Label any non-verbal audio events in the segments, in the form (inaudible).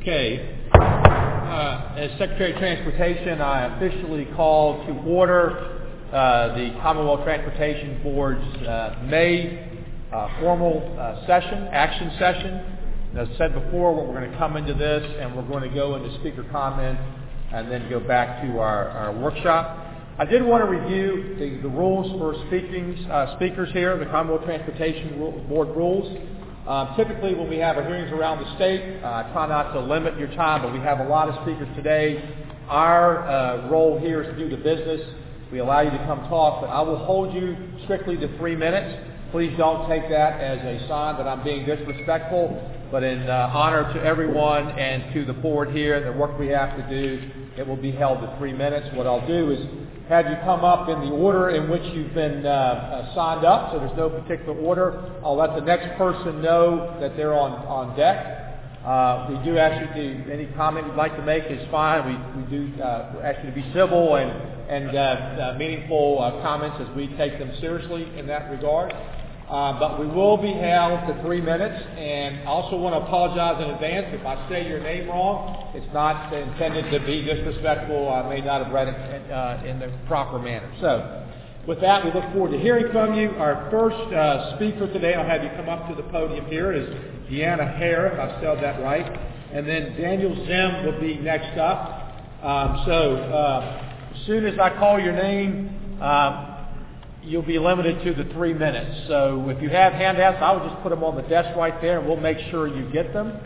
Okay. Uh, as Secretary of Transportation, I officially call to order uh, the Commonwealth Transportation Board's uh, May uh, formal uh, session, action session. As said before, we're going to come into this and we're going to go into speaker comment and then go back to our, our workshop. I did want to review the, the rules for speaking, uh, speakers here, the Commonwealth Transportation Board rules. Um, typically, when we have our hearings around the state, uh, try not to limit your time, but we have a lot of speakers today. Our uh, role here is to do the business. We allow you to come talk, but I will hold you strictly to three minutes. Please don't take that as a sign that I'm being disrespectful, but in uh, honor to everyone and to the board here, and the work we have to do, it will be held to three minutes. What I'll do is have you come up in the order in which you've been uh, uh, signed up, so there's no particular order. I'll let the next person know that they're on, on deck. Uh, we do ask you to, any comment you'd like to make is fine. We, we do uh, ask you to be civil and, and uh, uh, meaningful uh, comments as we take them seriously in that regard. Uh, but we will be held to three minutes, and I also want to apologize in advance if I say your name wrong. It's not intended to be disrespectful. I may not have read it uh, in the proper manner. So, with that, we look forward to hearing from you. Our first uh, speaker today, I'll have you come up to the podium here, is Deanna Hare, if I spelled that right. And then Daniel Zim will be next up. Um, so, uh, as soon as I call your name, um, you'll be limited to the three minutes. So if you have handouts, I will just put them on the desk right there, and we'll make sure you get them.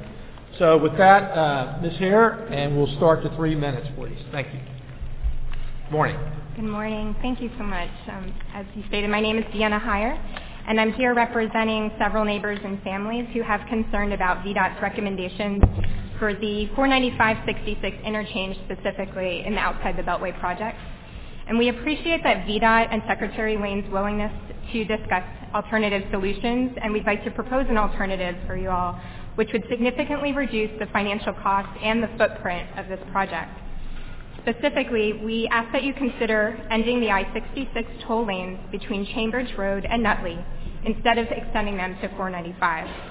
So with that, uh, Ms. Hare, and we'll start the three minutes, please. Thank you. Good Morning. Good morning. Thank you so much. Um, as you stated, my name is Deanna Heyer, and I'm here representing several neighbors and families who have concern about VDOT's recommendations for the 495-66 interchange specifically in the Outside the Beltway project. And we appreciate that VDOT and Secretary Layne's willingness to discuss alternative solutions, and we'd like to propose an alternative for you all, which would significantly reduce the financial cost and the footprint of this project. Specifically, we ask that you consider ending the I-66 toll lanes between Chambers Road and Nutley instead of extending them to 495.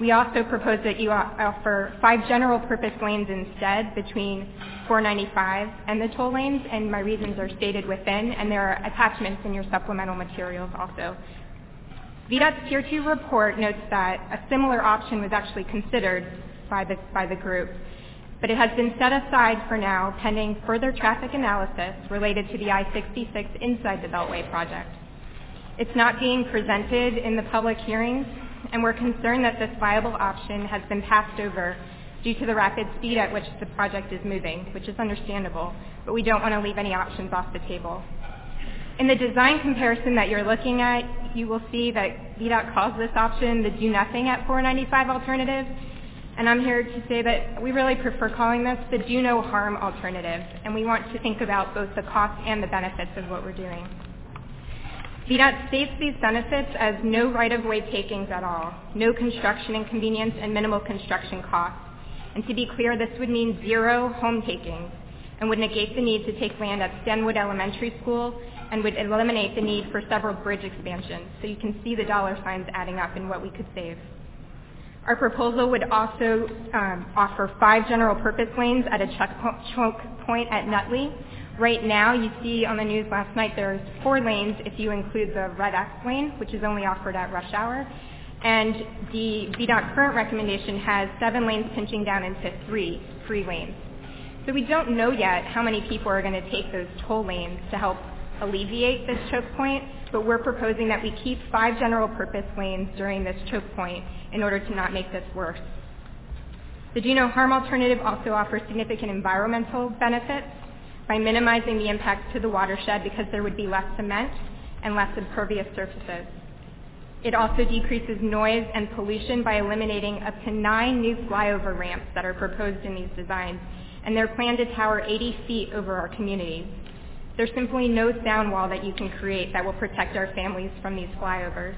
We also propose that you offer five general purpose lanes instead between 495 and the toll lanes, and my reasons are stated within, and there are attachments in your supplemental materials also. VDOT's Tier 2 report notes that a similar option was actually considered by the, by the group, but it has been set aside for now pending further traffic analysis related to the I-66 inside the Beltway project. It's not being presented in the public hearings, and we're concerned that this viable option has been passed over due to the rapid speed at which the project is moving, which is understandable, but we don't want to leave any options off the table. In the design comparison that you're looking at, you will see that VDOT calls this option the do nothing at 495 alternative, and I'm here to say that we really prefer calling this the do no harm alternative, and we want to think about both the cost and the benefits of what we're doing. VDOT states these benefits as no right-of-way takings at all, no construction inconvenience, and minimal construction costs. And to be clear, this would mean zero home takings and would negate the need to take land at Stenwood Elementary School and would eliminate the need for several bridge expansions. So you can see the dollar signs adding up in what we could save. Our proposal would also um, offer five general purpose lanes at a choke point at Nutley. Right now, you see on the news last night there's four lanes if you include the red X lane, which is only offered at rush hour. And the VDOT current recommendation has seven lanes pinching down into three free lanes. So we don't know yet how many people are going to take those toll lanes to help alleviate this choke point, but we're proposing that we keep five general purpose lanes during this choke point in order to not make this worse. The do no harm alternative also offers significant environmental benefits by minimizing the impact to the watershed because there would be less cement and less impervious surfaces. It also decreases noise and pollution by eliminating up to nine new flyover ramps that are proposed in these designs, and they're planned to tower 80 feet over our communities. There's simply no sound wall that you can create that will protect our families from these flyovers.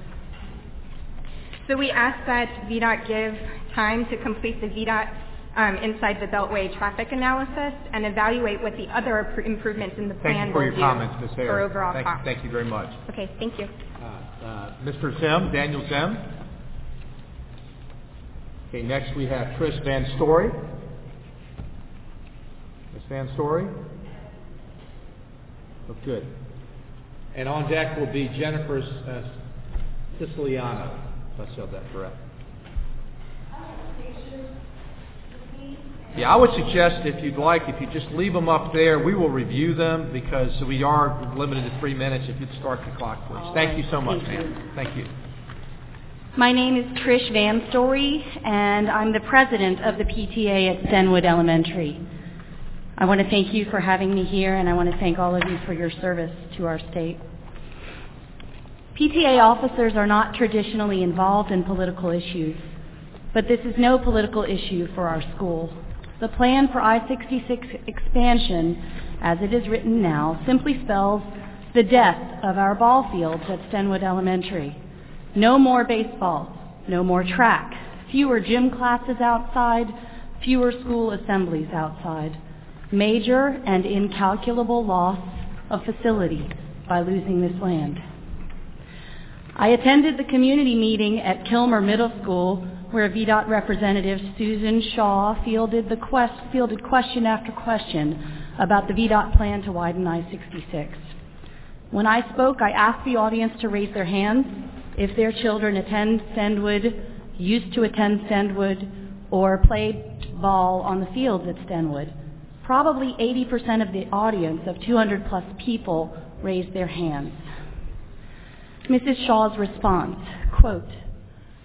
So we ask that VDOT give time to complete the VDOT inside the Beltway traffic analysis and evaluate what the other improvements in the plan will do for your comments, Ms. For overall thank, cost. Thank you very much. Okay, thank you. Uh, uh, Mr. Zim, Daniel Zim. Okay, next we have Trish Van Story. Ms. Van Story? Look good. And on deck will be Jennifer uh, Siciliano, if I said that correct. Yeah, I would suggest if you'd like, if you just leave them up there, we will review them because we are limited to three minutes. If you'd start the clock, please. Thank you so much, ma'am. Thank you. My name is Trish Van Story, and I'm the president of the PTA at Stenwood Elementary. I want to thank you for having me here, and I want to thank all of you for your service to our state. PTA officers are not traditionally involved in political issues, but this is no political issue for our school. The plan for I-66 expansion, as it is written now, simply spells the death of our ball fields at Stenwood Elementary. No more baseball, no more track, fewer gym classes outside, fewer school assemblies outside. Major and incalculable loss of facility by losing this land. I attended the community meeting at Kilmer Middle School where VDOT Representative Susan Shaw fielded, the quest, fielded question after question about the VDOT plan to widen I-66. When I spoke, I asked the audience to raise their hands if their children attend Stenwood, used to attend Stenwood, or played ball on the fields at Stenwood. Probably 80% of the audience of 200 plus people raised their hands. Mrs. Shaw's response, quote,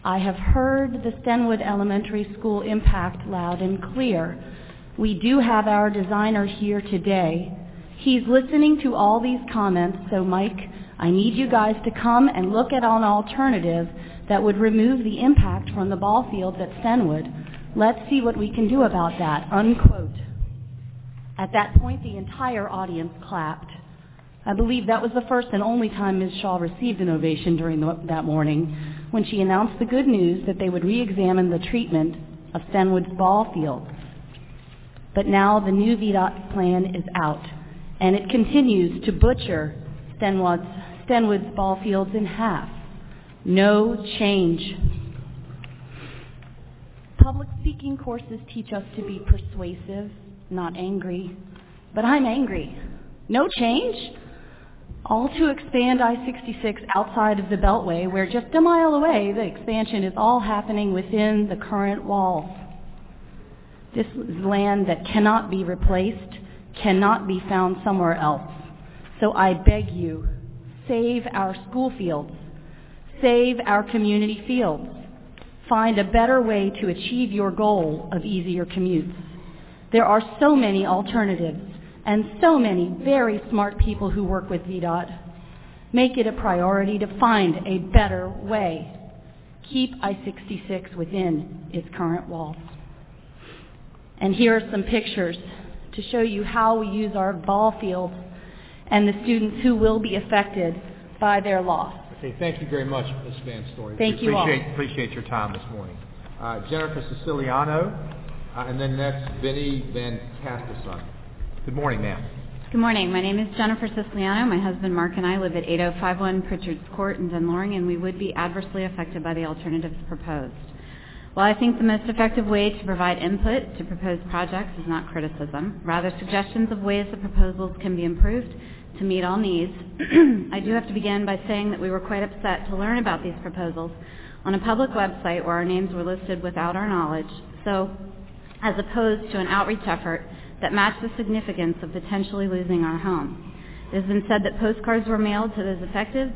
I have heard the Stenwood Elementary School impact loud and clear. We do have our designer here today. He's listening to all these comments, so Mike, I need you guys to come and look at an alternative that would remove the impact from the ball fields at Stenwood. Let's see what we can do about that, unquote. At that point, the entire audience clapped. I believe that was the first and only time Ms. Shaw received an ovation during the, that morning when she announced the good news that they would re-examine the treatment of Stenwood's ball fields. But now the new VDOT plan is out, and it continues to butcher Stenwood's, Stenwood's ball fields in half. No change. Public speaking courses teach us to be persuasive, not angry. But I'm angry. No change? All to expand I-66 outside of the Beltway, where just a mile away the expansion is all happening within the current walls. This is land that cannot be replaced, cannot be found somewhere else. So I beg you, save our school fields, save our community fields, find a better way to achieve your goal of easier commutes. There are so many alternatives and so many very smart people who work with VDOT make it a priority to find a better way. Keep I-66 within its current walls. And here are some pictures to show you how we use our ball fields and the students who will be affected by their loss. Okay, thank you very much, Ms. Van Story. Thank we you appreciate, all. Appreciate your time this morning. Uh, Jennifer Siciliano, uh, and then next, Vinny Van Casterson. Good morning, ma'am. Good morning. My name is Jennifer Siciliano. My husband Mark and I live at 8051 Pritchard's Court in Dunn Loring, and we would be adversely affected by the alternatives proposed. While I think the most effective way to provide input to proposed projects is not criticism, rather suggestions of ways the proposals can be improved to meet all needs, (clears throat) I do have to begin by saying that we were quite upset to learn about these proposals on a public website where our names were listed without our knowledge, so as opposed to an outreach effort that match the significance of potentially losing our home. It has been said that postcards were mailed to those affected,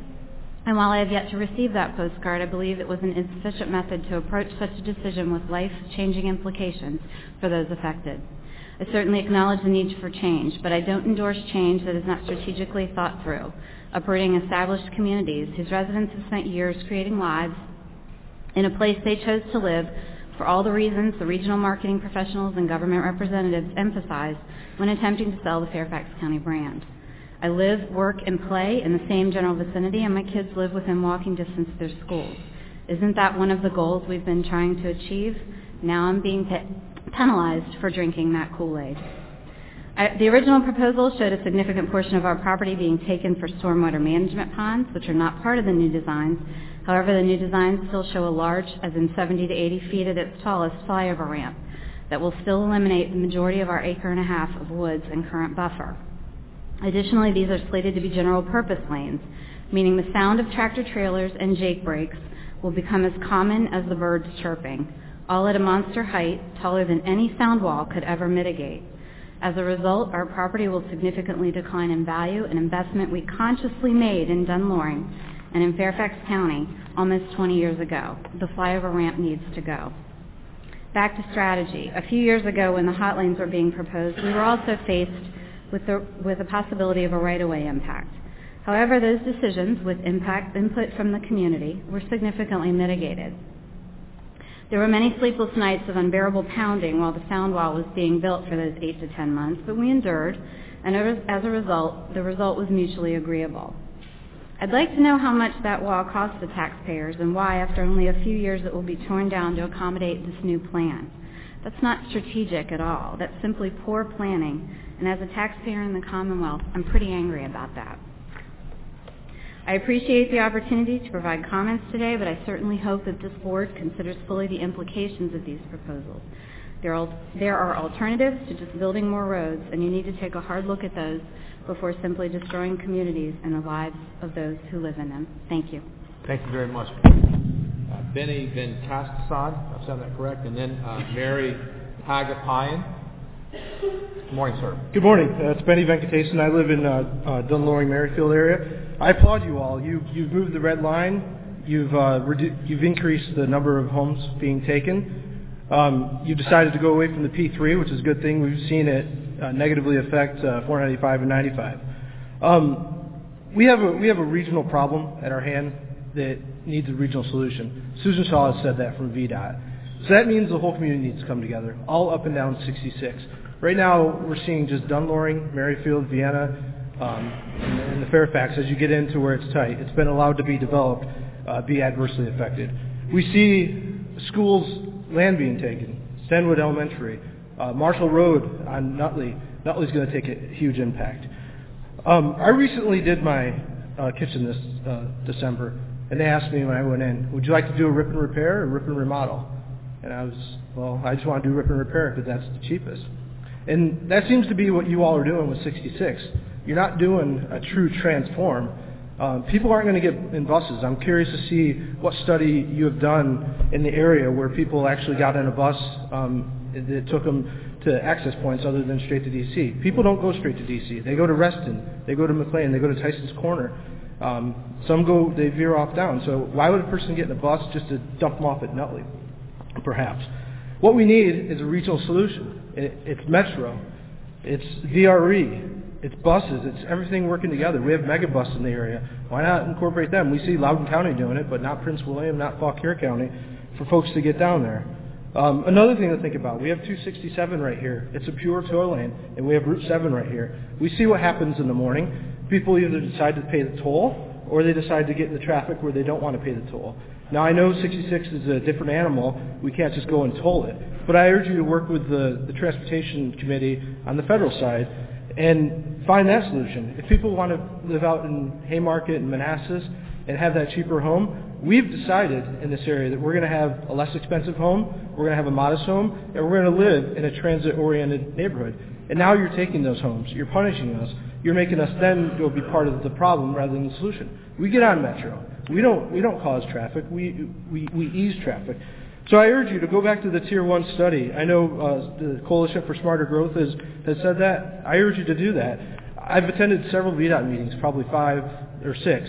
and while I have yet to receive that postcard, I believe it was an insufficient method to approach such a decision with life-changing implications for those affected. I certainly acknowledge the need for change, but I don't endorse change that is not strategically thought through, uprooting established communities whose residents have spent years creating lives in a place they chose to live for all the reasons the regional marketing professionals and government representatives emphasize when attempting to sell the Fairfax County brand. I live, work, and play in the same general vicinity, and my kids live within walking distance of their schools. Isn't that one of the goals we've been trying to achieve? Now I'm being pe- penalized for drinking that Kool-Aid. I, the original proposal showed a significant portion of our property being taken for stormwater management ponds, which are not part of the new designs, However, the new designs still show a large, as in 70 to 80 feet at its tallest, flyover ramp that will still eliminate the majority of our acre and a half of woods and current buffer. Additionally, these are slated to be general purpose lanes, meaning the sound of tractor trailers and jake brakes will become as common as the birds chirping, all at a monster height taller than any sound wall could ever mitigate. As a result, our property will significantly decline in value, an investment we consciously made in Dunn Loring and in Fairfax County almost 20 years ago. The flyover ramp needs to go. Back to strategy. A few years ago when the hot lanes were being proposed, we were also faced with the, with the possibility of a right-of-way impact. However, those decisions, with impact input from the community, were significantly mitigated. There were many sleepless nights of unbearable pounding while the sound wall was being built for those eight to ten months, but we endured, and as a result, the result was mutually agreeable. I'd like to know how much that wall cost the taxpayers and why, after only a few years, it will be torn down to accommodate this new plan. That's not strategic at all. That's simply poor planning, and as a taxpayer in the Commonwealth, I'm pretty angry about that. I appreciate the opportunity to provide comments today, but I certainly hope that this board considers fully the implications of these proposals. There are alternatives to just building more roads, and you need to take a hard look at those before simply destroying communities and the lives of those who live in them. Thank you. Thank you very much. Uh, Benny Van I've said that correct, and then uh, Mary Hagapayan. Good morning, sir. Good morning. Uh, it's Benny Venkatesan. I live in uh, uh, Dunn Loring, Merrifield area. I applaud you all. You, you've moved the red line. You've, uh, redu- you've increased the number of homes being taken. Um, you decided to go away from the P3, which is a good thing. We've seen it uh, negatively affect uh, 495 and 95. Um, we have a we have a regional problem at our hand that needs a regional solution. Susan Shaw has said that from VDOT. So that means the whole community needs to come together, all up and down 66. Right now, we're seeing just Dunn Loring, Merrifield, Vienna, um, and the Fairfax, as you get into where it's tight, it's been allowed to be developed, uh, be adversely affected. We see schools' land being taken, Stenwood Elementary, uh, Marshall Road on Nutley. Nutley's going to take a huge impact. Um, I recently did my uh, kitchen this uh, December, and they asked me when I went in, would you like to do a rip and repair or rip and remodel? And I was, well, I just want to do rip and repair because that's the cheapest. And that seems to be what you all are doing with 66. You're not doing a true transform. Um, people aren't going to get in buses. I'm curious to see what study you have done in the area where people actually got in a bus um, that took them to access points other than straight to D.C. People don't go straight to D.C. They go to Reston. They go to McLean. They go to Tysons Corner. Um, some go, they veer off down. So why would a person get in a bus just to dump them off at Nutley? Perhaps. What we need is a regional solution. It's Metro. It's VRE. It's buses. It's everything working together. We have megabus in the area. Why not incorporate them? We see Loudoun County doing it, but not Prince William, not Fauquier County, for folks to get down there. Um, another thing to think about, we have 267 right here. It's a pure toll lane, and we have Route 7 right here. We see what happens in the morning. People either decide to pay the toll, or they decide to get in the traffic where they don't want to pay the toll. Now I know 66 is a different animal. We can't just go and toll it. But I urge you to work with the, the Transportation Committee on the federal side and find that solution. If people want to live out in Haymarket and Manassas and have that cheaper home, we've decided in this area that we're going to have a less expensive home, we're going to have a modest home, and we're going to live in a transit-oriented neighborhood. And now you're taking those homes. You're punishing us. You're making us then go be part of the problem rather than the solution. We get on Metro. We don't, we don't cause traffic. We, we, we ease traffic. So I urge you to go back to the Tier 1 study. I know uh, the Coalition for Smarter Growth has, has said that. I urge you to do that. I've attended several VDOT meetings, probably five or six.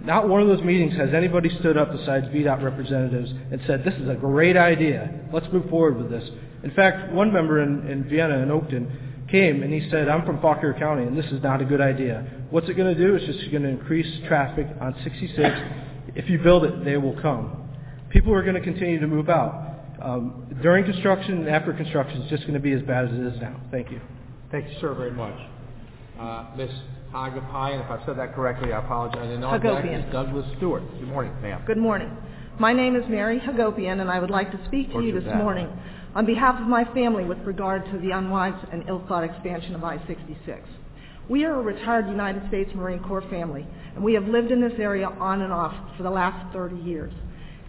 Not one of those meetings has anybody stood up besides VDOT representatives and said, this is a great idea. Let's move forward with this. In fact, one member in, in Vienna and Oakton came and he said, I'm from Fauquier County and this is not a good idea. What's it going to do? It's just going to increase traffic on 66. If you build it, they will come. People are going to continue to move out. Um, during construction and after construction, it's just going to be as bad as it is now. Thank you. Thank you, sir, very much. Uh, Ms. Hagapian, if I said that correctly, I apologize. And on deck Hagopian. is Douglas Stewart. Good morning, ma'am. Good morning. My name is Mary Hagopian, and I would like to speak to you this dad? morning on behalf of my family with regard to the unwise and ill-thought expansion of I-66. We are a retired United States Marine Corps family, and we have lived in this area on and off for the last 30 years.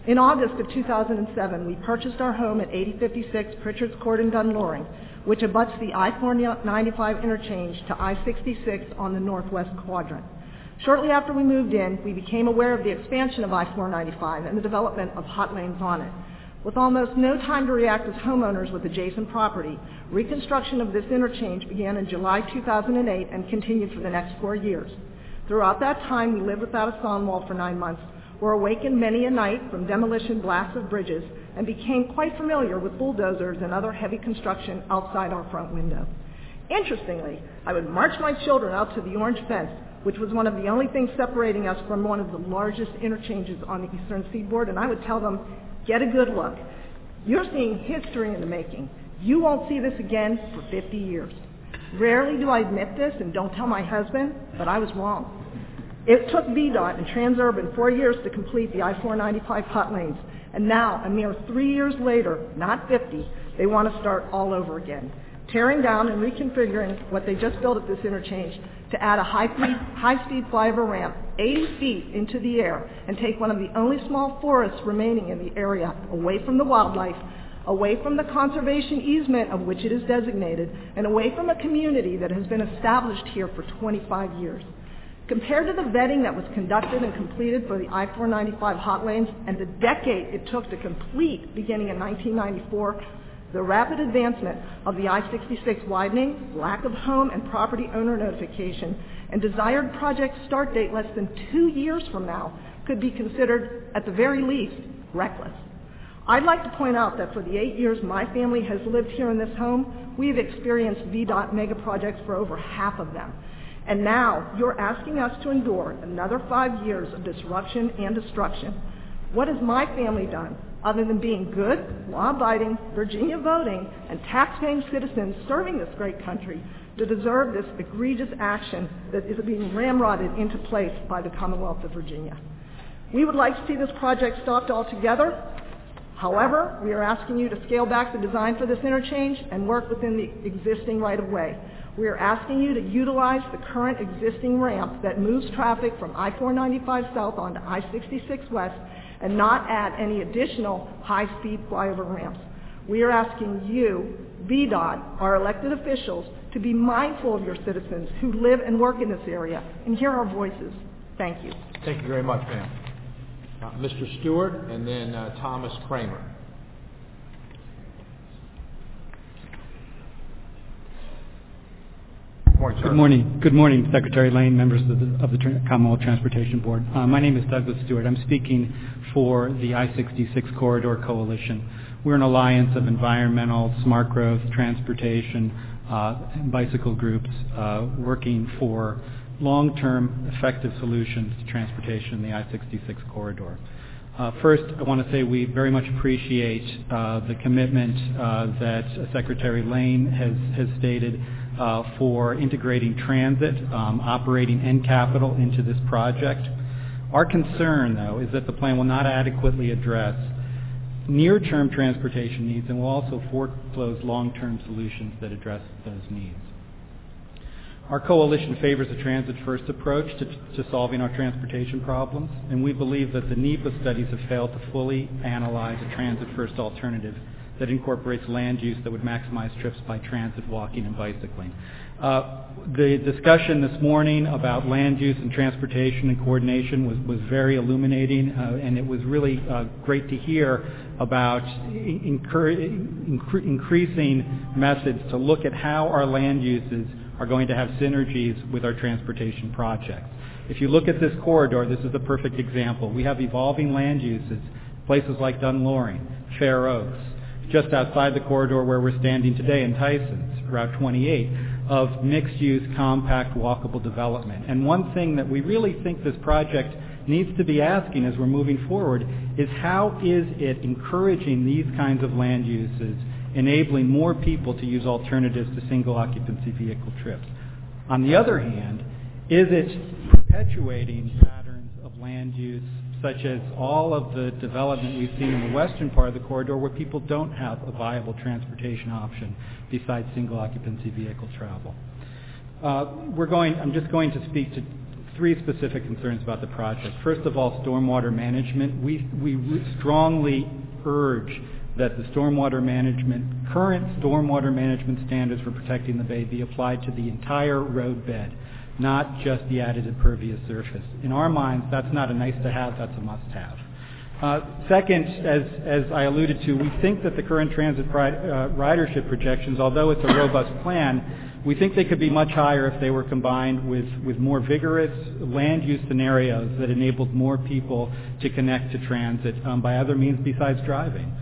In August of 2007, we purchased our home at 8056 Pritchard's Court in Dunn Loring, which abuts the I-495 interchange to I-66 on the northwest quadrant. Shortly after we moved in, we became aware of the expansion of I-495 and the development of hot lanes on it. With almost no time to react as homeowners with adjacent property, reconstruction of this interchange began in July 2008 and continued for the next four years. Throughout that time, we lived without a sound wall for nine months, were awakened many a night from demolition blasts of bridges, and became quite familiar with bulldozers and other heavy construction outside our front window. Interestingly, I would march my children out to the orange fence, which was one of the only things separating us from one of the largest interchanges on the eastern seaboard, and I would tell them, get a good look. You're seeing history in the making. You won't see this again for 50 years. Rarely do I admit this and don't tell my husband, but I was wrong. It took VDOT and Transurban four years to complete the I-495 hot lanes, and now, a mere three years later, not 50, they want to start all over again, tearing down and reconfiguring what they just built at this interchange to add a high-speed, high-speed flyover ramp 80 feet into the air and take one of the only small forests remaining in the area away from the wildlife, away from the conservation easement of which it is designated, and away from a community that has been established here for 25 years. Compared to the vetting that was conducted and completed for the I-495 hot lanes and the decade it took to complete beginning in 1994, the rapid advancement of the I-66 widening, lack of home and property owner notification, and desired project start date less than two years from now could be considered, at the very least, reckless. I'd like to point out that for the eight years my family has lived here in this home, we've experienced VDOT mega projects for over half of them. And now you're asking us to endure another five years of disruption and destruction. What has my family done other than being good, law-abiding, Virginia voting, and tax-paying citizens serving this great country to deserve this egregious action that is being ramrodded into place by the Commonwealth of Virginia? We would like to see this project stopped altogether. However, we are asking you to scale back the design for this interchange and work within the existing right-of-way. We are asking you to utilize the current existing ramp that moves traffic from I-495 south onto I-66 west and not add any additional high-speed flyover ramps. We are asking you, VDOT, our elected officials, to be mindful of your citizens who live and work in this area and hear our voices. Thank you. Thank you very much, ma'am. Uh, Mr. Stewart and then uh, Thomas Kramer. Morning, sir. Good morning. Good morning, Secretary Layne, members of the, of the Commonwealth Transportation Board. Uh, my name is Douglas Stewart. I'm speaking for the I-66 Corridor Coalition. We're an alliance of environmental, smart growth, transportation, uh, and bicycle groups uh, working for long-term effective solutions to transportation in the I-66 corridor. Uh, first, I want to say we very much appreciate uh, the commitment uh, that Secretary Layne has, has stated for integrating transit, um, operating and capital into this project. Our concern, though, is that the plan will not adequately address near-term transportation needs and will also foreclose long-term solutions that address those needs. Our coalition favors a transit-first approach to, to, solving our transportation problems, and we believe that the NEPA studies have failed to fully analyze a transit-first alternative that incorporates land use that would maximize trips by transit, walking, and bicycling. Uh, the discussion this morning about land use and transportation and coordination was, was very illuminating, uh, and it was really uh, great to hear about incur- incre- increasing methods to look at how our land uses are going to have synergies with our transportation projects. If you look at this corridor, this is a perfect example. We have evolving land uses, places like Dunn Loring, Fair Oaks, just outside the corridor where we're standing today in Tysons, Route 28, of mixed-use, compact, walkable development. And one thing that we really think this project needs to be asking as we're moving forward is how is it encouraging these kinds of land uses enabling more people to use alternatives to single occupancy vehicle trips. On the other hand, is it perpetuating patterns of land use such as all of the development we've seen in the western part of the corridor where people don't have a viable transportation option besides single occupancy vehicle travel? Uh, we're going, I'm just going to speak to three specific concerns about the project. First of all, stormwater management. We, we strongly urge that the stormwater management, current stormwater management standards for protecting the bay be applied to the entire roadbed, not just the added impervious surface. In our minds, that's not a nice to have, that's a must have. Uh, second, as, as I alluded to, we think that the current transit uh, ridership projections, although it's a robust plan, we think they could be much higher if they were combined with, with more vigorous land use scenarios that enabled more people to connect to transit um, by other means besides driving.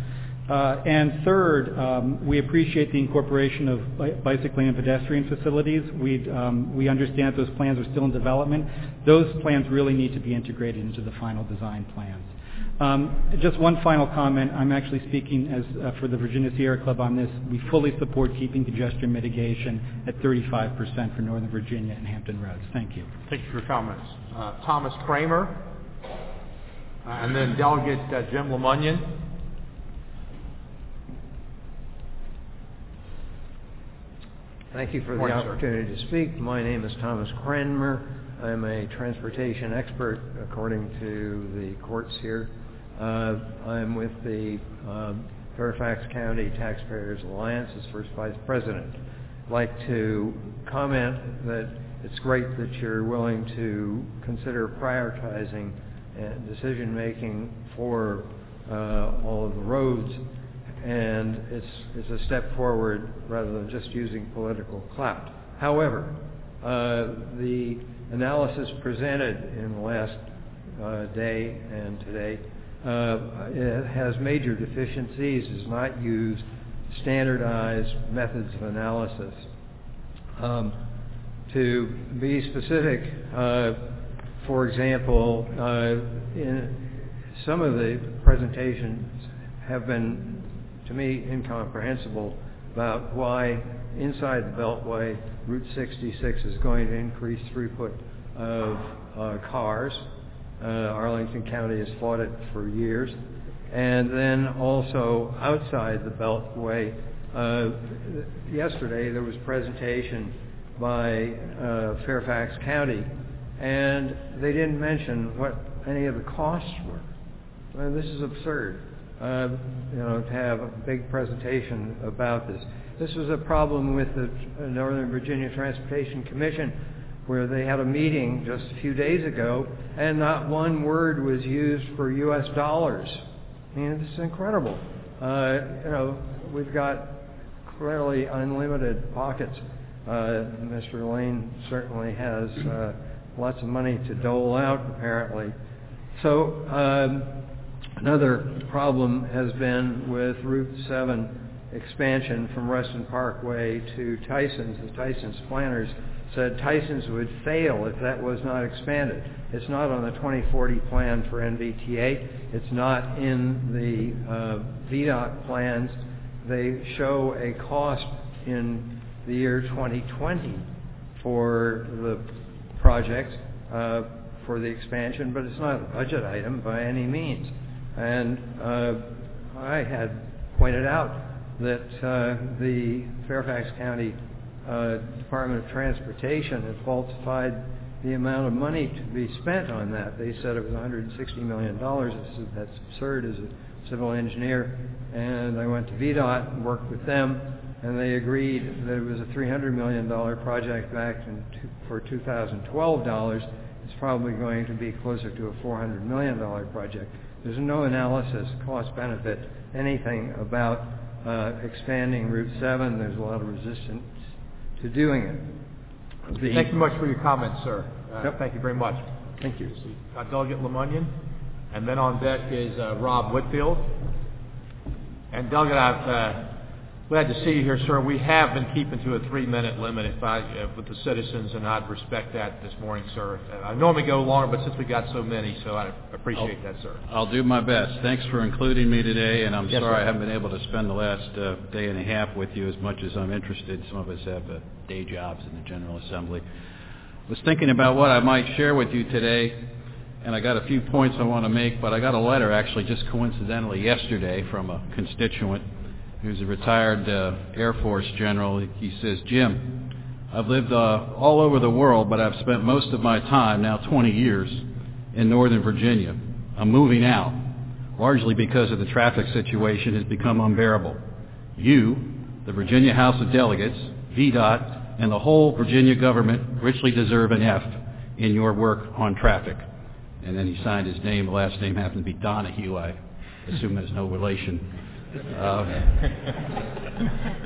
Uh, and third, um, we appreciate the incorporation of bi- bicycling and pedestrian facilities. Um, we understand those plans are still in development. Those plans really need to be integrated into the final design plans. Um, just one final comment. I'm actually speaking as uh, for the Virginia Sierra Club on this. We fully support keeping congestion mitigation at 35% for Northern Virginia and Hampton Roads. Thank you. Thank you for your comments. Uh, Thomas Kramer, uh, and then Delegate uh, Jim Lemunyon. Thank you for the opportunity to speak. My name is Thomas Cranmer. I'm a transportation expert according to the courts here. Uh, I'm with the um, Fairfax County Taxpayers Alliance as first vice president. I'd like to comment that it's great that you're willing to consider prioritizing and decision-making for uh, all of the roads and it's, a step forward rather than just using political clout. However, uh, the analysis presented in the last uh, day and today uh, has major deficiencies, does not use standardized methods of analysis. Um, to be specific, for example, some of the presentations have been to me incomprehensible about why inside the Beltway Route 66 is going to increase throughput of uh, cars. Uh, Arlington County has fought it for years. And then also outside the Beltway, uh, yesterday there was presentation by uh, Fairfax County, and they didn't mention what any of the costs were. Well, this is absurd uh, you know, to have a big presentation about this. This was a problem with the Northern Virginia Transportation Commission where they had a meeting just a few days ago and not one word was used for U.S. dollars. I mean, this is incredible. Uh, you know, we've got clearly unlimited pockets. Uh, Mr. Layne certainly has uh, lots of money to dole out, apparently. So, um, Another problem has been with Route 7 expansion from Reston Parkway to Tysons. The Tysons planners said Tysons would fail if that was not expanded. It's not on the 2040 plan for NVTA. It's not in the uh, VDOT plans. They show a cost in the year 2020 for the project, uh, for the expansion, but it's not a budget item by any means. And uh, I had pointed out that uh, the Fairfax County uh, Department of Transportation had falsified the amount of money to be spent on that. They said it was $160 million. That's absurd as a civil engineer. And I went to VDOT and worked with them, and they agreed that it was a $300 million project back in for 2012 dollars. It's probably going to be closer to a $400 million project. There's no analysis, cost benefit, anything about uh, expanding Route 7. There's a lot of resistance to doing it. The Thank you much for your comments, sir. Uh, Yep. Thank you very much. Thank you. Uh, Delegate Lemunyon, and then on deck is uh, Rob Whitfield. And Delegate, I've uh, glad to see you here, sir. We have been keeping to a three-minute limit if I, uh, with the citizens, and I'd respect that this morning, sir. Uh, I normally go longer, but since we got so many, so I appreciate that, sir. I'll do my best. Thanks for including me today, and I'm Yes, sorry sir. I haven't been able to spend the last uh, day and a half with you as much as I'm interested. Some of us have uh, day jobs in the General Assembly. I was thinking about what I might share with you today, and I got a few points I want to make, but I got a letter actually just coincidentally yesterday from a constituent who's a retired uh, Air Force general. He says, Jim, I've lived uh, all over the world, but I've spent most of my time, now 20 years, in Northern Virginia. I'm moving out, largely because of the traffic situation has become unbearable. You, the Virginia House of Delegates, VDOT, and the whole Virginia government richly deserve an F in your work on traffic. And then he signed his name. The last name happened to be Donahue. I assume there's no relation. Uh,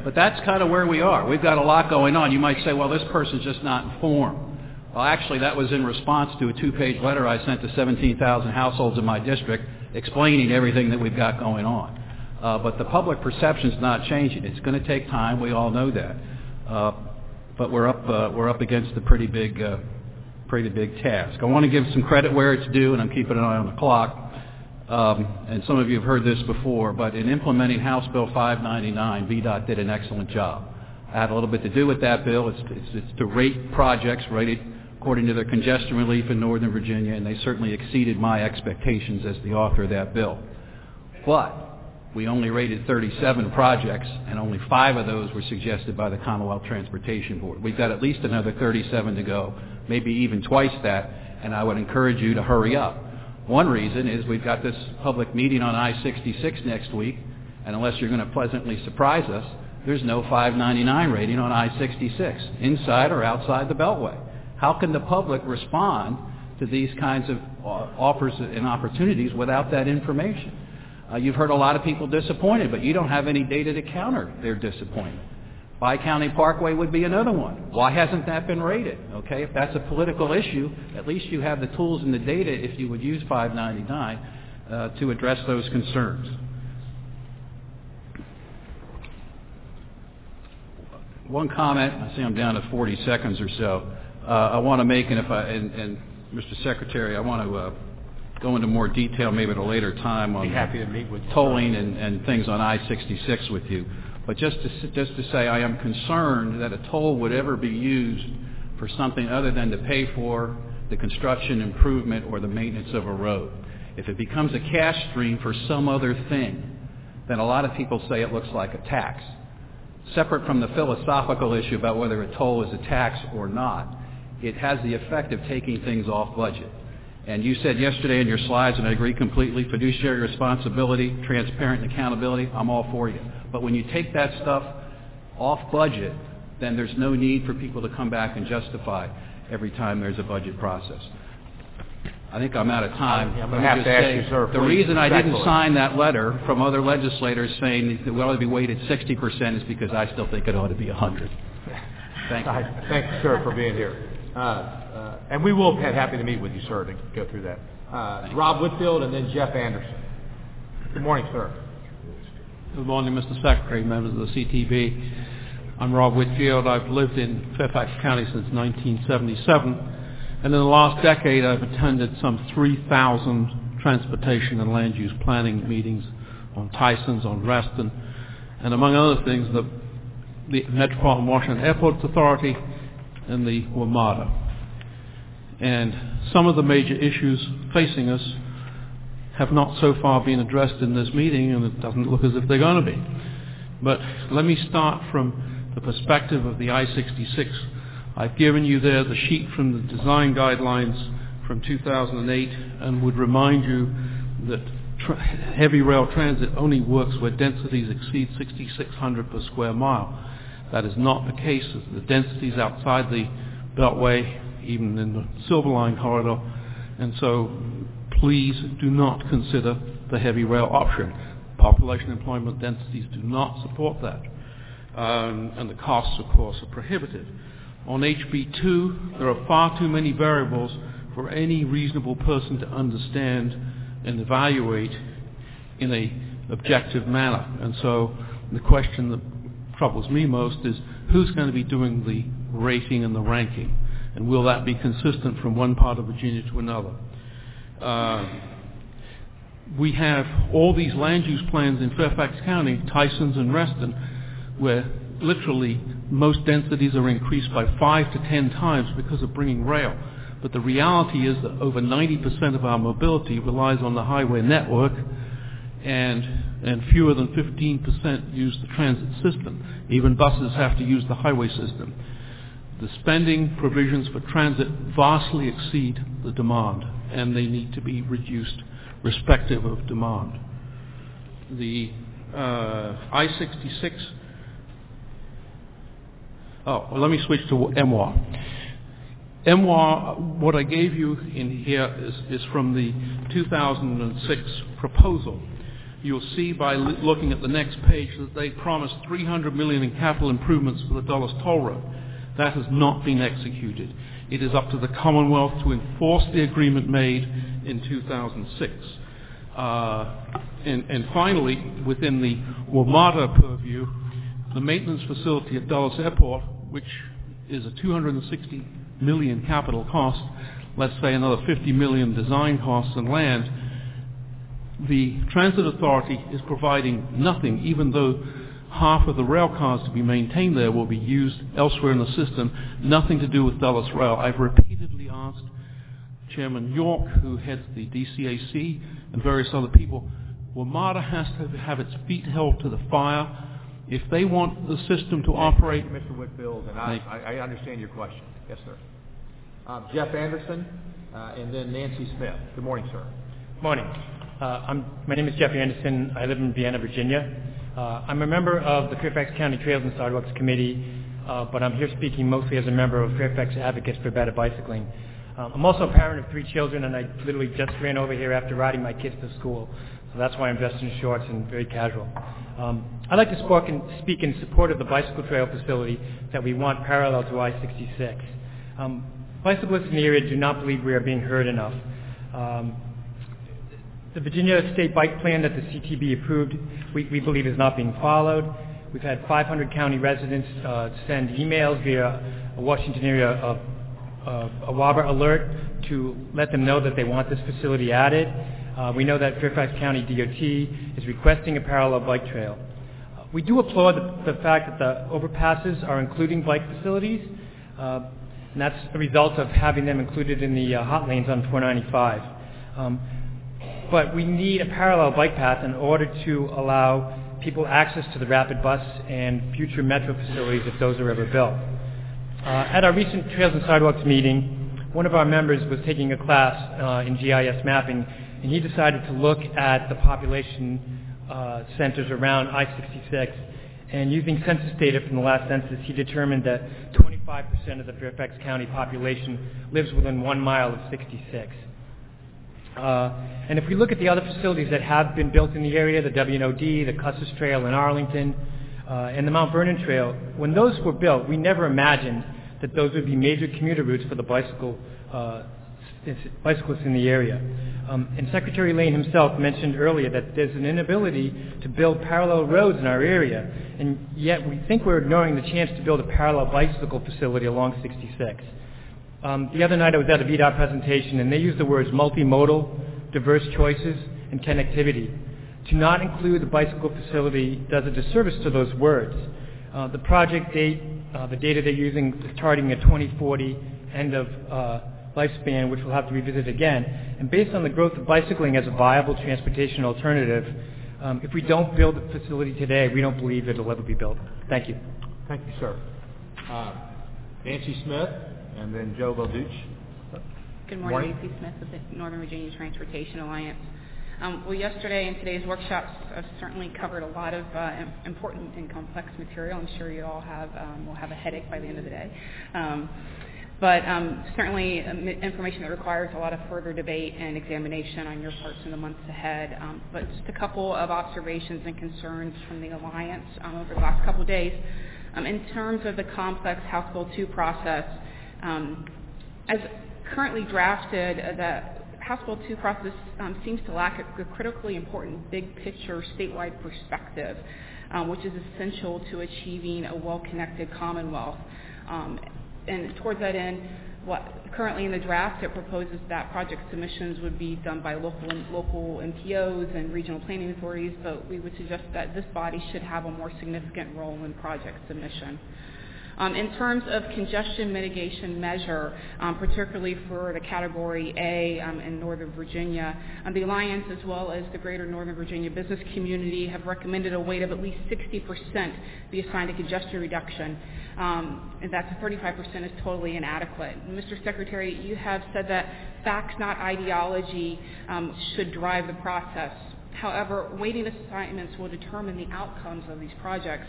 but that's kind of where we are. We've got a lot going on. You might say, well, this person's just not informed. Well, actually, that was in response to a two-page letter I sent to 17,000 households in my district explaining everything that we've got going on. Uh, but the public perception's not changing. It's going to take time. We all know that. Uh, but we're up uh, we're up against a pretty big uh, pretty big task. I want to give some credit where it's due, and I'm keeping an eye on the clock. Um, and some of you have heard this before, but in implementing House Bill 599, VDOT did an excellent job. I had a little bit to do with that bill. It's, it's, it's to rate projects rated according to their congestion relief in Northern Virginia, and they certainly exceeded my expectations as the author of that bill. But we only rated 37 projects, and only five of those were suggested by the Commonwealth Transportation Board. We've got at least another 37 to go, maybe even twice that, and I would encourage you to hurry up. One reason is we've got this public meeting on I-66 next week, and unless you're going to pleasantly surprise us, there's no 599 rating on I-66, inside or outside the Beltway. How can the public respond to these kinds of offers and opportunities without that information? Uh, you've heard a lot of people disappointed, but you don't have any data to counter their disappointment. Bi-County Parkway would be another one. Why hasn't that been rated? Okay, if that's a political issue, at least you have the tools and the data if you would use 599 uh, to address those concerns. One comment, I see I'm down to 40 seconds or so. Uh, I want to make, and if I, and, and Mr. Secretary, I want to uh, go into more detail maybe at a later time on Be happy to meet with tolling and, and things on I-66 with you. But just to, just to say, I am concerned that a toll would ever be used for something other than to pay for the construction improvement or the maintenance of a road. If it becomes a cash stream for some other thing, then a lot of people say it looks like a tax. Separate from the philosophical issue about whether a toll is a tax or not, it has the effect of taking things off budget. And you said yesterday in your slides, and I agree completely, fiduciary responsibility, transparent accountability, I'm all for you. But when you take that stuff off budget, then there's no need for people to come back and justify every time there's a budget process. I think I'm out of time. I'm gonna have to ask say, you, sir, The reason I didn't sign that letter from other legislators saying that we ought to be weighted 60% is because I still think it ought to be 100. Thank you. Thank you, sir, for being here. Uh, uh, And we will be happy to meet with you, sir, to go through that. Uh, Rob Whitfield and then Jeff Anderson. Good morning, sir. Good morning, Mr. Secretary, members of the CTB. I'm Rob Whitfield. I've lived in Fairfax County since 1977, and in the last decade I've attended some 3,000 transportation and land use planning meetings on Tysons, on Reston, and among other things, the, the Metropolitan Washington Airports Authority and the WMATA. And some of the major issues facing us have not so far been addressed in this meeting, and it doesn't look as if they're going to be. But let me start from the perspective of the I-66. I've given you there the sheet from the design guidelines from 2008 and would remind you that tra- heavy rail transit only works where densities exceed 6,600 per square mile. That is not the case. The densities outside the Beltway, even in the Silver Line corridor, and so please do not consider the heavy rail option. Population employment densities do not support that. Um, and the costs, of course, are prohibitive. On HB2, there are far too many variables for any reasonable person to understand and evaluate in a objective manner. And so the question that troubles me most is who's going to be doing the rating and the ranking? And will that be consistent from one part of Virginia to another? Uh, we have all these land use plans in Fairfax County, Tysons and Reston, where literally most densities are increased by five to ten times because of bringing rail. But the reality is that over 90% of our mobility relies on the highway network, and, and fewer than 15% use the transit system. Even buses have to use the highway system. The spending provisions for transit vastly exceed the demand, and they need to be reduced respective of demand. The uh, I-66 Oh, well, let me switch to MWA. MWA, what I gave you in here is, is from the 2006 proposal. You'll see by looking at the next page that they promised 300 million in capital improvements for the Dulles Toll Road. That has not been executed. It is up to the Commonwealth to enforce the agreement made in 2006. Uh, and, and finally, within the WMATA purview, the maintenance facility at Dulles Airport, which is a 260 million capital cost, let's say another 50 million design costs and land, the transit authority is providing nothing, even though half of the rail cars to be maintained there will be used elsewhere in the system, nothing to do with Dulles Rail. I've repeatedly asked Chairman York, who heads the DCAC, and various other people, WMATA has to have its feet held to the fire. If they want the system to operate... Thank you, Mr. Whitfield, and I, I, I understand your question. Yes, sir. Um, Jeff Anderson, uh, and then Nancy Smith. Good morning, sir. Morning. Uh, I'm, my name is Jeff Anderson. I live in Vienna, Virginia. Uh, I'm a member of the Fairfax County Trails and Sidewalks Committee, uh, but I'm here speaking mostly as a member of Fairfax Advocates for Better Bicycling. Um, I'm also a parent of three children, and I literally just ran over here after riding my kids to school. So that's why I'm dressed in shorts and very casual. Um, I'd like to speak in, support of the bicycle trail facility that we want parallel to I-66. Um, bicyclists in the area do not believe we are being heard enough. Um, the Virginia State Bike Plan that the CTB approved, we, we believe is not being followed. We've had 500 county residents uh, send emails via a Washington area uh, uh, a WABA alert to let them know that they want this facility added. Uh, we know that Fairfax County DOT is requesting a parallel bike trail. Uh, we do applaud the, the, fact that the overpasses are including bike facilities, uh, and that's a result of having them included in the uh, hot lanes on 495. Um, but we need a parallel bike path in order to allow people access to the rapid bus and future metro facilities if those are ever built. Uh, at our recent Trails and Sidewalks meeting, one of our members was taking a class uh, in GIS mapping, and he decided to look at the population uh, centers around I-66. And using census data from the last census, he determined that 25% of the Fairfax County population lives within one mile of 66. Uh, and if we look at the other facilities that have been built in the area, the W&OD, the Custis Trail in Arlington, uh, and the Mount Vernon Trail, when those were built, we never imagined that those would be major commuter routes for the bicycle uh, bicyclists in the area. Um, and Secretary Layne himself mentioned earlier that there's an inability to build parallel roads in our area, and yet we think we're ignoring the chance to build a parallel bicycle facility along 66. Um, the other night I was at a VDOT presentation, and they used the words multimodal, diverse choices, and connectivity. To not include the bicycle facility does a disservice to those words. Uh, the project date, uh, the data they're using is targeting a 2040 end of uh, lifespan, which we'll have to be revisit again. And based on the growth of bicycling as a viable transportation alternative, um, if we don't build the facility today, we don't believe it'll ever be built. Thank you. Thank you, sir. Uh, Nancy Smith, and then Joe Balducci. Good morning, Nancy Smith with the Northern Virginia Transportation Alliance. Um, well, yesterday and today's workshops have certainly covered a lot of uh, important and complex material. I'm sure you all have um, will have a headache by the end of the day. Um, but um, certainly um, information that requires a lot of further debate and examination on your parts in the months ahead. Um, but just a couple of observations and concerns from the Alliance um, over the last couple of days. Um, in terms of the complex House Bill 2 process, Um, as currently drafted, uh, the House Bill 2 process um, seems to lack a, critically important big picture statewide perspective, um, which is essential to achieving a well-connected Commonwealth and towards that end, currently in the draft, it proposes that project submissions would be done by local local MPOs and regional planning authorities, but we would suggest that this body should have a more significant role in project submission. Um, in terms of congestion mitigation measure, um, particularly for the Category A um, in Northern Virginia, the Alliance as well as the Greater Northern Virginia business community have recommended a weight of at least 60% be assigned to congestion reduction, and that's 35% is totally inadequate. Mr. Secretary, you have said that facts, not ideology, should drive the process. However, weighting assignments will determine the outcomes of these projects.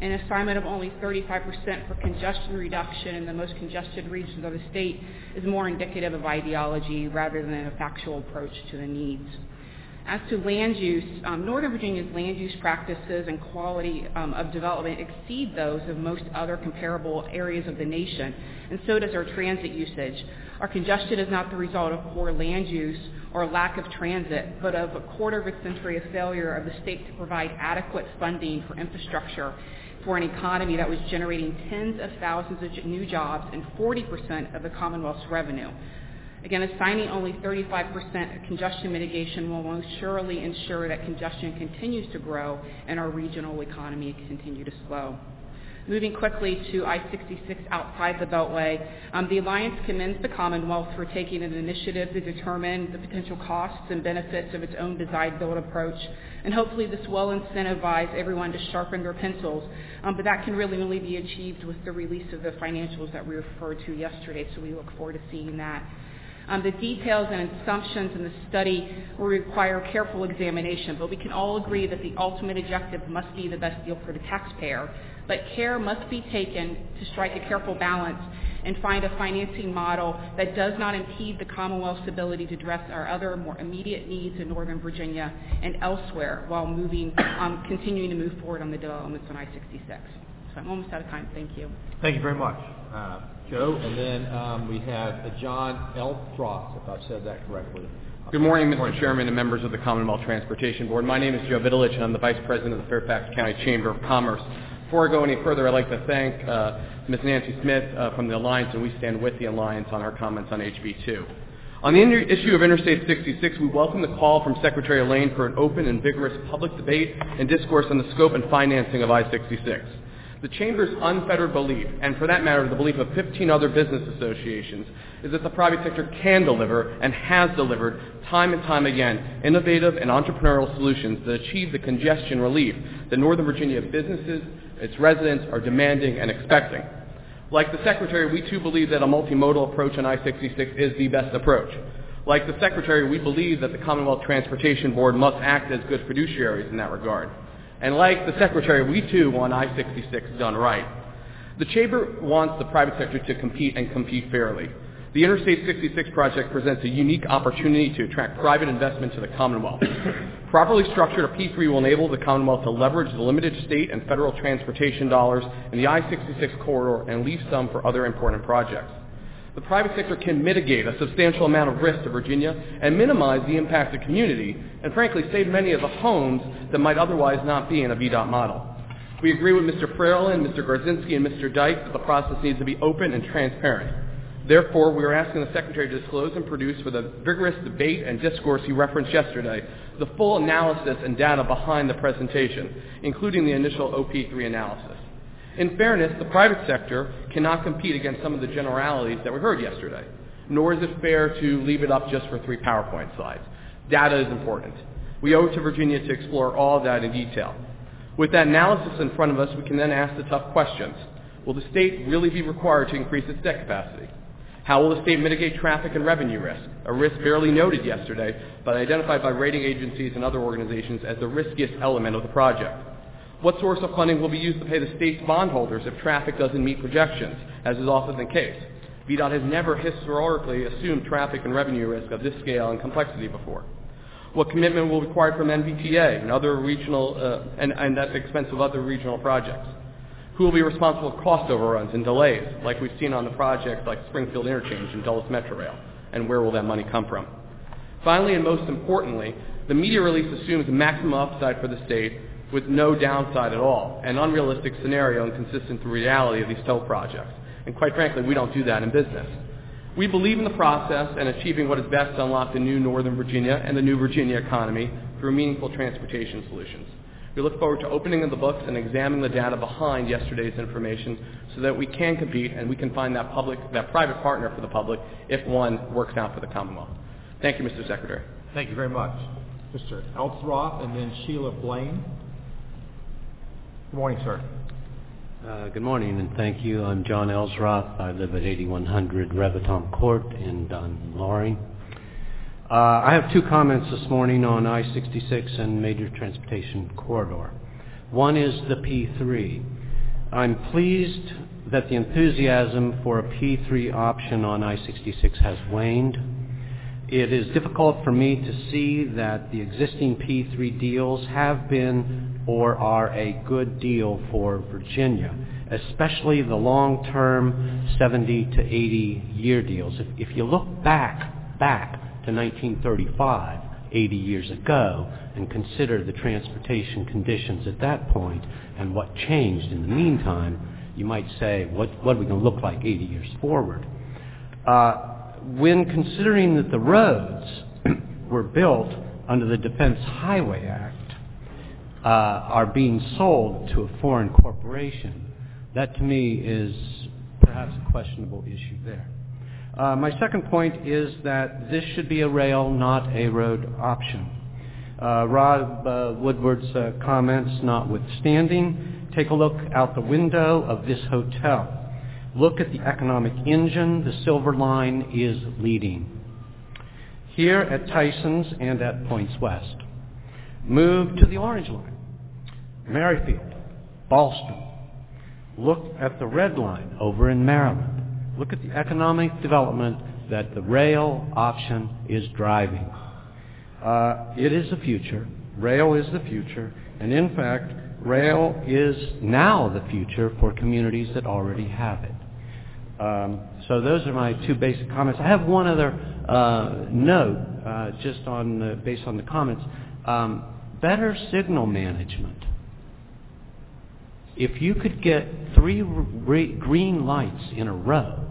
An assignment of only 35% for congestion reduction in the most congested regions of the state is more indicative of ideology rather than a factual approach to the needs. As to land use, um, Northern Virginia's land use practices and quality um, of development exceed those of most other comparable areas of the nation, and so does our transit usage. Our congestion is not the result of poor land use or lack of transit, but of a quarter of a century of failure of the state to provide adequate funding for infrastructure for an economy that was generating tens of thousands of new jobs and 40% of the Commonwealth's revenue. Again, assigning only 35% congestion mitigation will most surely ensure that congestion continues to grow and our regional economy continue to slow. Moving quickly to I-66 outside the Beltway, um, the Alliance commends the Commonwealth for taking an initiative to determine the potential costs and benefits of its own design-build approach, and hopefully this will incentivize everyone to sharpen their pencils, um, but that can really only be achieved with the release of the financials that we referred to yesterday, so we look forward to seeing that. Um, the details and assumptions in the study will require careful examination, but we can all agree that the ultimate objective must be the best deal for the taxpayer. But care must be taken to strike a careful balance and find a financing model that does not impede the Commonwealth's ability to address our other more immediate needs in Northern Virginia and elsewhere while moving, um, continuing to move forward on the developments on I-66. So I'm almost out of time. Thank you. Thank you very much, uh, Joe. And then um, we have John L. Frost, if I've said that correctly. Good morning, Mr. Chairman and members of the Commonwealth Transportation Board. My name is Joe Vitalich, and I'm the Vice President of the Fairfax County Chamber of Commerce. Before I go any further, I'd like to thank uh, Ms. Nancy Smith uh, from the Alliance, and we stand with the Alliance on our comments on HB2. On the inter- issue of Interstate 66, we welcome the call from Secretary Layne for an open and vigorous public debate and discourse on the scope and financing of I-66. The Chamber's unfettered belief, and for that matter the belief of 15 other business associations, is that the private sector can deliver and has delivered time and time again innovative and entrepreneurial solutions that achieve the congestion relief that Northern Virginia businesses, its residents are demanding and expecting. Like the Secretary, we too believe that a multimodal approach on I-66 is the best approach. Like the Secretary, we believe that the Commonwealth Transportation Board must act as good fiduciaries in that regard. And like the Secretary, we too want I-66 done right. The Chamber wants the private sector to compete and compete fairly. The Interstate 66 project presents a unique opportunity to attract private investment to the Commonwealth. (laughs) Properly structured, a P3 will enable the Commonwealth to leverage the limited state and federal transportation dollars in the I-66 corridor and leave some for other important projects. The private sector can mitigate a substantial amount of risk to Virginia and minimize the impact to community, and frankly save many of the homes that might otherwise not be in a VDOT model. We agree with Mr. Fralin, Mr. Garczynski, and Mr. Dyke that the process needs to be open and transparent. Therefore, we are asking the Secretary to disclose and produce with a vigorous debate and discourse he referenced yesterday the full analysis and data behind the presentation, including the initial OP3 analysis. In fairness, the private sector cannot compete against some of the generalities that we heard yesterday, nor is it fair to leave it up just for three PowerPoint slides. Data is important. We owe it to Virginia to explore all of that in detail. With that analysis in front of us, we can then ask the tough questions. Will the state really be required to increase its debt capacity? How will the state mitigate traffic and revenue risk, a risk barely noted yesterday, but identified by rating agencies and other organizations as the riskiest element of the project? What source of funding will be used to pay the state's bondholders if traffic doesn't meet projections, as is often the case? VDOT has never historically assumed traffic and revenue risk of this scale and complexity before. What commitment will be required from NVTA and other regional, uh, and, and at the expense of other regional projects? Who will be responsible for cost overruns and delays, like we've seen on the projects like Springfield Interchange and Dulles Metro Rail? And where will that money come from? Finally, and most importantly, the media release assumes maximum upside for the state with no downside at all, an unrealistic scenario inconsistent with the reality of these toll projects. And quite frankly, we don't do that in business. We believe in the process and achieving what is best to unlock the new Northern Virginia and the new Virginia economy through meaningful transportation solutions. We look forward to opening the books and examining the data behind yesterday's information so that we can compete and we can find that public, that private partner for the public if one works out for the Commonwealth. Thank you, Mr. Secretary. Thank you very much. Mr. Elsroth and then Sheila Blaine. Good morning, sir. Uh, good morning and thank you. I'm John Elsroth. I live at 8100 Reviton Court in Dunn Loring. Uh, I have two comments this morning on I-66 and major transportation corridor. One is the P3. I'm pleased that the enthusiasm for a P3 option on I-66 has waned. It is difficult for me to see that the existing P3 deals have been or are a good deal for Virginia, especially the long-term 70 to 80 year deals. If, if you look back, back to 1935, 80 years ago, and consider the transportation conditions at that point and what changed in the meantime, you might say, what, what are we going to look like 80 years forward? Uh, when considering that the roads (clears throat) were built under the Defense Highway Act uh, are being sold to a foreign corporation, that to me is perhaps a questionable issue there. Uh, my second point is that this should be a rail, not a road option. Uh, Rob uh, Woodward's uh, comments notwithstanding, take a look out the window of this hotel. Look at the economic engine the Silver Line is leading. Here at Tysons and at Points West. Move to the Orange Line, Merrifield, Ballston. Look at the Red Line over in Maryland. Look at the economic development that the rail option is driving. Uh, it is the future. Rail is the future. And in fact, rail is now the future for communities that already have it. Um, so those are my two basic comments. I have one other uh, note, uh, just on the, based on the comments. Um, better signal management. If you could get three r- green lights in a row,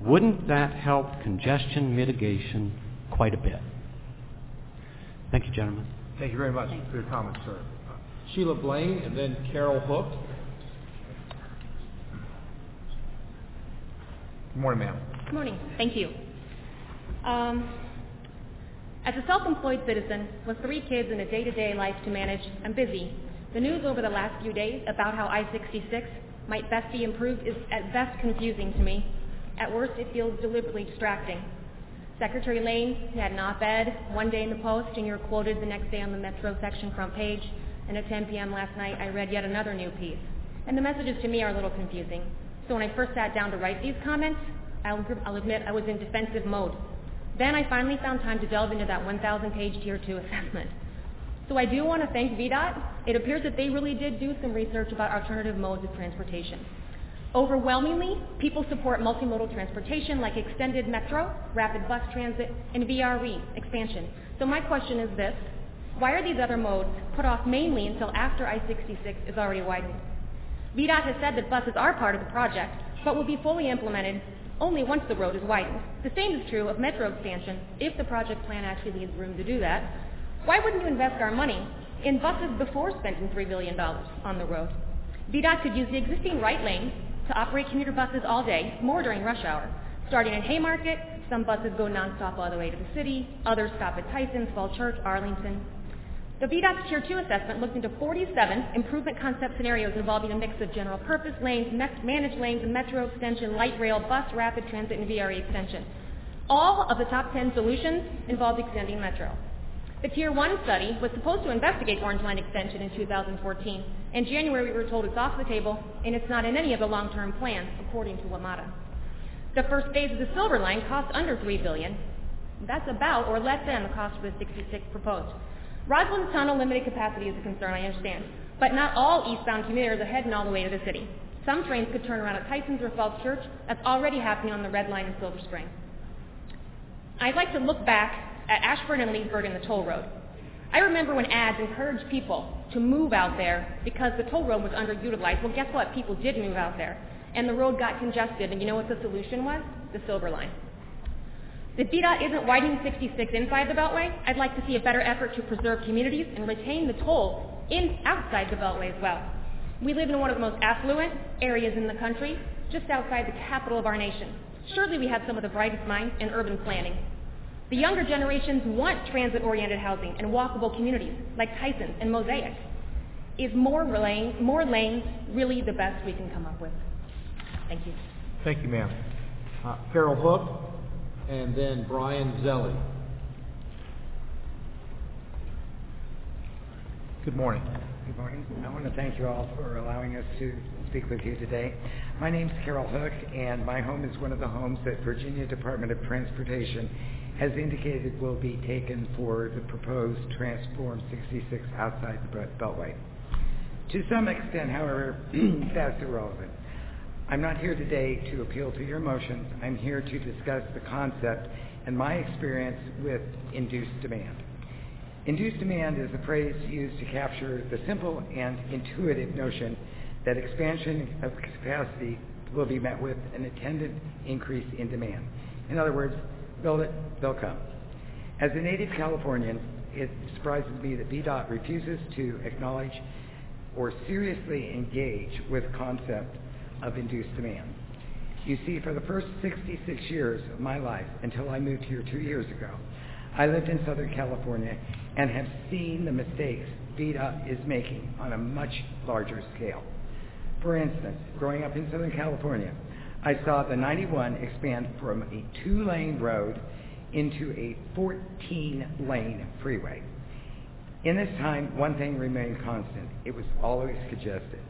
wouldn't that help congestion mitigation quite a bit? Thank you, gentlemen. Thank you very much for your comments, sir. Sheila Blaine and then Carol Hook. Good morning, ma'am. Good morning. Thank you. Um, as a self-employed citizen with three kids and a day-to-day life to manage, I'm busy. The news over the last few days about how I-66 might best be improved is at best confusing to me. At worst, it feels deliberately distracting. Secretary Layne, had an op-ed one day in the Post, and you were quoted the next day on the Metro section front page. And at 10 p.m. last night, I read yet another new piece. And the messages to me are a little confusing. So when I first sat down to write these comments, I'll, I'll admit I was in defensive mode. Then I finally found time to delve into that 1,000-page Tier 2 (laughs) assessment. So I do want to thank VDOT. It appears that they really did do some research about alternative modes of transportation. Overwhelmingly, people support multimodal transportation like extended metro, rapid bus transit, and VRE expansion. So my question is this. Why are these other modes put off mainly until after I-66 is already widened? VDOT has said that buses are part of the project, but will be fully implemented only once the road is widened. The same is true of metro expansion, if the project plan actually leaves room to do that. Why wouldn't you invest our money in buses before spending $3 billion on the road? VDOT could use the existing right lane to operate commuter buses all day, more during rush hour. Starting in Haymarket, some buses go nonstop all the way to the city, others stop at Tysons, Falls Church, Arlington. The VDOT's Tier 2 assessment looked into 47 improvement concept scenarios involving a mix of general purpose lanes, managed lanes, metro extension, light rail, bus, rapid transit, and VRE extension. All of the top 10 solutions involved extending metro. The Tier 1 study was supposed to investigate Orange Line extension in 2014. In January, we were told it's off the table, and it's not in any of the long-term plans, according to WMATA. The first phase of the Silver Line cost under 3 billion. That's about or less than the cost of the 66 proposed. Rosslyn Tunnel limited capacity is a concern, I understand. But not all eastbound commuters are heading all the way to the city. Some trains could turn around at Tysons or Falls Church. That's already happening on the Red Line in Silver Spring. I'd like to look back at Ashburn and Leesburg and the toll road. I remember when ads encouraged people to move out there because the toll road was underutilized. Well, guess what? People did move out there. And the road got congested. And you know what the solution was? The Silver Line. If VDOT isn't widening 66 inside the Beltway, I'd like to see a better effort to preserve communities and retain the toll in outside the Beltway as well. We live in one of the most affluent areas in the country, just outside the capital of our nation. Surely we have some of the brightest minds in urban planning. The younger generations want transit-oriented housing and walkable communities like Tysons and Mosaic. Is more, lane, more lanes really the best we can come up with? Thank you. Thank you, ma'am. Uh, Carol Hook, and then Brian Zelli. Good morning. Good morning. I want to thank you all for allowing us to speak with you today. My name is Carol Hook, and my home is one of the homes that Virginia Department of Transportation has indicated will be taken for the proposed Transform 66 outside the Beltway. To some extent, however, (clears throat) that's irrelevant. I'm not here today to appeal to your emotions. I'm here to discuss the concept and my experience with induced demand. Induced demand is a phrase used to capture the simple and intuitive notion that expansion of capacity will be met with an attendant increase in demand. In other words, build it, they'll come. As a native Californian, it surprises me that VDOT refuses to acknowledge or seriously engage with concept of induced demand. You see, for the first 66 years of my life, until I moved here two years ago, I lived in Southern California and have seen the mistakes VDOT is making on a much larger scale. For instance, growing up in Southern California, I saw the 91 expand from a two-lane road into a 14-lane freeway. In this time, one thing remained constant. It was always congested.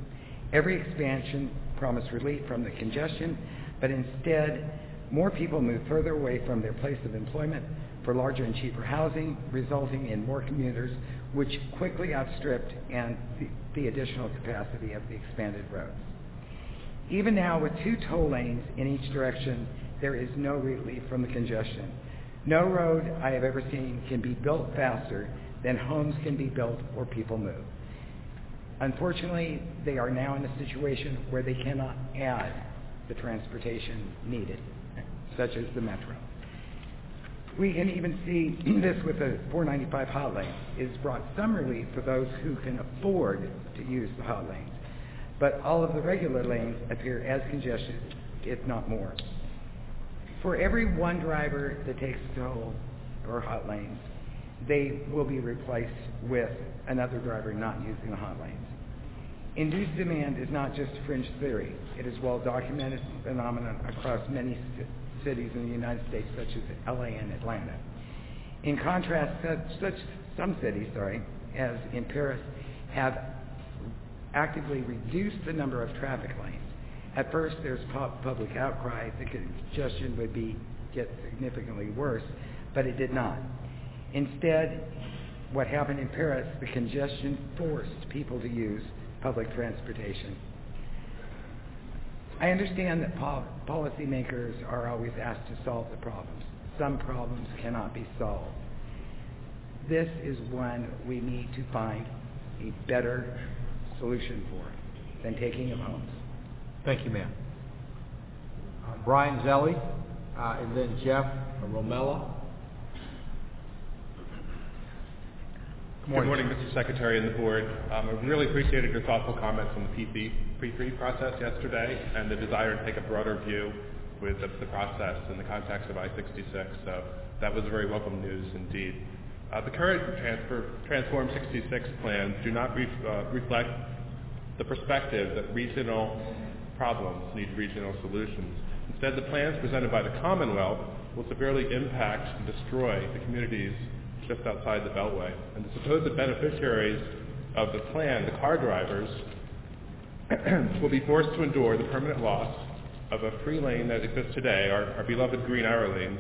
Every expansion promised relief from the congestion, but instead, more people moved further away from their place of employment for larger and cheaper housing, resulting in more commuters, which quickly outstripped and the, the additional capacity of the expanded roads. Even now, with two toll lanes in each direction, there is no relief from the congestion. No road I have ever seen can be built faster than homes can be built or people move. Unfortunately, they are now in a situation where they cannot add the transportation needed, such as the metro. We can even see this with the 495 hot lane. It's brought some relief for those who can afford to use the hot lanes. But all of the regular lanes appear as congested, if not more. For every one driver that takes toll or hot lanes, they will be replaced with another driver not using the hot lanes. Induced demand is not just fringe theory. It is well-documented phenomenon across many cities in the United States, such as LA and Atlanta. In contrast, such some cities, sorry, as in Paris, have actively reduced the number of traffic lanes. At first, there's public outcry that congestion would be get significantly worse, but it did not. Instead, what happened in Paris, the congestion forced people to use public transportation. I understand that pol- policymakers are always asked to solve the problems. Some problems cannot be solved. This is one we need to find a better solution for than taking of homes. Thank you, ma'am. Uh, Brian Zelli, uh, and then Jeff Romella. Good morning. Mr. Secretary and the board. Um, I really appreciated your thoughtful comments on the PC pre-free process yesterday and the desire to take a broader view with the, the process in the context of I-66. So that was very welcome news indeed. Uh, the current transfer, Transform 66 plans do not uh, reflect the perspective that regional problems need regional solutions. Instead, the plans presented by the Commonwealth will severely impact and destroy the communities just outside the Beltway. And the supposed beneficiaries of the plan, the car drivers, (clears throat) will be forced to endure the permanent loss of a free lane that exists today, our, our beloved green arrow lane,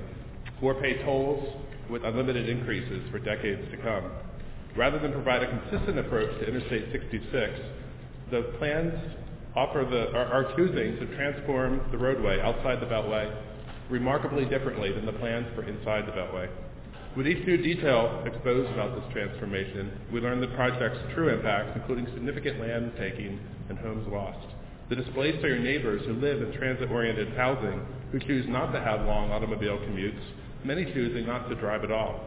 or pay tolls with unlimited increases for decades to come. Rather than provide a consistent approach to Interstate 66, the plans offer the, are, are choosing to transform the roadway outside the Beltway remarkably differently than the plans for inside the Beltway. With each new detail exposed about this transformation, we learn the project's true impacts, including significant land taking and homes lost. The displaced are your neighbors who live in transit-oriented housing, who choose not to have long automobile commutes, many choosing not to drive at all.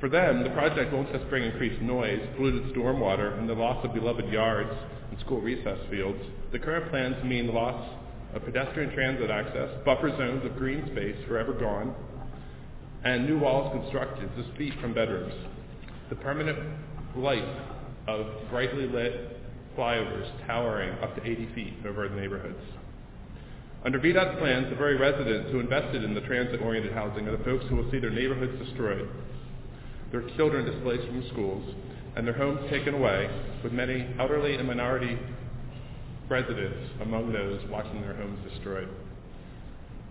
For them, the project won't just bring increased noise, polluted stormwater, and the loss of beloved yards and school recess fields. The current plans mean the loss of pedestrian transit access, buffer zones of green space forever gone, and new walls constructed just feet from bedrooms. The permanent light of brightly lit flyovers towering up to 80 feet over the neighborhoods. Under VDOT's plans, the very residents who invested in the transit-oriented housing are the folks who will see their neighborhoods destroyed, their children displaced from schools, and their homes taken away, with many elderly and minority residents among those watching their homes destroyed.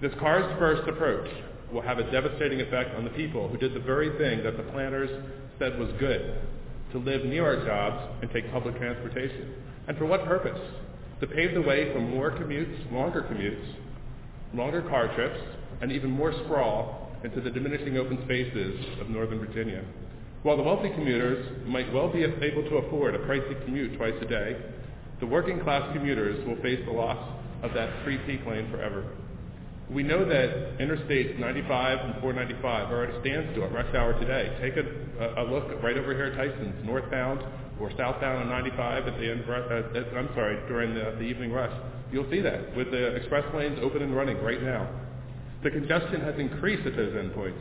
This cars-first approach will have a devastating effect on the people who did the very thing that the planners said was good, to live near our jobs and take public transportation. And for what purpose? To pave the way for more commutes, longer commutes, longer car trips, and even more sprawl into the diminishing open spaces of Northern Virginia. While the wealthy commuters might well be able to afford a pricey commute twice a day, the working class commuters will face the loss of that free peak lane forever. We know that interstates 95 and 495 are at a standstill at rush hour today. Take a, a look right over here at Tysons, northbound or southbound on 95 at the end. Uh, at, I'm sorry, during the, the evening rush. You'll see that with the express lanes open and running right now. The congestion has increased at those endpoints.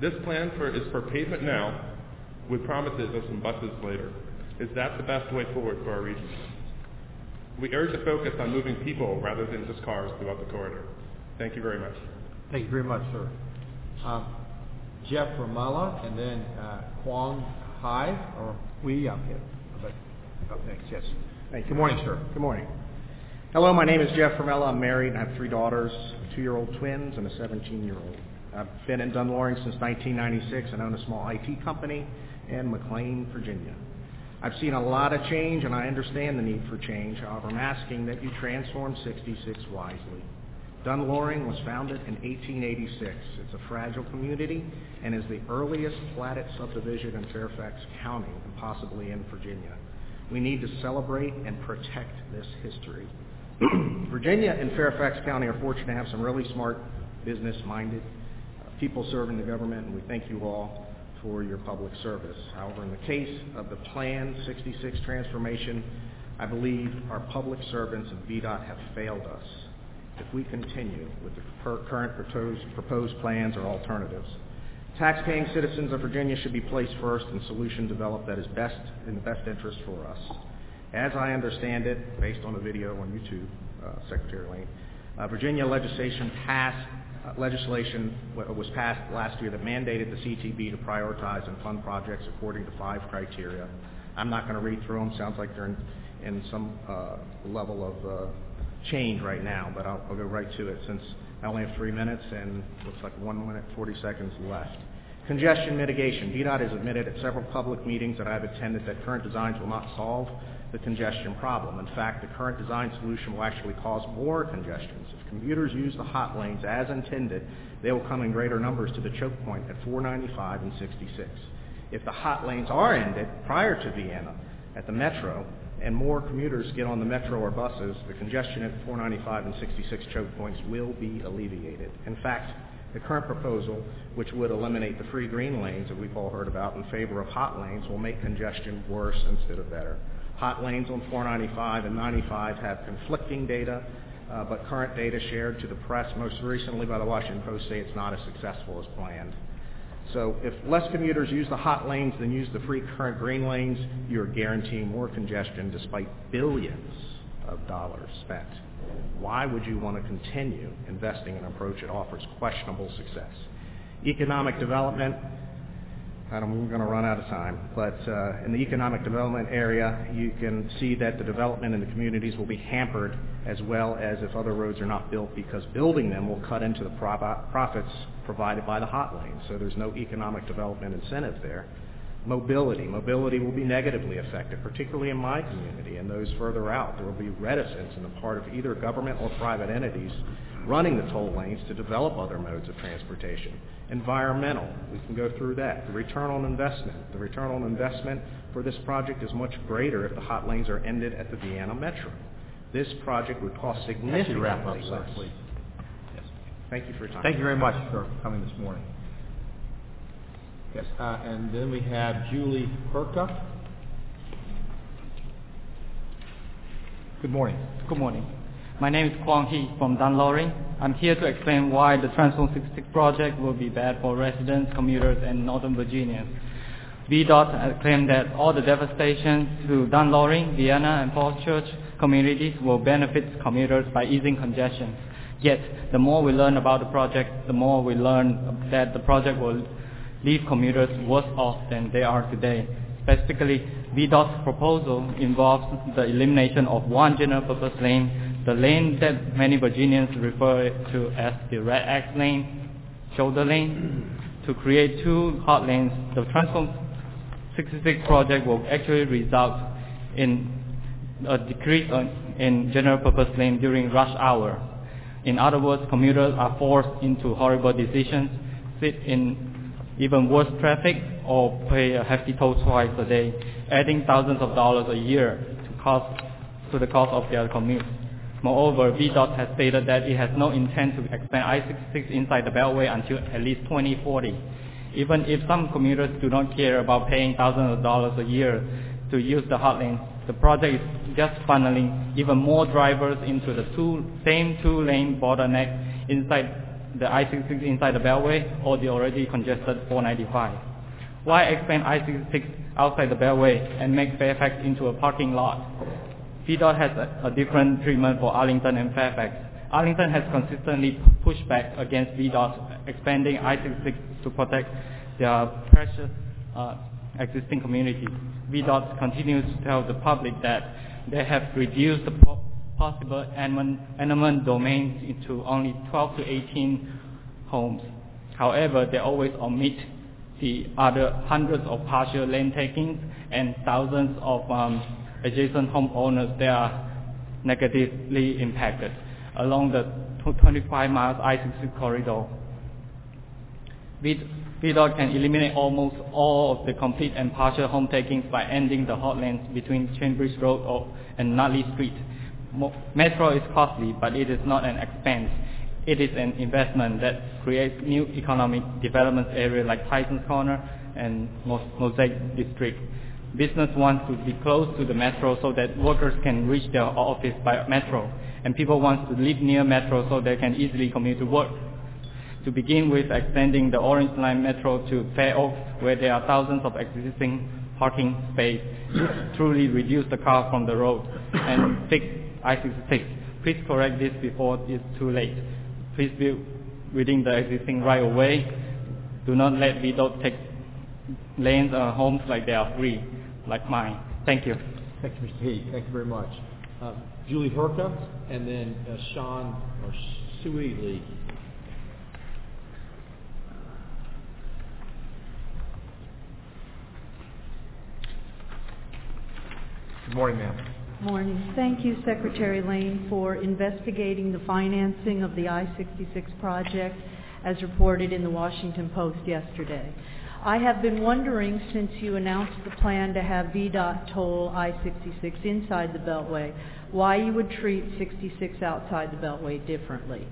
This plan for, is for pavement now, with promises of some buses later. Is that the best way forward for our region? We urge a focus on moving people rather than just cars throughout the corridor. Thank you very much. Thank you very much, sir. Um, Jeff Ramala, and then uh, Kwong Hai, or we up here. But up next, yes. Thank you. Good morning, sir. Good morning. Hello, my name is Jeff Ramella. I'm married and I have three daughters, two-year-old twins and a 17-year-old. I've been in Dunn Loring since 1996 and own a small IT company in McLean, Virginia. I've seen a lot of change and I understand the need for change. However, I'm asking that you transform 66 wisely. Dunn Loring was founded in 1886. It's a fragile community and is the earliest platted subdivision in Fairfax County and possibly in Virginia. We need to celebrate and protect this history. (clears throat) Virginia and Fairfax County are fortunate to have some really smart, business-minded uh, people serving the government, and we thank you all for your public service. However, in the case of the Plan 66 transformation, I believe our public servants and VDOT have failed us if we continue with the current proposed, plans or alternatives. Taxpaying citizens of Virginia should be placed first and solution developed that is best in the best interest for us. As I understand it, based on a video on YouTube, uh, Secretary Layne, uh, Virginia legislation passed uh, legislation was passed last year that mandated the CTB to prioritize and fund projects according to five criteria. I'm not going to read through them. Sounds like they're in, some level of uh, change right now, but I'll, I'll go right to it since I only have three minutes and looks like one minute 40 seconds left. Congestion mitigation. VDOT has admitted at several public meetings that I've attended that current designs will not solve the congestion problem. In fact, the current design solution will actually cause more congestions. If commuters use the hot lanes as intended, they will come in greater numbers to the choke point at 495 and 66. If the hot lanes are ended prior to Vienna at the metro, and more commuters get on the metro or buses, the congestion at 495 and 66 choke points will be alleviated. In fact, the current proposal, which would eliminate the free green lanes that we've all heard about in favor of hot lanes, will make congestion worse instead of better. Hot lanes on 495 and 95 have conflicting data, uh, but current data shared to the press most recently by the Washington Post say it's not as successful as planned. So if less commuters use the hot lanes than use the free current green lanes, you're guaranteeing more congestion despite billions of dollars spent. Why would you want to continue investing in an approach that offers questionable success? Economic development, I'm going to run out of time, but uh, in the economic development area, you can see that the development in the communities will be hampered as well as if other roads are not built because building them will cut into the profits provided by the hot lanes. So there's no economic development incentive there. Mobility. Mobility will be negatively affected, particularly in my community and those further out. There will be reticence on the part of either government or private entities running the toll lanes to develop other modes of transportation. Environmental, we can go through that. The return on investment. The return on investment for this project is much greater if the hot lanes are ended at the Vienna Metro. This project would cost significantly wrap up, less. sir, please. Yes. Thank you for your time. Thank you very much for coming this morning. Yes, uh, and then we have Julie Herka. Good morning. Good morning. My name is Kwang Hee from Dunn Loring. I'm here to explain why the Transform 66 project will be bad for residents, commuters, and Northern Virginians. VDOT claimed that all the devastation to Dunn Loring, Vienna, and Falls Church communities will benefit commuters by easing congestion. Yet, the more we learn about the project, the more we learn that the project will leave commuters worse off than they are today. Specifically, VDOT's proposal involves the elimination of one general purpose lane, the lane that many Virginians refer to as the Red X lane, shoulder lane, to create two hot lanes. The Transform 66 project will actually result in a decrease in general purpose lane during rush hour. In other words, commuters are forced into horrible decisions, sit in even worse traffic, or pay a hefty toll twice a day, adding thousands of dollars a year to, cost, to the cost of their commute. Moreover, VDOT has stated that it has no intent to expand I-66 inside the Beltway until at least 2040. Even if some commuters do not care about paying thousands of dollars a year to use the hot lane, the project is just funneling even more drivers into the two, same two-lane bottleneck inside the I-66 inside the Beltway or the already congested 495. Why expand I-66 outside the Beltway and make Fairfax into a parking lot? VDOT has a, a different treatment for Arlington and Fairfax. Arlington has consistently pushed back against VDOT expanding I-66 to protect their precious uh, existing communities. VDOT continues to tell the public that they have reduced the po- possible eminent domains into only 12 to 18 homes. However, they always omit the other hundreds of partial land takings and thousands of um, adjacent homeowners they are negatively impacted along the 25 miles I-66 corridor. VDOT can eliminate almost all of the complete and partial home takings by ending the hot lanes between Cambridge Road and Nutley Street. Metro is costly, but it is not an expense. It is an investment that creates new economic development areas like Tysons Corner and Mosaic District. Business wants to be close to the metro so that workers can reach their office by metro, and people want to live near metro so they can easily commute to work. To begin with, extending the Orange Line metro to Fair Oaks, where there are thousands of existing parking space, truly reduce the car from the road and fix I-66. Please correct this before it's too late. Please build within the existing right of way. Do not let VDOT take lanes or homes like they are free, like mine. Thank you. Thank you, Mr. Heath. Thank you very much. Uh, Julie Herka, and then uh, Sean or Sui Lee. Good morning, ma'am. Morning. Thank you, Secretary Layne, for investigating the financing of the I-66 project as reported in the Washington Post yesterday. I have been wondering since you announced the plan to have VDOT toll I-66 inside the Beltway, why you would treat 66 outside the Beltway differently.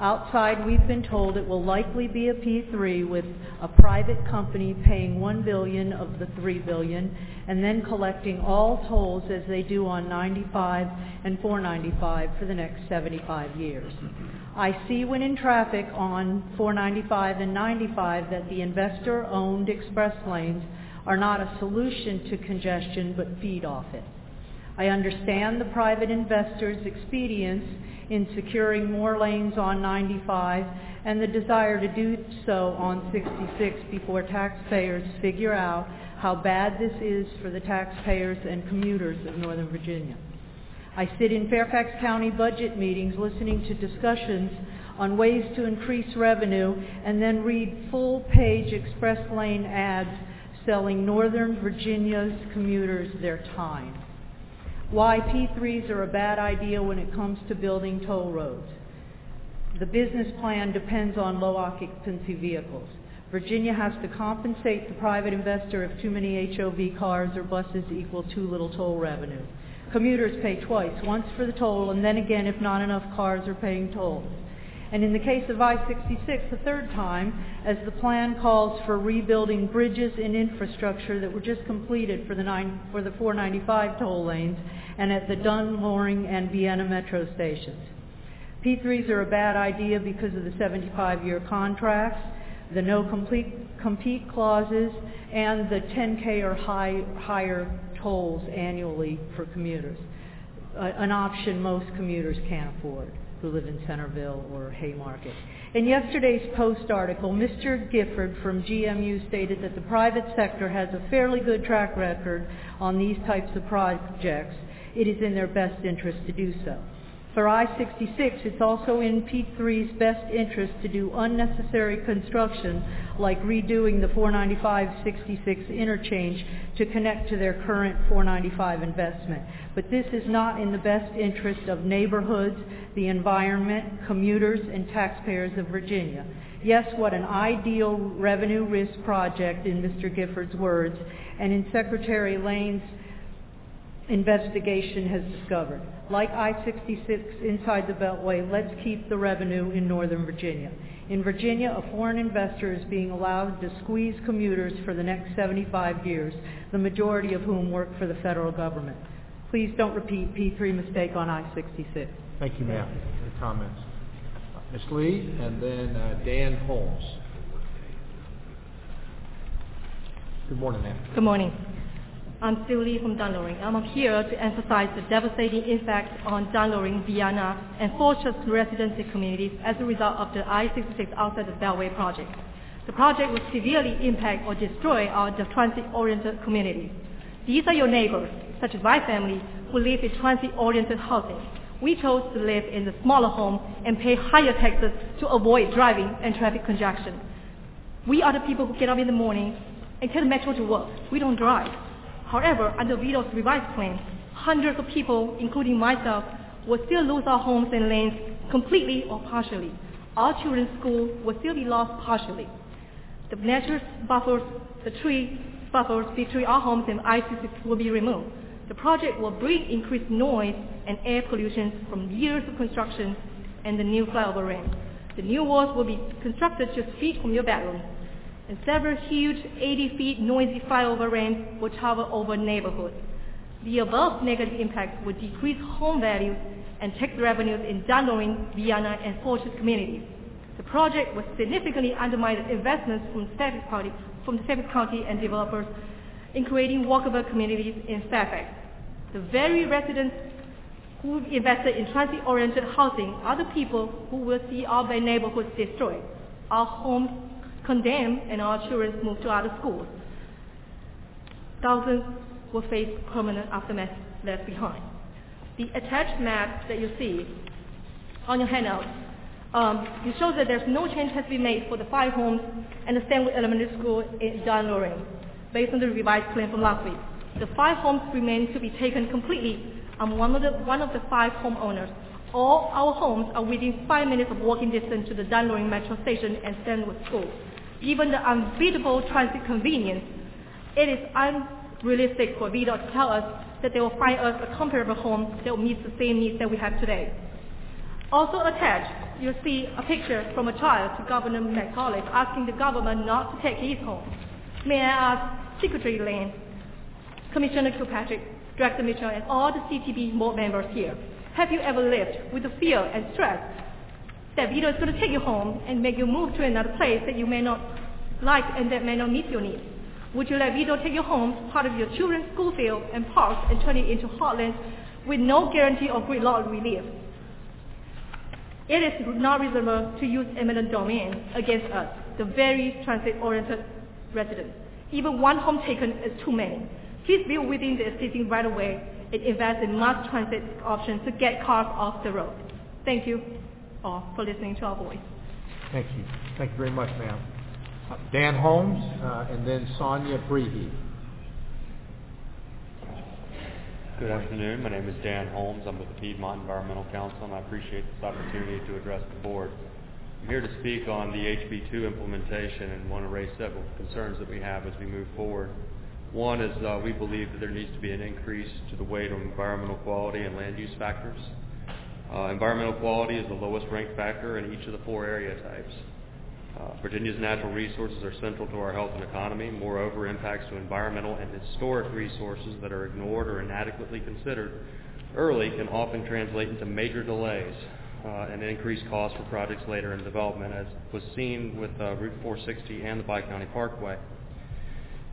Outside, we've been told it will likely be a P3 with a private company paying 1 billion of the 3 billion and then collecting all tolls as they do on 95 and 495 for the next 75 years. I see when in traffic on 495 and 95 that the investor-owned express lanes are not a solution to congestion but feed off it. I understand the private investors' expedience in securing more lanes on 95 and the desire to do so on 66 before taxpayers figure out how bad this is for the taxpayers and commuters of Northern Virginia. I sit in Fairfax County budget meetings listening to discussions on ways to increase revenue and then read full-page express lane ads selling Northern Virginia's commuters their time why P3s are a bad idea when it comes to building toll roads. The business plan depends on low occupancy vehicles. Virginia has to compensate the private investor if too many HOV cars or buses equal too little toll revenue. Commuters pay twice, once for the toll and then again if not enough cars are paying tolls. and in the case of I-66, the third time, as the plan calls for rebuilding bridges and infrastructure that were just completed for the, nine, for the 495 toll lanes and at the Dunn, Loring, and Vienna metro stations. P3s are a bad idea because of the 75-year contracts, the no complete, compete clauses, and the 10K or high, higher tolls annually for commuters, an option most commuters can't afford who live in Centreville or Haymarket. In yesterday's Post article, Mr. Gifford from GMU stated that the private sector has a fairly good track record on these types of projects. It is in their best interest to do so. For I-66, it's also in P3's best interest to do unnecessary construction like redoing the 495-66 interchange to connect to their current 495 investment. But this is not in the best interest of neighborhoods, the environment, commuters, and taxpayers of Virginia. Yes, what an ideal revenue risk project in Mr. Gifford's words and in Secretary Layne's investigation has discovered. Like I-66 inside the Beltway, let's keep the revenue in Northern Virginia. In Virginia, a foreign investor is being allowed to squeeze commuters for the next 75 years, the majority of whom work for the federal government. Please don't repeat P3 mistake on I-66. Thank you, ma'am. Your comments. Ms. Lee, and then uh, Dan Holmes. Good morning, ma'am. Good morning. I'm Sue Lee from Dunn Loring. I'm here to emphasize the devastating impact on Dunn Loring, Vienna, and Fortress residency communities as a result of the I-66 outside the Beltway project. The project will severely impact or destroy our transit-oriented communities. These are your neighbors, such as my family, who live in transit-oriented housing. We chose to live in the smaller home and pay higher taxes to avoid driving and traffic congestion. We are the people who get up in the morning and take the metro to work. We don't drive. However, under VDOT's revised plan, hundreds of people, including myself, will still lose our homes and lands completely or partially. Our children's school will still be lost partially. The natural buffers, the tree buffers between our homes and I-66 will be removed. The project will bring increased noise and air pollution from years of construction and the new flyover ramp. The new walls will be constructed just feet from your bedroom and several huge 80 feet noisy flyover ramps will travel over neighborhoods. The above negative impacts will decrease home values and tax revenues in Dunn Loring, Vienna, and Fortress communities. The project will significantly undermine investments from Fairfax County, from the County and developers in creating walkable communities in Fairfax. The very residents who invested in transit-oriented housing are the people who will see our neighborhoods destroyed, our homes condemned and our children moved to other schools. Thousands will face permanent aftermath left behind. The attached map that you see on your handout, um, it shows that there's no change has been made for the five homes and the Stenwood Elementary School in Dunn Loring, based on the revised plan from last week. The five homes remain to be taken completely. I'm one of the, one of the five homeowners. All our homes are within five minutes of walking distance to the Dunn Loring Metro Station and Stenwood School. Given the unbeatable transit convenience, it is unrealistic for VDOT to tell us that they will find us a comparable home that will meet the same needs that we have today. Also attached, you'll see a picture from a child to Governor McAuliffe asking the government not to take his home. May I ask Secretary Layne, Commissioner Kilpatrick, Director Mitchell, and all the CTB board members here, have you ever lived with the fear and stress that VDOT is going to take you home and make you move to another place that you may not like and that may not meet your needs? Would you let VDOT take you home, part of your children's school field and parks, and turn it into heartlands with no guarantee of gridlock relief? It is not reasonable to use eminent domain against us, the very transit-oriented residents. Even one home taken is too many. Please build within the existing right-of-way and invest in mass transit options to get cars off the road. Thank you all for listening to our voice. Thank you. Thank you very much, ma'am. Uh, Dan Holmes, uh, and then Sonia Brehe. Good afternoon. My name is Dan Holmes. I'm with the Piedmont Environmental Council, and I appreciate this opportunity to address the board. I'm here to speak on the HB2 implementation and want to raise several concerns that we have as we move forward. One is uh, we believe that there needs to be an increase to the weight of environmental quality and land use factors. Uh, environmental quality is the lowest ranked factor in each of the four area types. Uh, Virginia's natural resources are central to our health and economy. Moreover, impacts to environmental and historic resources that are ignored or inadequately considered early can often translate into major delays uh, and increased costs for projects later in development, as was seen with uh, Route 460 and the Bi-County Parkway.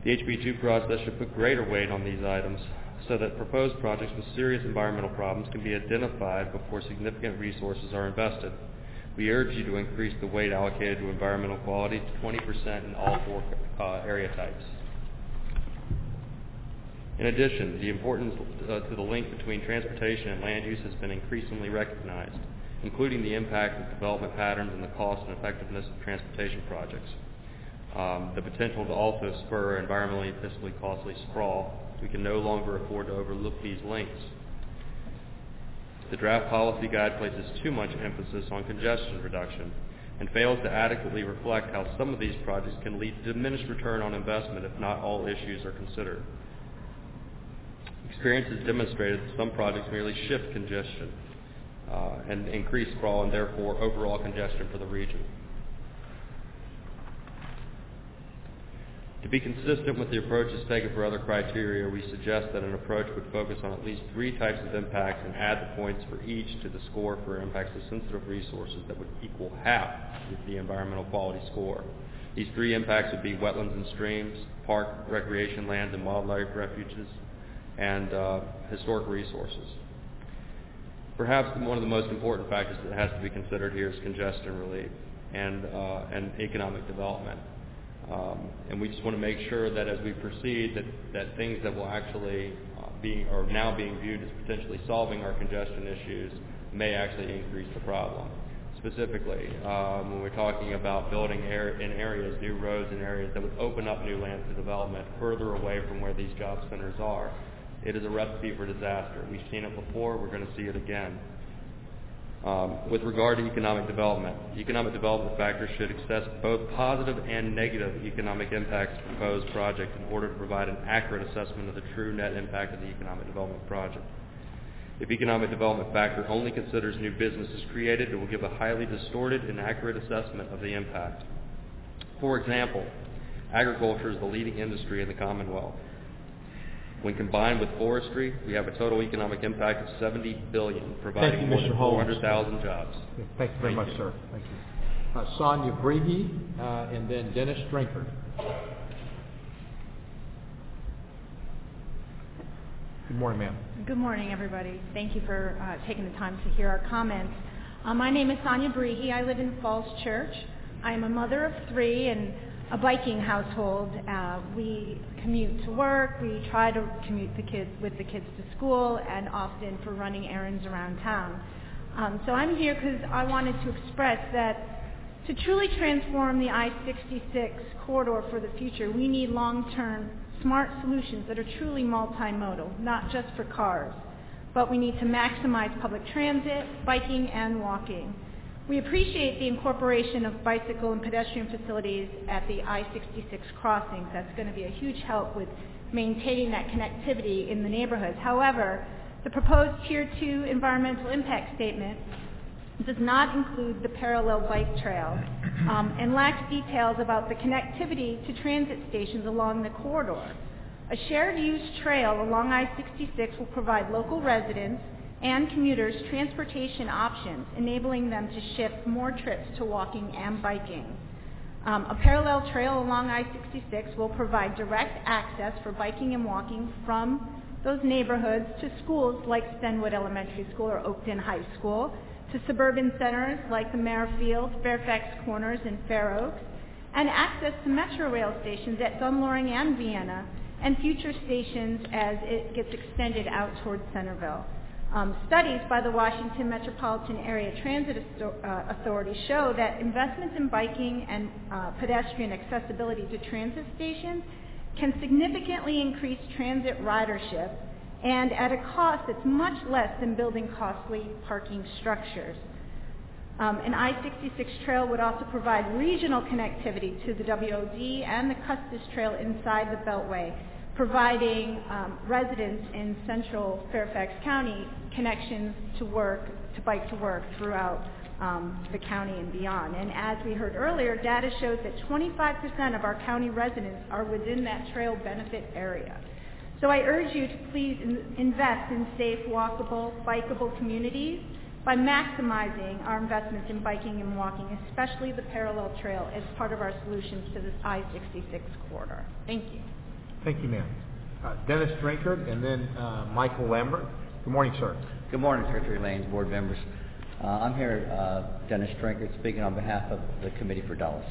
The HB2 process should put greater weight on these items so that proposed projects with serious environmental problems can be identified before significant resources are invested. We urge you to increase the weight allocated to environmental quality to 20% in all four uh, area types. In addition, the importance uh, to the link between transportation and land use has been increasingly recognized, including the impact of development patterns and the cost and effectiveness of transportation projects. Um, the potential to also spur environmentally and fiscally costly sprawl. We can no longer afford to overlook these links. The draft policy guide places too much emphasis on congestion reduction and fails to adequately reflect how some of these projects can lead to diminished return on investment if not all issues are considered. Experience has demonstrated that some projects merely shift congestion uh, and increase sprawl and therefore overall congestion for the region. To be consistent with the approaches taken for other criteria, we suggest that an approach would focus on at least three types of impacts and add the points for each to the score for impacts to sensitive resources that would equal half of the environmental quality score. These three impacts would be wetlands and streams, park, recreation lands, and wildlife refuges, and uh, historic resources. Perhaps one of the most important factors that has to be considered here is congestion relief and, uh, and economic development. Um, and we just want to make sure that as we proceed, that, that things that will actually uh, be or now being viewed as potentially solving our congestion issues may actually increase the problem. Specifically, um, when we're talking about building air, in areas, new roads in areas that would open up new lands to development further away from where these job centers are, it is a recipe for disaster. We've seen it before. We're going to see it again. Um, with regard to economic development, economic development factors should assess both positive and negative economic impacts of proposed project in order to provide an accurate assessment of the true net impact of the economic development project. If economic development factor only considers new businesses created, it will give a highly distorted, inaccurate assessment of the impact. For example, agriculture is the leading industry in the Commonwealth. When combined with forestry, we have a total economic impact of 70 billion, providing you, more Mr. than 400,000 jobs. Thank you very Thank much, you. sir. Thank you. Uh, Sonia Breege, uh, and then Dennis Drinkard. Good morning, ma'am. Good morning, everybody. Thank you for uh, taking the time to hear our comments. Uh, my name is Sonia Brehe. I live in Falls Church. I am a mother of three and a biking household. Uh, we commute to work. We try to commute the kids with the kids to school, and often for running errands around town. Um, so I'm here because I wanted to express that to truly transform the I-66 corridor for the future, we need long-term smart solutions that are truly multimodal, not just for cars. But we need to maximize public transit, biking, and walking. We appreciate the incorporation of bicycle and pedestrian facilities at the I-66 crossings. That's going to be a huge help with maintaining that connectivity in the neighborhoods. However, the proposed Tier 2 environmental impact statement does not include the parallel bike trail um, and lacks details about the connectivity to transit stations along the corridor. A shared use trail along I-66 will provide local residents and commuters transportation options, enabling them to shift more trips to walking and biking. Um, a parallel trail along I-66 will provide direct access for biking and walking from those neighborhoods to schools like Stenwood Elementary School or Oakton High School, to suburban centers like the Merrifield, Fairfax Corners, and Fair Oaks, and access to metro rail stations at Dunn Loring and Vienna, and future stations as it gets extended out towards Centreville. Um, studies by the Washington Metropolitan Area Transit uh, Authority show that investments in biking and uh, pedestrian accessibility to transit stations can significantly increase transit ridership and at a cost that's much less than building costly parking structures. Um, an I-66 trail would also provide regional connectivity to the W&OD and the Custis Trail inside the Beltway, providing um, residents in central Fairfax County connections to work, to bike to work throughout um, the county and beyond. And as we heard earlier, data shows that 25% of our county residents are within that trail benefit area. So I urge you to please in- invest in safe, walkable, bikeable communities by maximizing our investments in biking and walking, especially the parallel trail, as part of our solutions to this I-66 corridor. Thank you. Thank you, ma'am. Uh, Dennis Drinkard and then uh, Michael Lambert. Good morning, sir. Good morning, Secretary Laynes, board members. Uh, I'm here, Dennis Drinkard, speaking on behalf of the Committee for Dulles.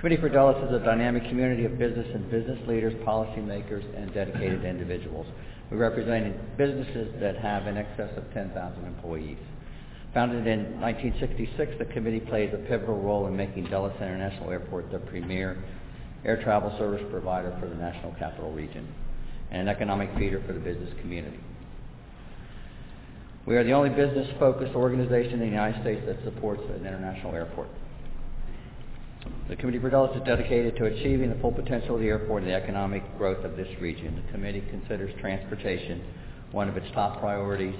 Committee for Dulles is a dynamic community of business and business leaders, policymakers, and dedicated individuals. We represent businesses that have in excess of 10,000 employees. Founded in 1966, the committee plays a pivotal role in making Dulles International Airport the premier air travel service provider for the National Capital Region and an economic feeder for the business community. We are the only business-focused organization in the United States that supports an international airport. The Committee for Dulles is dedicated to achieving the full potential of the airport and the economic growth of this region. The committee considers transportation one of its top priorities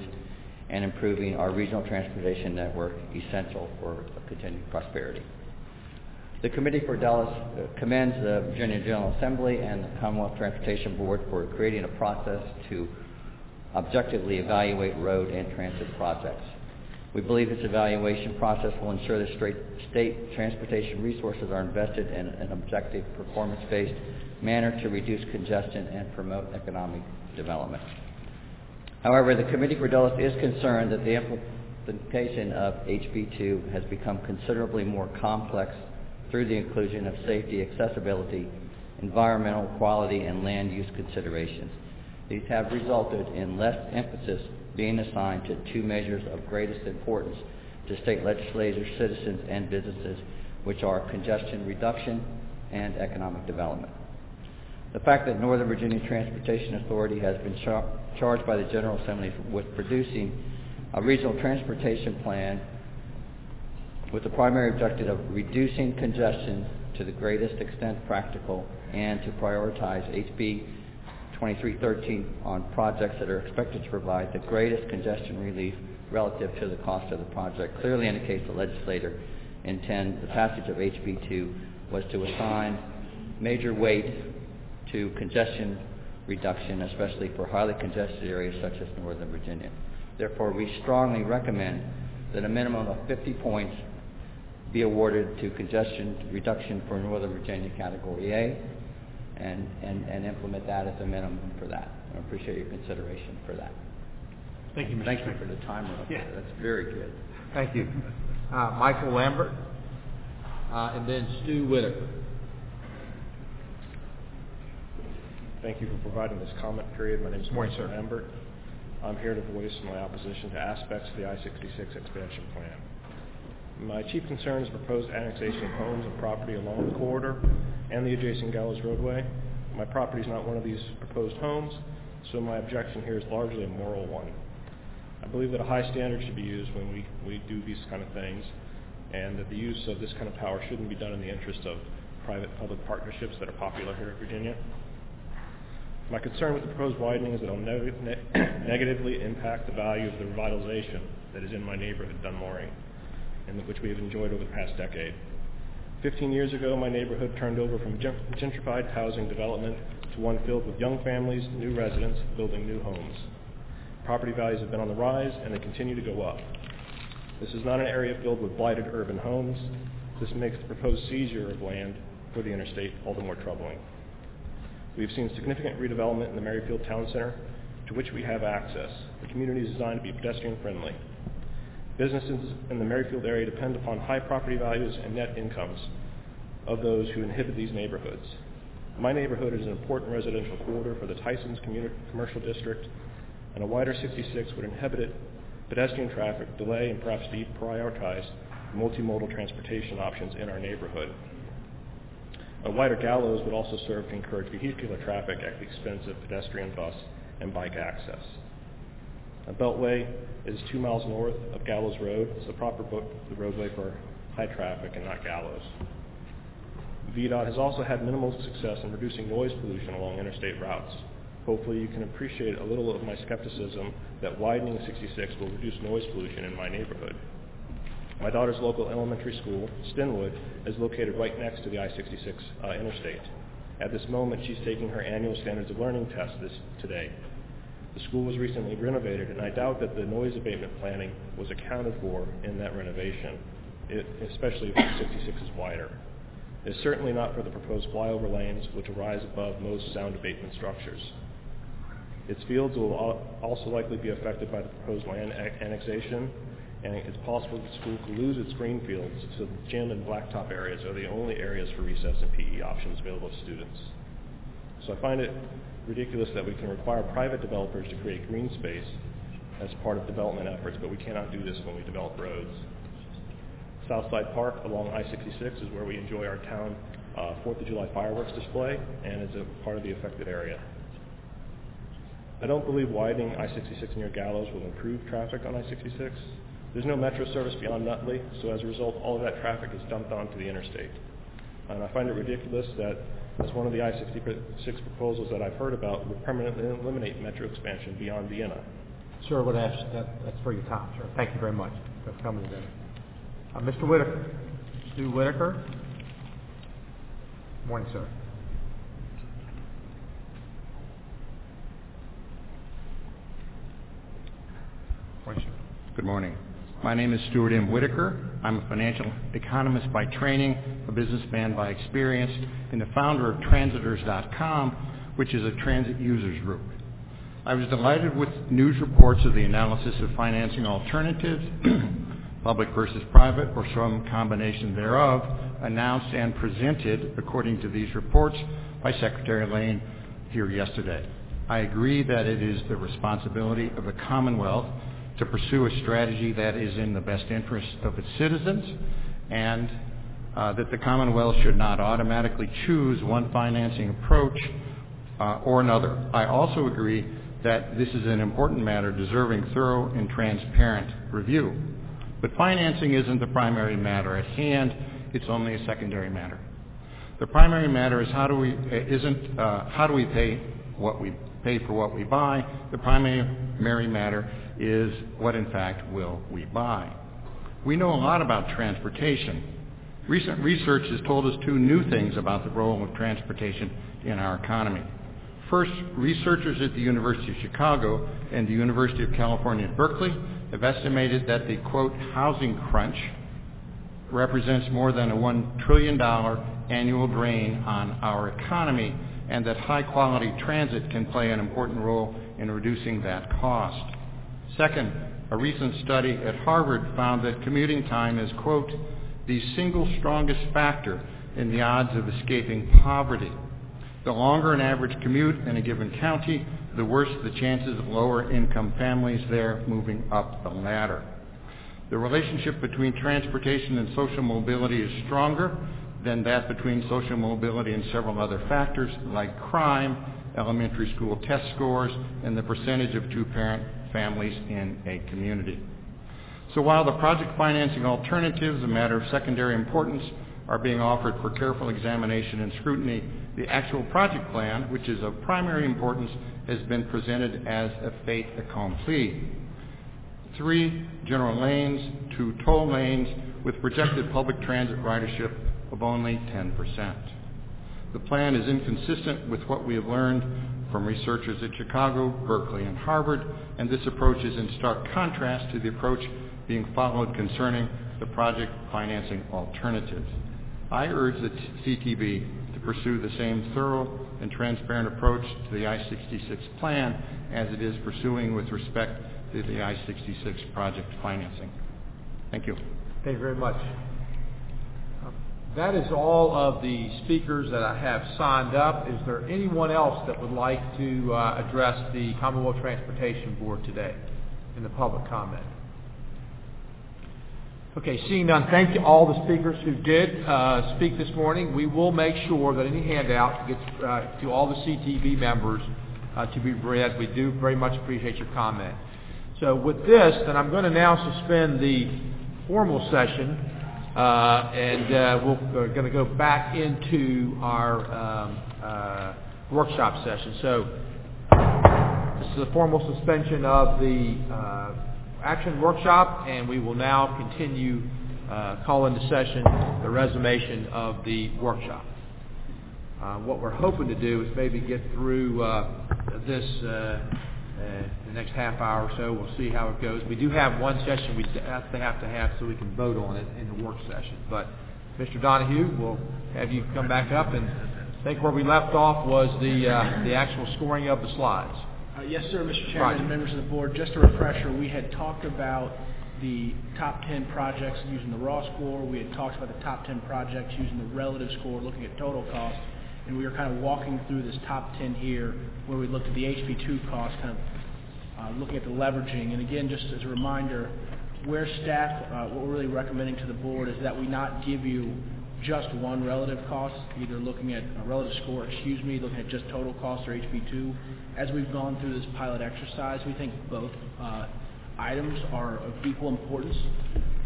and improving our regional transportation network essential for continued prosperity. The Committee for Dulles uh, commends the Virginia General Assembly and the Commonwealth Transportation Board for creating a process to objectively evaluate road and transit projects. We believe this evaluation process will ensure that state transportation resources are invested in an objective, performance-based manner to reduce congestion and promote economic development. However, the Committee for Dulles is concerned that the implementation of HB2 has become considerably more complex through the inclusion of safety, accessibility, environmental quality, and land use considerations. These have resulted in less emphasis being assigned to two measures of greatest importance to state legislators, citizens, and businesses, which are congestion reduction and economic development. The fact that Northern Virginia Transportation Authority has been char- charged by the General Assembly with producing a regional transportation plan with the primary objective of reducing congestion to the greatest extent practical and to prioritize HB 2313 on projects that are expected to provide the greatest congestion relief relative to the cost of the project clearly indicates the legislator intend the passage of HB2 was to assign major weight to congestion reduction, especially for highly congested areas such as Northern Virginia. Therefore, we strongly recommend that a minimum of 50 points be awarded to congestion reduction for Northern Virginia Category A and, and, and implement that as a minimum for that. I appreciate your consideration for that. Thank you, Mr. Thank Speaker. you for the timer up Yeah. there. That's very good. Thank you. Uh, Michael Lambert, uh, and then Stu Whitaker. Thank you for providing this comment period. My name is Morning, Michael sir. Lambert. I'm here to voice my opposition to aspects of the I-66 expansion plan. My chief concern is proposed annexation of homes and property along the corridor and the adjacent Gallows roadway. My property is not one of these proposed homes, so my objection here is largely a moral one. I believe that a high standard should be used when we, we do these kind of things, and that the use of this kind of power shouldn't be done in the interest of private-public partnerships that are popular here in Virginia. My concern with the proposed widening is that it'll neg- ne- (coughs) negatively impact the value of the revitalization that is in my neighborhood, Dunn Loring, and which we have enjoyed over the past decade. Fifteen years ago, my neighborhood turned over from gentrified housing development to one filled with young families, new residents building new homes. Property values have been on the rise, and they continue to go up. This is not an area filled with blighted urban homes. This makes the proposed seizure of land for the interstate all the more troubling. We have seen significant redevelopment in the Merrifield Town Center, to which we have access. The community is designed to be pedestrian friendly. Businesses in the Merrifield area depend upon high property values and net incomes of those who inhabit these neighborhoods. My neighborhood is an important residential corridor for the Tysons Commercial District, and a wider 66 would inhibit pedestrian traffic, delay, and perhaps deprioritize multimodal transportation options in our neighborhood. A wider gallows would also serve to encourage vehicular traffic at the expense of pedestrian, bus, and bike access. A beltway is two miles north of Gallows Road. It's the proper roadway for high traffic and not gallows. VDOT has also had minimal success in reducing noise pollution along interstate routes. Hopefully you can appreciate a little of my skepticism that widening 66 will reduce noise pollution in my neighborhood. My daughter's local elementary school, Stenwood, is located right next to the I-66 uh, interstate. At this moment, she's taking her annual standards of learning test this today. The school was recently renovated, and I doubt that the noise abatement planning was accounted for in that renovation, it, especially if 66 is wider. It's certainly not for the proposed flyover lanes, which rise above most sound abatement structures. Its fields will also likely be affected by the proposed land annexation, and it's possible the school could lose its green fields, so the gym and blacktop areas are the only areas for recess and PE options available to students. So I find it ridiculous that we can require private developers to create green space as part of development efforts, but we cannot do this when we develop roads. Southside Park along I-66 is where we enjoy our town uh, 4th of July fireworks display and is a part of the affected area. I don't believe widening I-66 near Gallows will improve traffic on I-66. There's no metro service beyond Nutley, so as a result, all of that traffic is dumped onto the interstate. And I find it ridiculous that as one of the I-66 proposals that I've heard about would permanently eliminate metro expansion beyond Vienna. Sir, would ask that, that's for your time, sir. Thank you very much for coming today. Uh, Mr. Whitaker. Stu Whitaker. Morning, sir. Morning, sir. Good morning. My name is Stuart M. Whitaker. I'm a financial economist by training, a businessman by experience, and the founder of Transitors.com, which is a transit users group. I was delighted with news reports of the analysis of financing alternatives, (clears throat) public versus private, or some combination thereof, announced and presented, according to these reports, by Secretary Layne here yesterday. I agree that it is the responsibility of the Commonwealth to pursue a strategy that is in the best interest of its citizens and uh, that the Commonwealth should not automatically choose one financing approach uh, or another. I also agree that this is an important matter deserving thorough and transparent review. But financing isn't the primary matter at hand, it's only a secondary matter. The primary matter is how do we, uh, isn't uh, how do we pay what we pay for what we buy. The primary matter is what in fact will we buy. We know a lot about transportation. Recent research has told us two new things about the role of transportation in our economy. First, researchers at the University of Chicago and the University of California at Berkeley have estimated that the, quote, housing crunch represents more than a $1 trillion annual drain on our economy and that high-quality transit can play an important role in reducing that cost. Second, a recent study at Harvard found that commuting time is, quote, the single strongest factor in the odds of escaping poverty. The longer an average commute in a given county, the worse the chances of lower income families there moving up the ladder. The relationship between transportation and social mobility is stronger than that between social mobility and several other factors like crime, elementary school test scores, and the percentage of two-parent families in a community. So while the project financing alternatives, a matter of secondary importance, are being offered for careful examination and scrutiny, the actual project plan, which is of primary importance, has been presented as a fait accompli. Three general lanes, two toll lanes, with projected public transit ridership of only 10%. The plan is inconsistent with what we have learned from researchers at Chicago, Berkeley, and Harvard, and this approach is in stark contrast to the approach being followed concerning the project financing alternatives. I urge the CTB to pursue the same thorough and transparent approach to the I-66 plan as it is pursuing with respect to the I-66 project financing. Thank you. Thank you very much. That is all of the speakers that I have signed up. Is there anyone else that would like to uh, address the Commonwealth Transportation Board today in the public comment? Okay, seeing none, thank you all the speakers who did uh, speak this morning. We will make sure that any handout gets uh, to all the CTB members uh, to be read. We do very much appreciate your comment. So with this, then I'm going to now suspend the formal session and uh, we're going to go back into our um, uh, workshop session. So this is a formal suspension of the uh, action workshop, and we will now continue uh, call into session the resummation of the workshop. Uh, what we're hoping to do is maybe get through uh, this uh, uh, the next half hour or so. We'll see how it goes. We do have one session we have to have to have so we can vote on it in the work session. But Mr. Donohue, we'll have you come back up and I think where we left off was the uh, the actual scoring of the slides. Uh, yes, sir, Mr. Chairman and members of the board. Just a refresher, we had talked about the top 10 projects using the raw score. We had talked about the top 10 projects using the relative score, looking at total cost. And we were kind of walking through this top 10 here where we looked at the HB2 cost, kind of uh, looking at the leveraging. And again, just as a reminder, where staff, uh, what we're really recommending to the board is that we not give you just one relative cost, either looking at a relative score, excuse me, looking at just total cost or HB2. As we've gone through this pilot exercise, we think both uh, items are of equal importance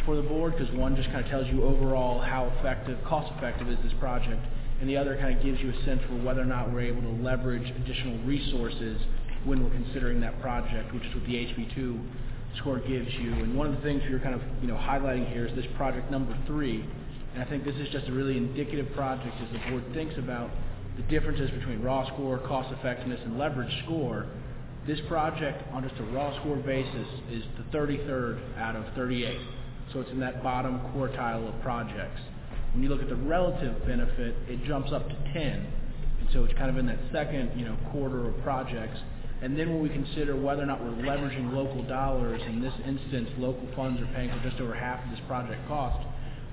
for the board because one just kind of tells you overall how effective, cost effective is this project, and the other kind of gives you a sense for whether or not we're able to leverage additional resources when we're considering that project, which is what the HB2 score gives you. And one of the things you're kind of you know highlighting here is this project number three, and I think this is just a really indicative project as the board thinks about the differences between raw score, cost effectiveness, and leverage score. This project, on just a raw score basis, is the 33rd out of 38. So it's in that bottom quartile of projects. When you look at the relative benefit, it jumps up to 10. And so it's kind of in that second, you know, quarter of projects. And then when we consider whether or not we're leveraging local dollars, in this instance, local funds are paying for just over half of this project cost,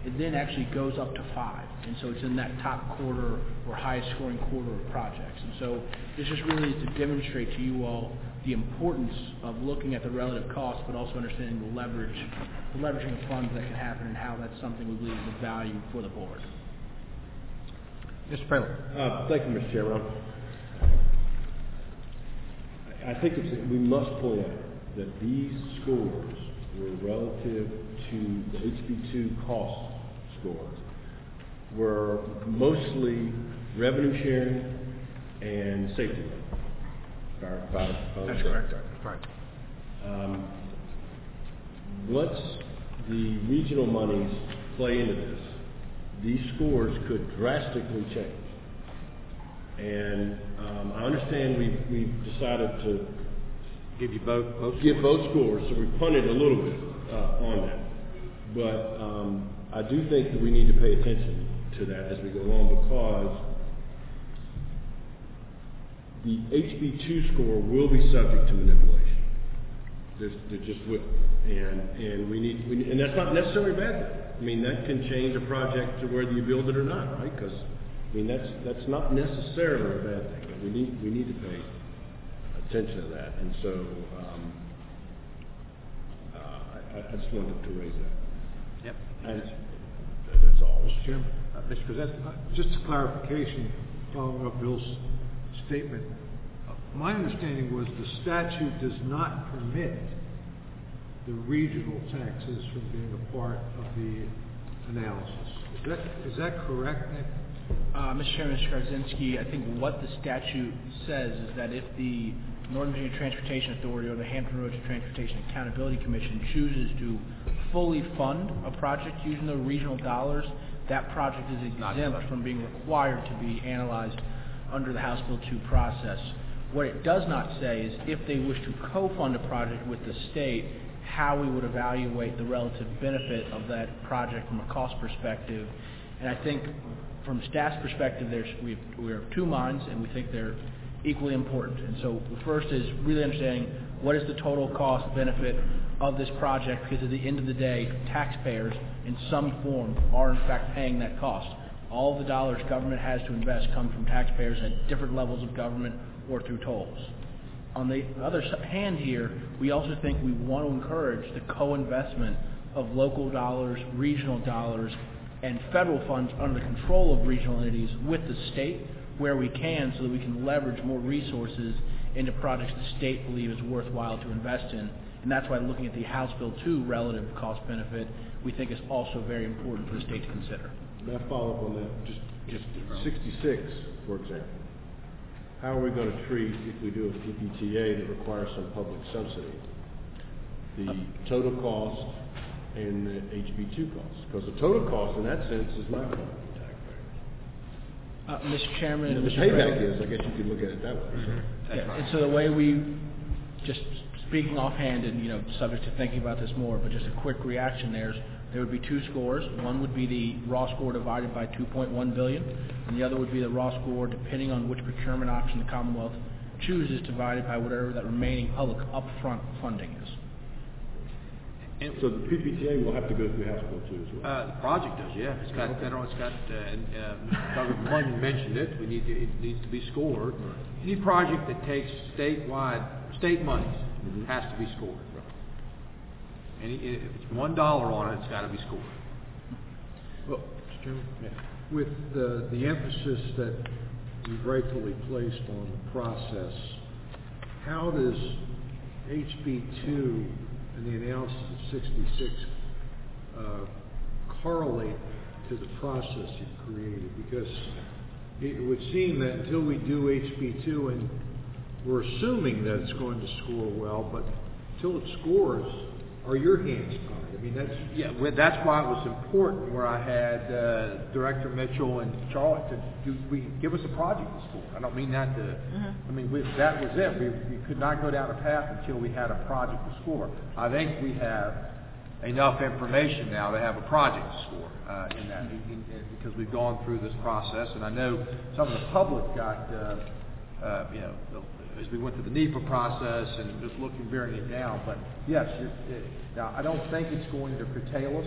it then actually goes up to five. And so it's in that top quarter or highest scoring quarter of projects. And so this just really is to demonstrate to you all the importance of looking at the relative cost, but also understanding the leverage, the leveraging of funds that can happen and how that's something we believe is of value for the board. Mr. Preller. Uh, Thank you, Mr. Chairman. I think it's, we must point out that these scores were relative to the HB2 cost scores, were mostly revenue sharing and safety That's correct. correct. Right. Um, Once the regional monies play into this, these scores could drastically change. And um, I understand we've, we've decided to Give you both, both give both scores, so we punted a little bit uh, on that. But um, I do think that we need to pay attention to that as we go along because the HB2 score will be subject to manipulation. There's, there just will. And, and we need, we, and that's not necessarily a bad thing. I mean, that can change a project to whether you build it or not, right? Because, I mean, that's, that's not necessarily a bad thing, but we need, we need to pay attention to that. And so, um, uh, I, I just wanted to raise that. Yep. And that's all. Mr. Chairman, uh, Mr. President, uh, just a clarification following up Bill's statement. Uh, My understanding was the statute does not permit the regional taxes from being a part of the analysis. Is that, is that correct, Nick? Uh, Mr. Chairman, Mr. Garczynski, I think what the statute says is that if the Northern Virginia Transportation Authority or the Hampton Roads Transportation Accountability Commission chooses to fully fund a project using the regional dollars, that project is exempt from being required to be analyzed under the House Bill 2 process. What it does not say is if they wish to co-fund a project with the state, how we would evaluate the relative benefit of that project from a cost perspective. And I think from staff's perspective, there's, we have, we of two minds, and we think they're equally important. And so the first is really understanding what is the total cost benefit of this project, because at the end of the day, taxpayers in some form are in fact paying that cost. All the dollars government has to invest come from taxpayers at different levels of government or through tolls. On the other hand here, we also think we want to encourage the co-investment of local dollars, regional dollars, and federal funds under the control of regional entities with the state where we can so that we can leverage more resources into projects the state believes is worthwhile to invest in And that's why looking at the House Bill 2 relative cost benefit, we think is also very important for the state to consider. May I follow up on that? Just, just 66, for example. How are we going to treat, if we do a PPTA that requires some public subsidy, the total cost and the HB2 cost? Because the total cost in that sense is my going to. Uh, Mr. Chairman. And the Mr. payback President. is, I guess you could look at it that way. so. Yeah, and so the way we, just speaking offhand and, you know, subject to thinking about this more, but just a quick reaction there is, there would be two scores. One would be the raw score divided by 2.1 billion, and the other would be the raw score depending on which procurement option the Commonwealth chooses divided by whatever that remaining public upfront funding is. So the PPTA will have to go through House Bill 2 as well? Uh, the project does, yeah. It's got, federal, it's got, uh, and, uh, Mr. Douglas mentioned it, we need to, it needs to be scored. Any project that takes statewide, state monies has to be scored. If it's one dollar on it, it's gotta be scored. Well, Mr. Chairman, with the, the emphasis that you've rightfully placed on the process, how does HB two and the analysis of sixty-six, uh, correlate to the process you've created? Because it would seem that until we do HB two, and we're assuming that it's going to score well, but until it scores, are your hands tied? I mean, that's, Yeah, well, that's why it was important where I had uh, Director Mitchell and Charlotte to do, we, give us a project to score. I don't mean that to, I mean, we, that was it. We, we could not go down a path until we had a project to score. I think we have enough information now to have a project to score uh, in that, in- in- because we've gone through this process, and I know some of the public got, uh, uh, you know, as we went through the NEPA process and just looking, bearing it down, but yes, it- now, I don't think it's going to curtail us,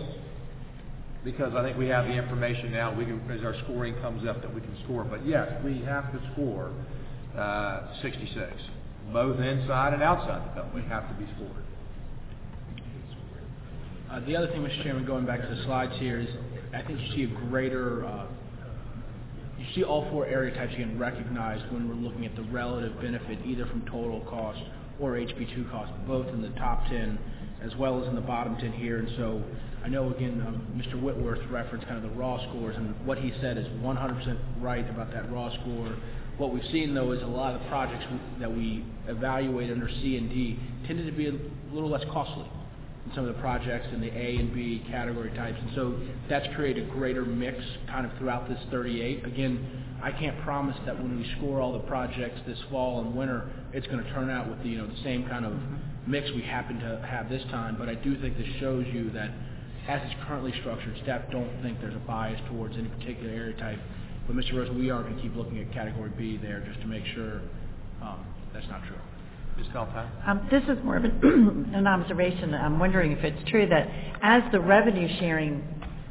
because I think we have the information now, we can, as our scoring comes up, that we can score, but yes, we have to score uh, 66, both inside and outside the belt, we have to be scored. Uh, The other thing, Mr. Chairman, going back to the slides here, is I think you see a greater, uh, you see all four area types getting recognized when we're looking at the relative benefit, either from total cost or HB2 cost, both in the top 10 as well as in the bottom 10 here. And so I know, again, um, Mr. Whitworth referenced kind of the raw scores, and what he said is 100% right about that raw score. What we've seen, though, is a lot of the projects that we evaluate under C and D tended to be a little less costly in some of the projects in the A and B category types. And so that's created a greater mix kind of throughout this 38. Again, I can't promise that when we score all the projects this fall and winter, it's going to turn out with the, you know, the same kind of mix we happen to have this time. But I do think this shows you that as it's currently structured, staff don't think there's a bias towards any particular area type. But Mr. Rose, we are going to keep looking at category B there just to make sure um, that's not true. Ms. Um, This is more of an (clears throat) an observation. I'm wondering if it's true that as the revenue sharing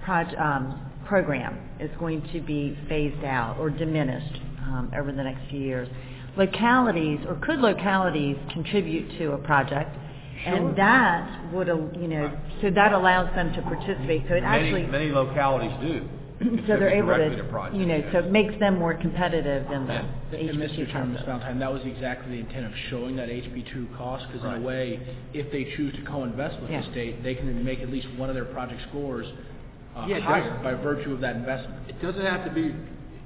proj- um, program is going to be phased out or diminished um, over the next few years, localities, or could localities contribute to a project? Sure. And that would, you know, so that allows them to participate. So it Many, actually, many localities do. So they're able Directly to to, you know, so it makes them more competitive than the And Mr. HB2 Chairman, Ms. process. Valentine, that was exactly the intent of showing that HB2 cost, because in a way, if they choose to co-invest with Yeah. the state, they can make at least one of their project scores uh, Yeah, higher by virtue of that investment. It doesn't have to be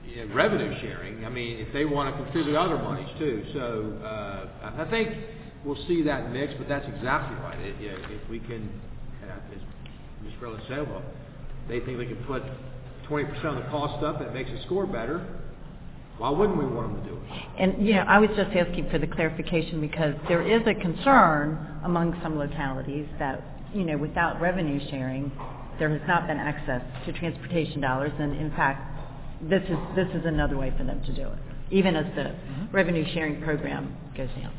you know, revenue sharing. I mean, if they want to contribute other monies too. So uh, I I think we'll see that mix, but that's exactly right. It- you know, If we can, uh, as Ms. Rilla said, well, they think they can put 20% of the cost up and it makes the score better, why wouldn't we want them to do it? And, you know, I was just asking for the clarification because there is a concern among some localities that, you know, without revenue sharing, there has not been access to transportation dollars, and in fact, this is, this is another way for them to do it, even as the revenue sharing program goes down.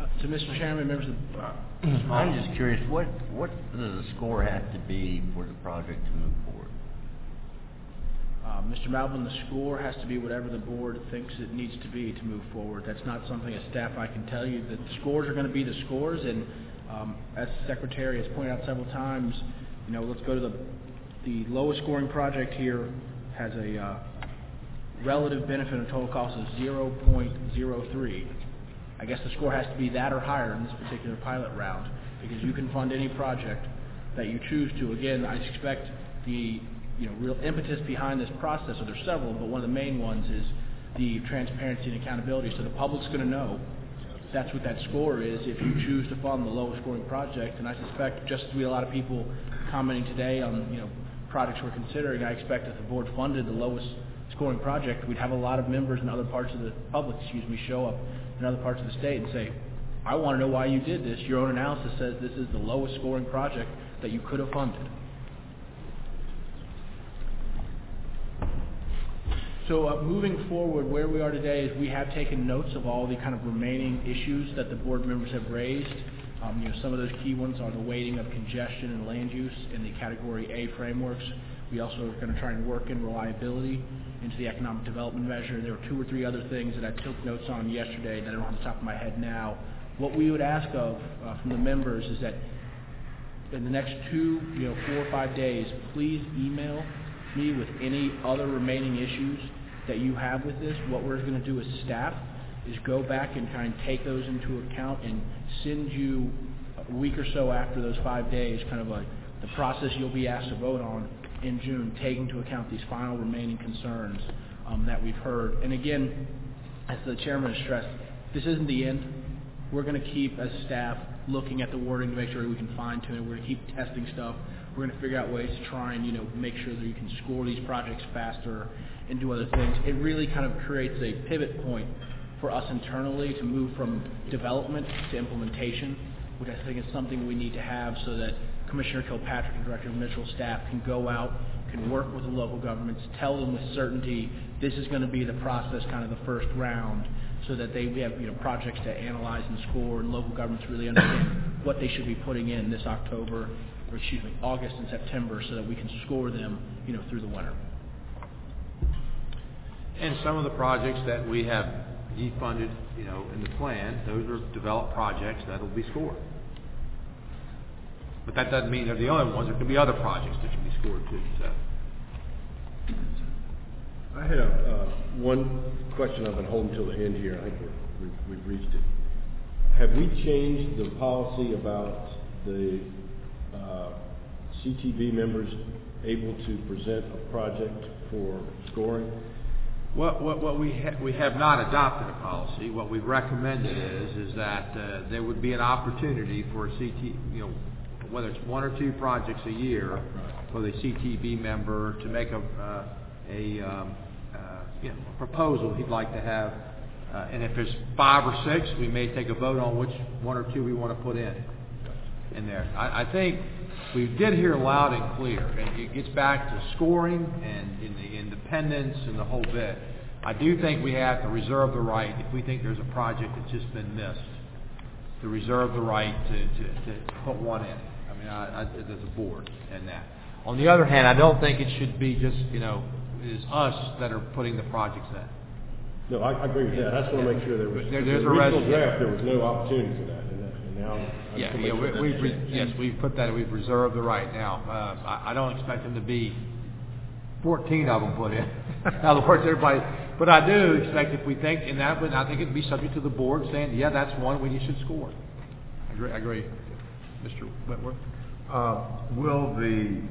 Uh, To Mr. Chairman, members of the uh, I'm just curious, what, what does the score have to be for the project to move forward? Mr. Malbon, the score has to be whatever the board thinks it needs to be to move forward. That's not something as staff I can tell you. That the scores are going to be the scores, and um, as Secretary has pointed out several times, you know, let's go to the, the lowest scoring project here has a uh, relative benefit and total cost of 0.03. I guess the score has to be that or higher in this particular pilot round because you can fund any project that you choose to. Again, I expect the you know real impetus behind this process. So there's several, but one of the main ones is the transparency and accountability. So the public's going to know that's what that score is if you choose to fund the lowest scoring project. And I suspect just as we had a lot of people commenting today on you know projects we're considering, I expect if the board funded the lowest scoring project, we'd have a lot of members in other parts of the public, excuse me, show up in other parts of the state and say, I want to know why you did this. Your own analysis says this is the lowest scoring project that you could have funded. So uh, moving forward, where we are today is we have taken notes of all the kind of remaining issues that the board members have raised. Um, you know, some of those key ones are the weighting of congestion and land use in the Category A frameworks. We also are going to try and work in reliability into the economic development measure. There were two or three other things that I took notes on yesterday that I don't have the top of my head now. What we would ask of uh, from the members is that in the next two, you know, four or five days, please email me with any other remaining issues that you have with this. What we're going to do as staff is go back and kind of take those into account and send you a week or so after those five days, kind of like the process you'll be asked to vote on in June, taking into account these final remaining concerns um, that we've heard. And again, as the chairman has stressed, this isn't the end. We're going to keep, as staff, looking at the wording to make sure we can fine tune it. We're going to keep testing stuff. We're going to figure out ways to try and you know make sure that you can score these projects faster and do other things. It really kind of creates a pivot point for us internally to move from development to implementation, which I think is something we need to have so that Commissioner Kilpatrick and Director Mitchell's staff can go out, can work with the local governments, tell them with certainty this is going to be the process, kind of the first round, so that they have you know projects to analyze and score, and local governments really understand what they should be putting in this October, or excuse me, August and September, so that we can score them you know through the winter. And some of the projects that we have defunded, you know, in the plan, those are developed projects that'll be scored. But that doesn't mean they're the only ones. There could be other projects that can be scored too, so. I have uh, one question I've been holding till the end here. I think we're, we've, we've reached it. Have we changed the policy about the CTB members able to present a project for scoring? What, what, what we, ha- we have not adopted a policy. What we've recommended is, is that uh, there would be an opportunity for a CT, you know, whether it's one or two projects a year, for the CTB member to make a, uh, a, um, uh, you know, a proposal he'd like to have. Uh, and if it's five or six, we may take a vote on which one or two we want to put in, in there. I, I think we did hear loud and clear, and it gets back to scoring and in the independence and the whole bit. I do think we have to reserve the right, if we think there's a project that's just been missed, to reserve the right to, to, to put one in. I mean, I, I, as a board and that. On the other hand, I don't think it should be just, you know, it is us that are putting the projects in. No, I, I agree with that. I just want to make sure there was, There- there's the a res- draft, there was no opportunity for that, and that- and now. Yeah, yeah, we, we've, re- yes, we've put that, we've reserved the right now. Uh, I, I don't expect them to be fourteen of them put in. (laughs) In other words, everybody, but I do expect if we think, and that would, I think it'd be subject to the board saying, yeah, that's one we should score. I agree, I agree. Mr. Whitworth? Uh, Will the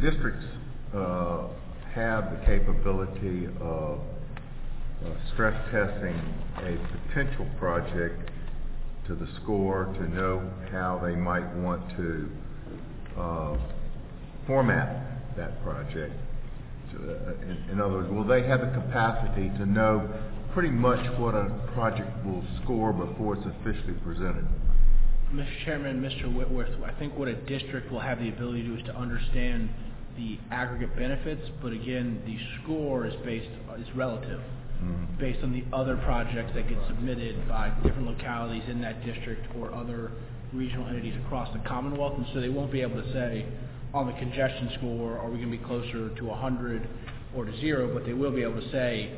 districts uh, have the capability of uh, stress testing a potential project to the score to know how they might want to uh, format that project? Uh, In other words, will they have the capacity to know pretty much what a project will score before it's officially presented? Mr. Chairman, Mr. Whitworth, I think what a district will have the ability to do is to understand the aggregate benefits, but again, the score is based, based on the other projects that get submitted by different localities in that district or other regional entities across the Commonwealth, and so they won't be able to say, on the congestion score, are we going to be closer to 100 or to zero, but they will be able to say,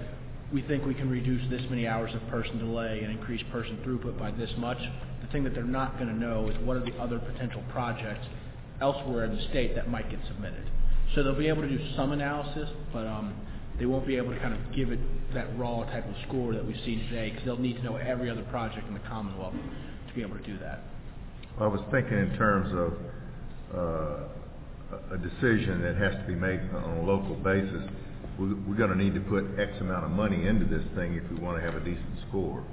we think we can reduce this many hours of person delay and increase person throughput by this much. The thing that they're not going to know is what are the other potential projects elsewhere in the state that might get submitted. So they'll be able to do some analysis, but um, they won't be able to kind of give it that raw type of score that we've seen today because they'll need to know every other project in the Commonwealth to be able to do that. I was thinking in terms of uh, a decision that has to be made on a local basis. We're going to need to put X amount of money into this thing if we want to have a decent score.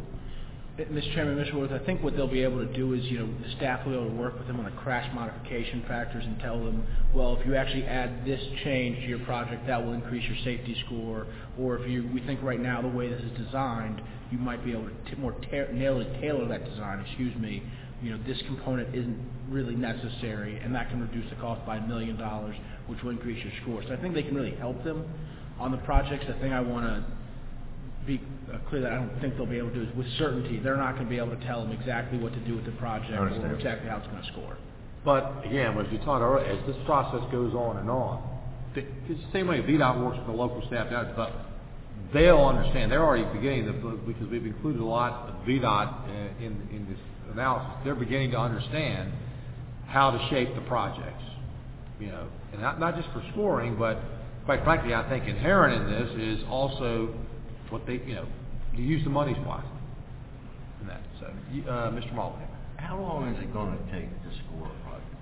Mr. Chairman, Mr. Worth, I think what they'll be able to do is, you know, the staff will be able to work with them on the crash modification factors and tell them, well, if you actually add this change to your project, that will increase your safety score. Or if you, we think right now the way this is designed, you might be able to t- more ta- narrowly tailor that design, excuse me. You know, this component isn't really necessary, and that can reduce the cost by a million dollars, which will increase your score. So I think they can really help them on the projects. The thing I want to be clear that I don't think they'll be able to do is with certainty. They're not going to be able to tell them exactly what to do with the project or exactly how it's going to score. But again, as you talked earlier, as this process goes on and on, the, it's the same way VDOT works with the local staff, down, but they'll understand. They're already beginning to, because we've included a lot of VDOT uh, in, in this analysis. They're beginning to understand how to shape the projects, you know, and not, not just for scoring, but quite frankly, I think inherent in this is also what they, you know, you use the monies wisely. In that, so, uh, Mr. Mulligan. How long is it going to take to score a project?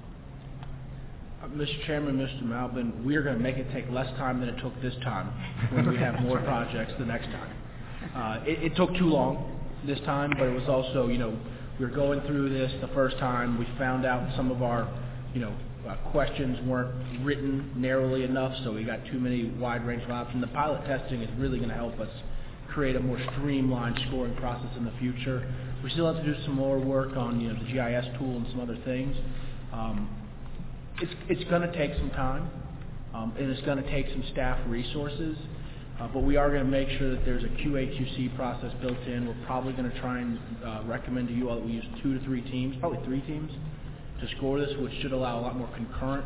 Uh, Mr. Chairman, Mr. Malbon, we are going to make it take less time than it took this time when we have more projects the next time. Uh, it, it took too long this time, but it was also, you know, we were going through this the first time. We found out some of our, you know, uh, questions weren't written narrowly enough, so we got too many wide range of options. The pilot testing is really going to help us create a more streamlined scoring process in the future. We still have to do some more work on you know the GIS tool and some other things. Um, it's it's going to take some time, um, and it's going to take some staff resources. Uh, but we are going to make sure that there's a QA/QC process built in. We're probably going to try and uh, recommend to you all that we use two to three teams, probably three teams, to score this, which should allow a lot more concurrent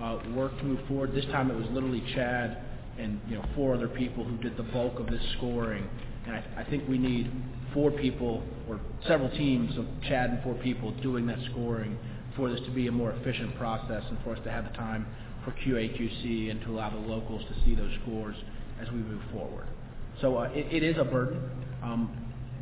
uh, work to move forward. This time it was literally Chad and you know four other people who did the bulk of this scoring. And I, I think we need four people or several teams of Chad and four people doing that scoring for this to be a more efficient process and for us to have the time for QA/QC and to allow the locals to see those scores as we move forward. So uh, it, it is a burden, um,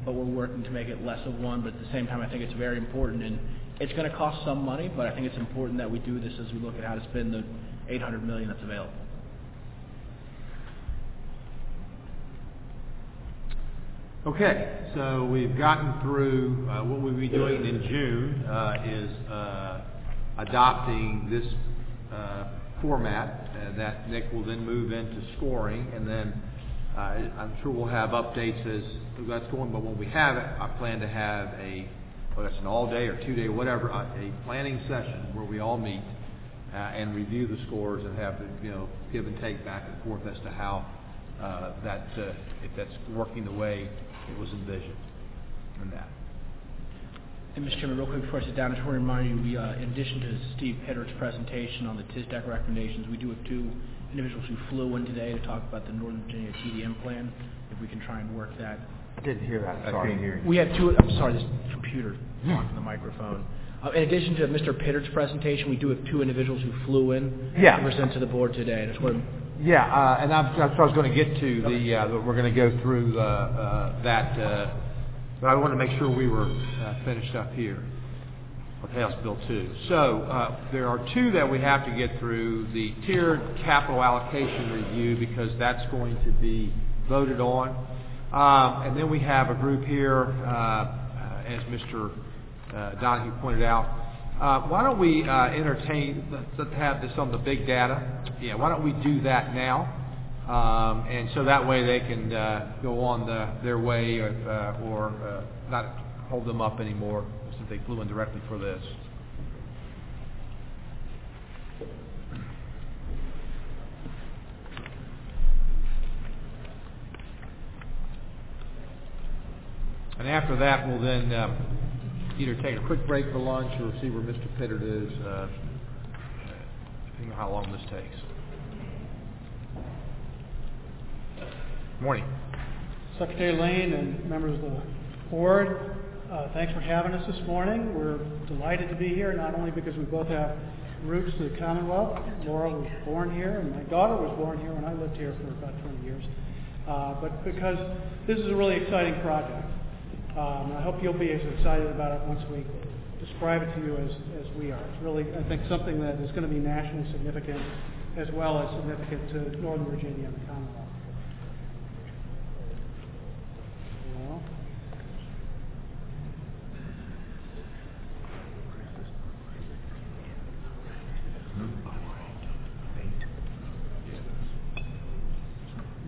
but we're working to make it less of one. But at the same time, I think it's very important, and it's going to cost some money. But I think it's important that we do this as we look at how to spend the 800 million that's available. Okay, so we've gotten through uh, what we'll be doing in June uh, is uh, adopting this uh, format uh, that Nick will then move into scoring, and then uh, I'm sure we'll have updates as that's going. But when we have it, I plan to have a whether it's an all-day or two-day, whatever, a planning session where we all meet and review the scores and have you know give and take back and forth as to how that if that's working the way it was envisioned in that. And Mr. Chairman, real quick before I sit down, I just want to remind you, we, uh, in addition to Steve Pittard's presentation on the TSDAC recommendations, we do have two individuals who flew in today to talk about the Northern Virginia TDM plan, if we can try and work that. I didn't hear that. I Sorry. can't hear you. We have two, I'm sorry, this computer blocking the microphone. Uh, in addition to Mr. Pittard's presentation, we do have two individuals who flew in Yeah. to present to the board today. I just want to Yeah, uh, and I'm, that's what I was going to get to. The uh, we're going to go through uh, uh, that, uh, but I want to make sure we were uh, finished up here with House Bill Two. So uh, there are two that we have to get through: the tiered capital allocation review because that's going to be voted on, um, and then we have a group here, uh, uh, as Mr. Uh, Donohue pointed out. Uh, why don't we uh, entertain, let's, have this on the big data. Yeah, why don't we do that now? Um, and so that way they can uh, go on the, their way or, uh, or uh, not hold them up anymore since they flew in directly for this. And after that, we'll then either take a quick break for lunch or see where Mr. Pittard is, uh, depending on how long this takes. Morning. Secretary Layne and members of the board, uh, thanks for having us this morning. We're delighted to be here, not only because we both have roots to the Commonwealth. Laura was born here, and my daughter was born here, and I lived here for about 20 years. Uh, but because this is a really exciting project, um, I hope you'll be as excited about it once we describe it to you as, as we are. It's really, I think, something that is going to be nationally significant as well as significant to Northern Virginia and the Commonwealth. Well,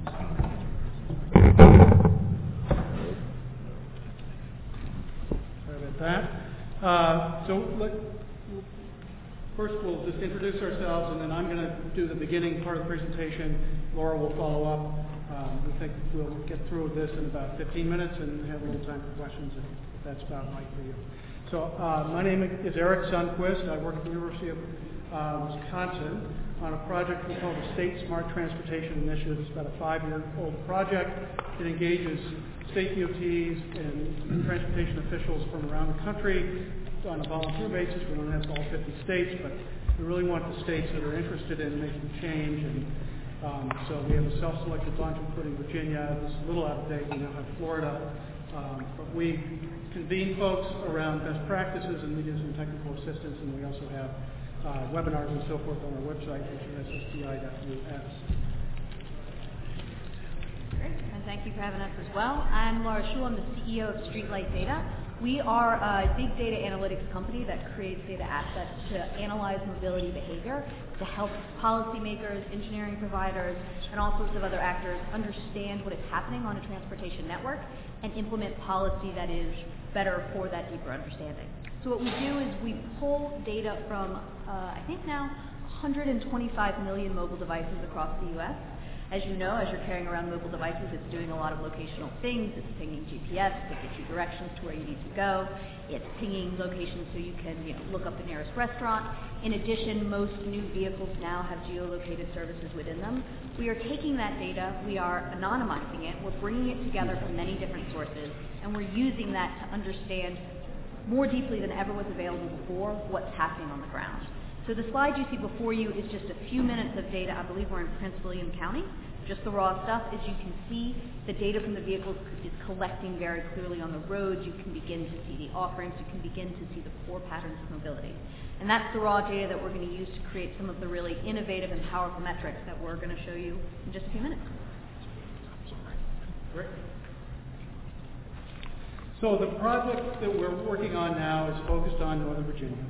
Sorry that. Uh, so let, first we'll just introduce ourselves, and then I'm going to do the beginning part of the presentation. Laura will follow up. Um, we think we'll get through this in about 15 minutes and have a little time for questions if that's about right for you. So uh, my name is Eric Sundquist. I work at the University of uh, Wisconsin on a project we call the State Smart Transportation Initiative. It's about a five-year-old project. It engages state DOTs and transportation officials from around the country on a volunteer basis. We don't have all 50 states, but we really want the states that are interested in making change. And um, so we have a self-selected bunch, including Virginia. This is a little out of date. We now have Florida. Um, but we convene folks around best practices and we do some technical assistance, and we also have uh, webinars and so forth on our website, which is ssti.us. Great, and thank you for having us as well. I'm Laura Schewel. I'm the CEO of Streetlight Data. We are a big data analytics company that creates data assets to analyze mobility behavior to help policymakers, engineering providers, and all sorts of other actors understand what is happening on a transportation network and implement policy that is better for that deeper understanding. So what we do is we pull data from, uh, I think now, 125 million mobile devices across the U.S. As you know, as you're carrying around mobile devices, it's doing a lot of locational things. It's pinging GPS to get you directions to where you need to go. It's pinging locations so you can you know, look up the nearest restaurant. In addition, most new vehicles now have geolocated services within them. We are taking that data, we are anonymizing it, we're bringing it together from many different sources, and we're using that to understand more deeply than ever was available before what's happening on the ground. So the slide you see before you is just a few minutes of data. I believe we're in Prince William County. Just the raw stuff. As you can see, the data from the vehicles is collecting very clearly on the roads. You can begin to see the offerings. You can begin to see the core patterns of mobility. And that's the raw data that we're going to use to create some of the really innovative and powerful metrics that we're going to show you in just a few minutes. So the project that we're working on now is focused on Northern Virginia.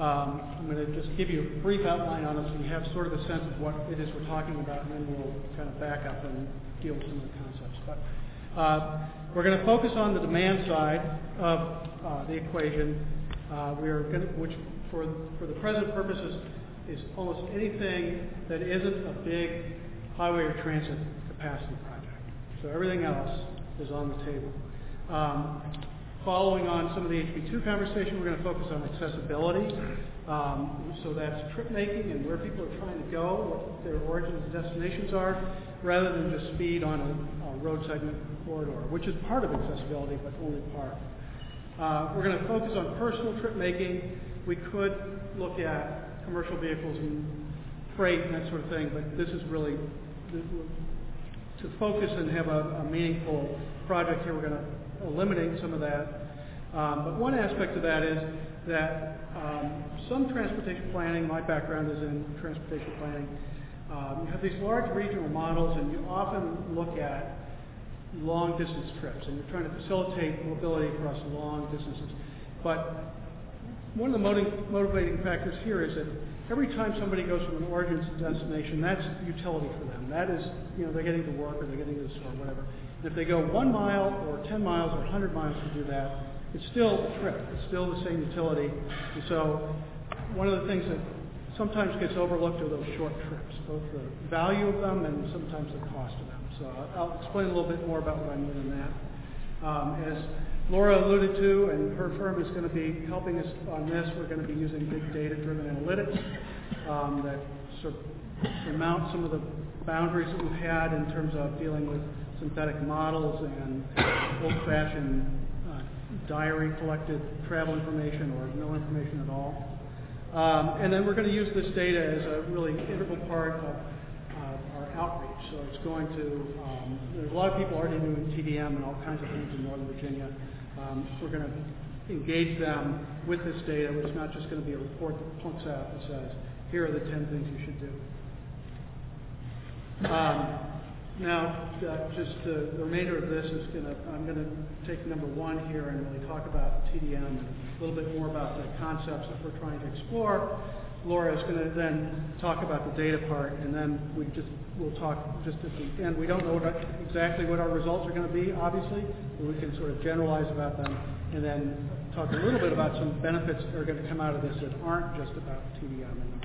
Um, I'm going to just give you a brief outline on it so you have sort of a sense of what it is we're talking about, and then we'll kind of back up and deal with some of the concepts. But uh, we're going to focus on the demand side of uh, the equation. Uh, we are going to, which for for the present purposes is almost anything that isn't a big highway or transit capacity project. So everything else is on the table. Um, Following on some of the HB2 conversation, we're going to focus on accessibility. Um, so that's trip making and where people are trying to go, what their origins and destinations are, rather than just speed on a, a road segment corridor, which is part of accessibility, but only part. Uh, we're going to focus on personal trip making. We could look at commercial vehicles and freight and that sort of thing, but this is really to focus and have a, a meaningful project here. We're going to eliminate some of that. Um, but one aspect of that is that um, some transportation planning, my background is in transportation planning, um, you have these large regional models and you often look at long distance trips and you're trying to facilitate mobility across long distances. But one of the motiv- motivating factors here is that every time somebody goes from an origin to destination, that's utility for them. That is, you know, they're getting to work or they're getting to the store, whatever. If they go one mile or 10 miles or 100 miles to do that, it's still a trip. It's still the same utility. And so one of the things that sometimes gets overlooked are those short trips, both the value of them and sometimes the cost of them. So I'll explain a little bit more about what I mean in that. Um, as Laura alluded to, and her firm is going to be helping us on this, we're going to be using big data-driven analytics um, that sort of surmount some of the boundaries that we've had in terms of dealing with synthetic models and old-fashioned uh, diary collected travel information or no information at all. Um, and then we're going to use this data as a really integral part of uh, our outreach. So it's going to, um, there's a lot of people already doing TDM and all kinds of things in Northern Virginia. Um, we're going to engage them with this data. It's not just going to be a report that plunks out that says, here are the 10 things you should do. Um, now, uh, just the remainder of this is going to, I'm going to take number one here and really talk about TDM and a little bit more about the concepts that we're trying to explore. Laura is going to then talk about the data part, and then we just we'll talk just at the end. We don't know what, exactly what our results are going to be, obviously, but we can sort of generalize about them, and then talk a little bit about some benefits that are going to come out of this that aren't just about TDM and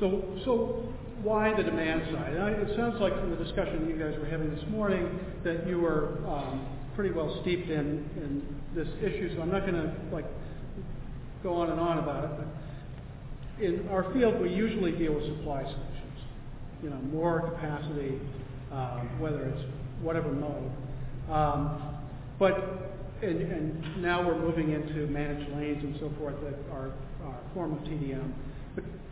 so, so why the demand side? I, it sounds like from the discussion you guys were having this morning that you were um, pretty well steeped in, in this issue, so I'm not going to like go on and on about it. But in our field, we usually deal with supply solutions. You know, more capacity, um, whether it's whatever mode. Um, but and, and now we're moving into managed lanes and so forth that are a form of TDM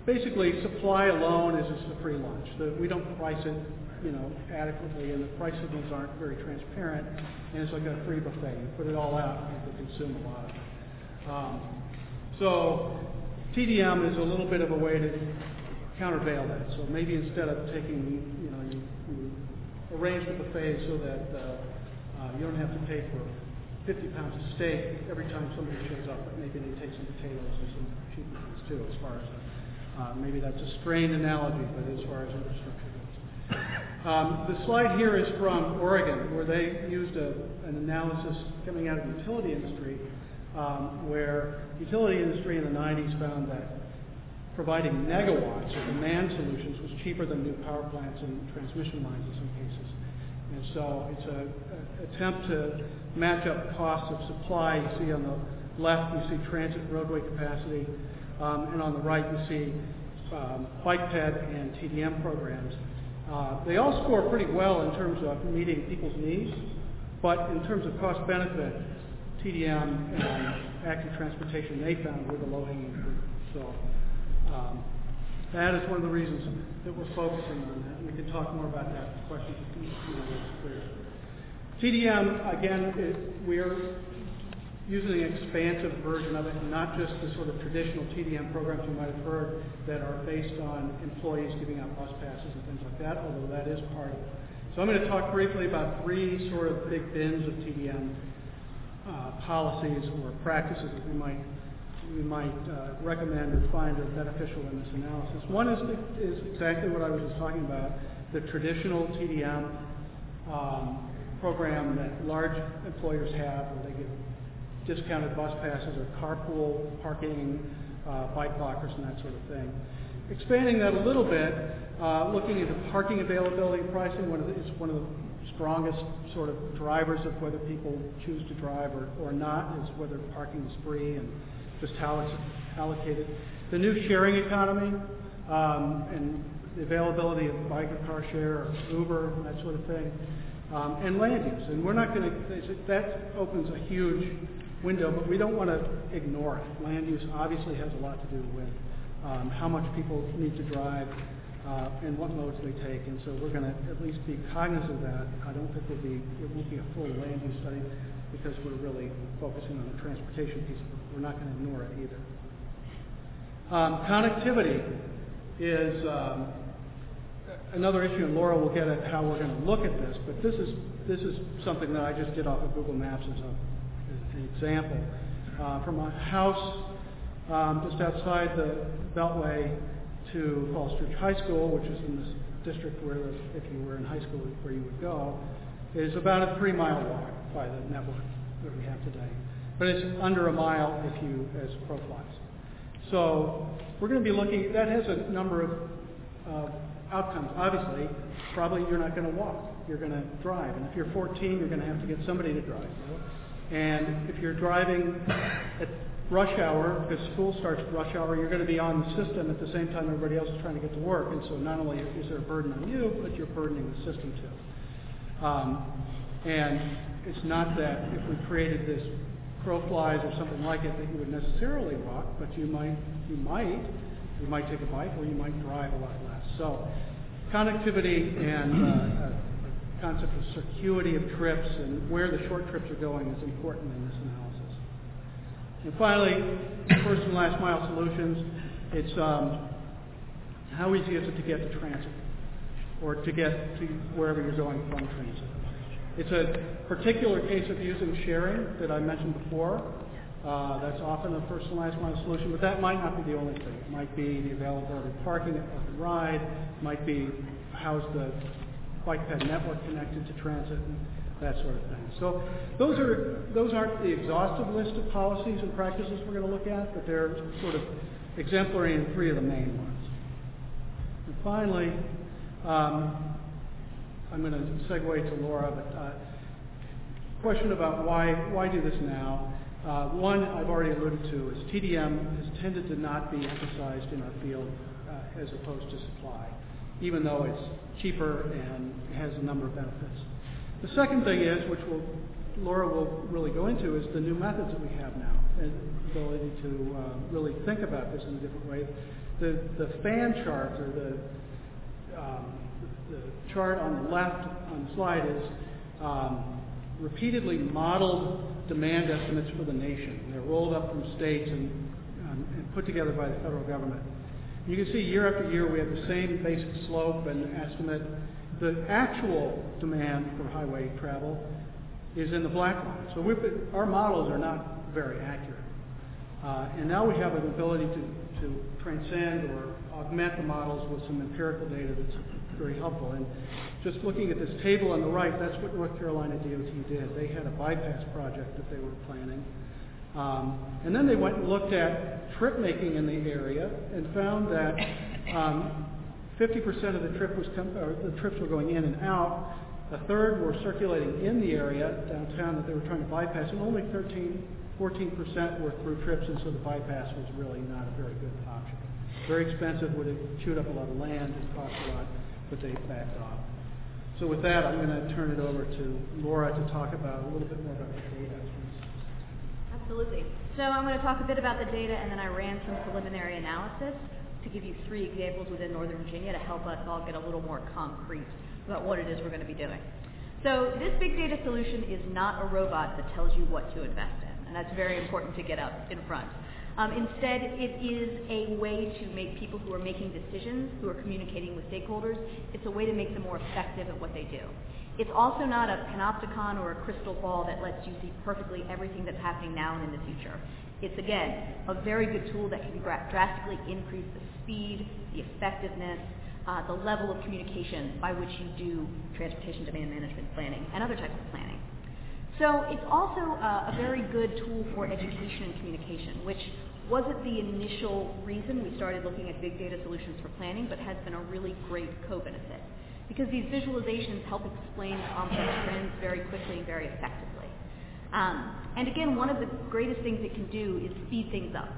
basically supply alone is just a free lunch. The, we don't price it, you know, adequately, and the price signals aren't very transparent, and it's like a free buffet. You put it all out, and people consume a lot of it. Um, so TDM is a little bit of a way to countervail that. So maybe instead of taking, you know, you, you arrange the buffet so that uh, uh, you don't have to pay for 50 pounds of steak every time somebody shows up, but maybe they take some potatoes and some cheap things too, as far as uh, maybe that's a strained analogy, but as far as infrastructure goes. Um, the slide here is from Oregon, where they used a, an analysis coming out of the utility industry, um, where utility industry in the 90s found that providing megawatts of demand solutions was cheaper than new power plants and transmission lines in some cases. And so it's an attempt to match up costs of supply. You see on the left, you see transit roadway capacity. Um, and on the right, you see um, bike ped and TDM programs. Uh, they all score pretty well in terms of meeting people's needs, but in terms of cost benefit, TDM and active transportation they found were the low-hanging fruit. So um, that is one of the reasons that we're focusing on that. We can talk more about that question if you know. TDM, again, it, we're using an expansive version of it, not just the sort of traditional TDM programs you might have heard that are based on employees giving out bus passes and things like that, although that is part of it. So I'm going to talk briefly about three sort of big bins of TDM uh, policies or practices that we might we might uh, recommend or find are beneficial in this analysis. One is, is exactly what I was just talking about, the traditional TDM um, program that large employers have where they give discounted bus passes or carpool parking, uh, bike lockers, and that sort of thing. Expanding that a little bit, uh, looking into parking availability pricing, one of the, it's one of the strongest sort of drivers of whether people choose to drive or, or not is whether parking is free and just how it's allocated. The new sharing economy um, and the availability of bike or car share or Uber, that sort of thing, um, and land use. And we're not going to, that opens a huge window, but we don't want to ignore it. Land use obviously has a lot to do with um, how much people need to drive uh, and what modes they take, and so we're going to at least be cognizant of that. I don't think we'll be, it won't be a full land use study because we're really focusing on the transportation piece, but we're not going to ignore it either. Um, connectivity is um, another issue, and Laura will get at how we're going to look at this, but this is, this is something that I just did off of Google Maps as a an example. Uh, from a house um, just outside the Beltway to Falls Church High School, which is in this district where, if you were in high school, where you would go, is about a three-mile walk by the network that we have today. But it's under a mile if you, as crow flies. So we're going to be looking, that has a number of uh, outcomes. Obviously, probably you're not going to walk. You're going to drive. And if you're 14, you're going to have to get somebody to drive. And if you're driving at rush hour, because school starts at rush hour, you're going to be on the system at the same time everybody else is trying to get to work. And so not only is there a burden on you, but you're burdening the system too. Um, and it's not that if we created this crow flies or something like it that you would necessarily walk, but you might, you might, you might take a bike or you might drive a lot less. So connectivity and uh, uh, concept of circuity of trips and where the short trips are going is important in this analysis. And finally, first and last mile solutions. It's um, how easy is it to get to transit or to get to wherever you're going from transit. It's a particular case of using sharing that I mentioned before. Uh, that's often a first and last mile solution, but that might not be the only thing. It might be the availability of parking at the ride, it might be how's the bike ped network connected to transit, and that sort of thing. So those are those aren't the exhaustive list of policies and practices we're going to look at, but they're sort of exemplary in three of the main ones. And finally, um, I'm going to segue to Laura, but uh, question about why why do this now? Uh, one I've already alluded to is TDM has tended to not be emphasized in our field uh, as opposed to supply, even though it's cheaper and has a number of benefits. The second thing is, which will, Laura will really go into, is the new methods that we have now and the ability to uh, really think about this in a different way. The, the fan charts or the, um, the chart on the left on the slide is um, repeatedly modeled demand estimates for the nation. They're rolled up from states and, um, and put together by the federal government. You can see year after year we have the same basic slope and estimate. The actual demand for highway travel is in the black line. So been, our models are not very accurate. Uh, and now we have an ability to, to transcend or augment the models with some empirical data that's very helpful. And just looking at this table on the right, that's what North Carolina DOT did. They had a bypass project that they were planning. Um, and then they went and looked at trip making in the area and found that um, 50% of the, trip was com- the trips were going in and out. A third were circulating in the area downtown that they were trying to bypass, and only 13, 14% were through trips, and so the bypass was really not a very good option. Very expensive, would have chewed up a lot of land, it cost a lot, but they backed off. So with that, I'm going to turn it over to Laura to talk about a little bit more about the data. Absolutely. So I'm going to talk a bit about the data, and then I ran some preliminary analysis to give you three examples within Northern Virginia to help us all get a little more concrete about what it is we're going to be doing. So this big data solution is not a robot that tells you what to invest in, and that's very important to get up in front. Um, instead, it is a way to make people who are making decisions, who are communicating with stakeholders, it's a way to make them more effective at what they do. It's also not a panopticon or a crystal ball that lets you see perfectly everything that's happening now and in the future. It's, again, a very good tool that can drastically increase the speed, the effectiveness, uh, the level of communication by which you do transportation demand management planning and other types of planning. So it's also uh, a very good tool for education and communication, which wasn't the initial reason we started looking at big data solutions for planning, but has been a really great co-benefit. Because these visualizations help explain complex trends very quickly and very effectively. Um, and again, one of the greatest things it can do is speed things up.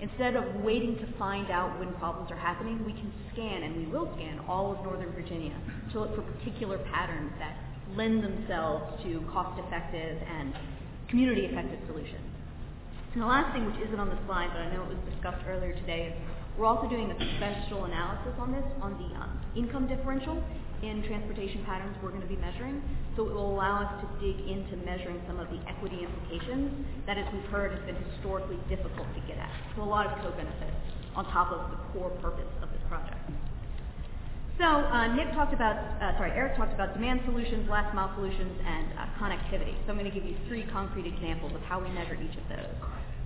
Instead of waiting to find out when problems are happening, we can scan, and we will scan, all of Northern Virginia to look for particular patterns that lend themselves to cost-effective and community-effective solutions. And the last thing, which isn't on the slide, but I know it was discussed earlier today, is we're also doing a special analysis on this, on the um, income differential in transportation patterns we're going to be measuring. So it will allow us to dig into measuring some of the equity implications that, as we've heard, has been historically difficult to get at. So a lot of co-benefits on top of the core purpose of this project. So uh, Nick talked about, uh, sorry, Eric talked about demand solutions, last mile solutions, and uh, connectivity. So I'm going to give you three concrete examples of how we measure each of those.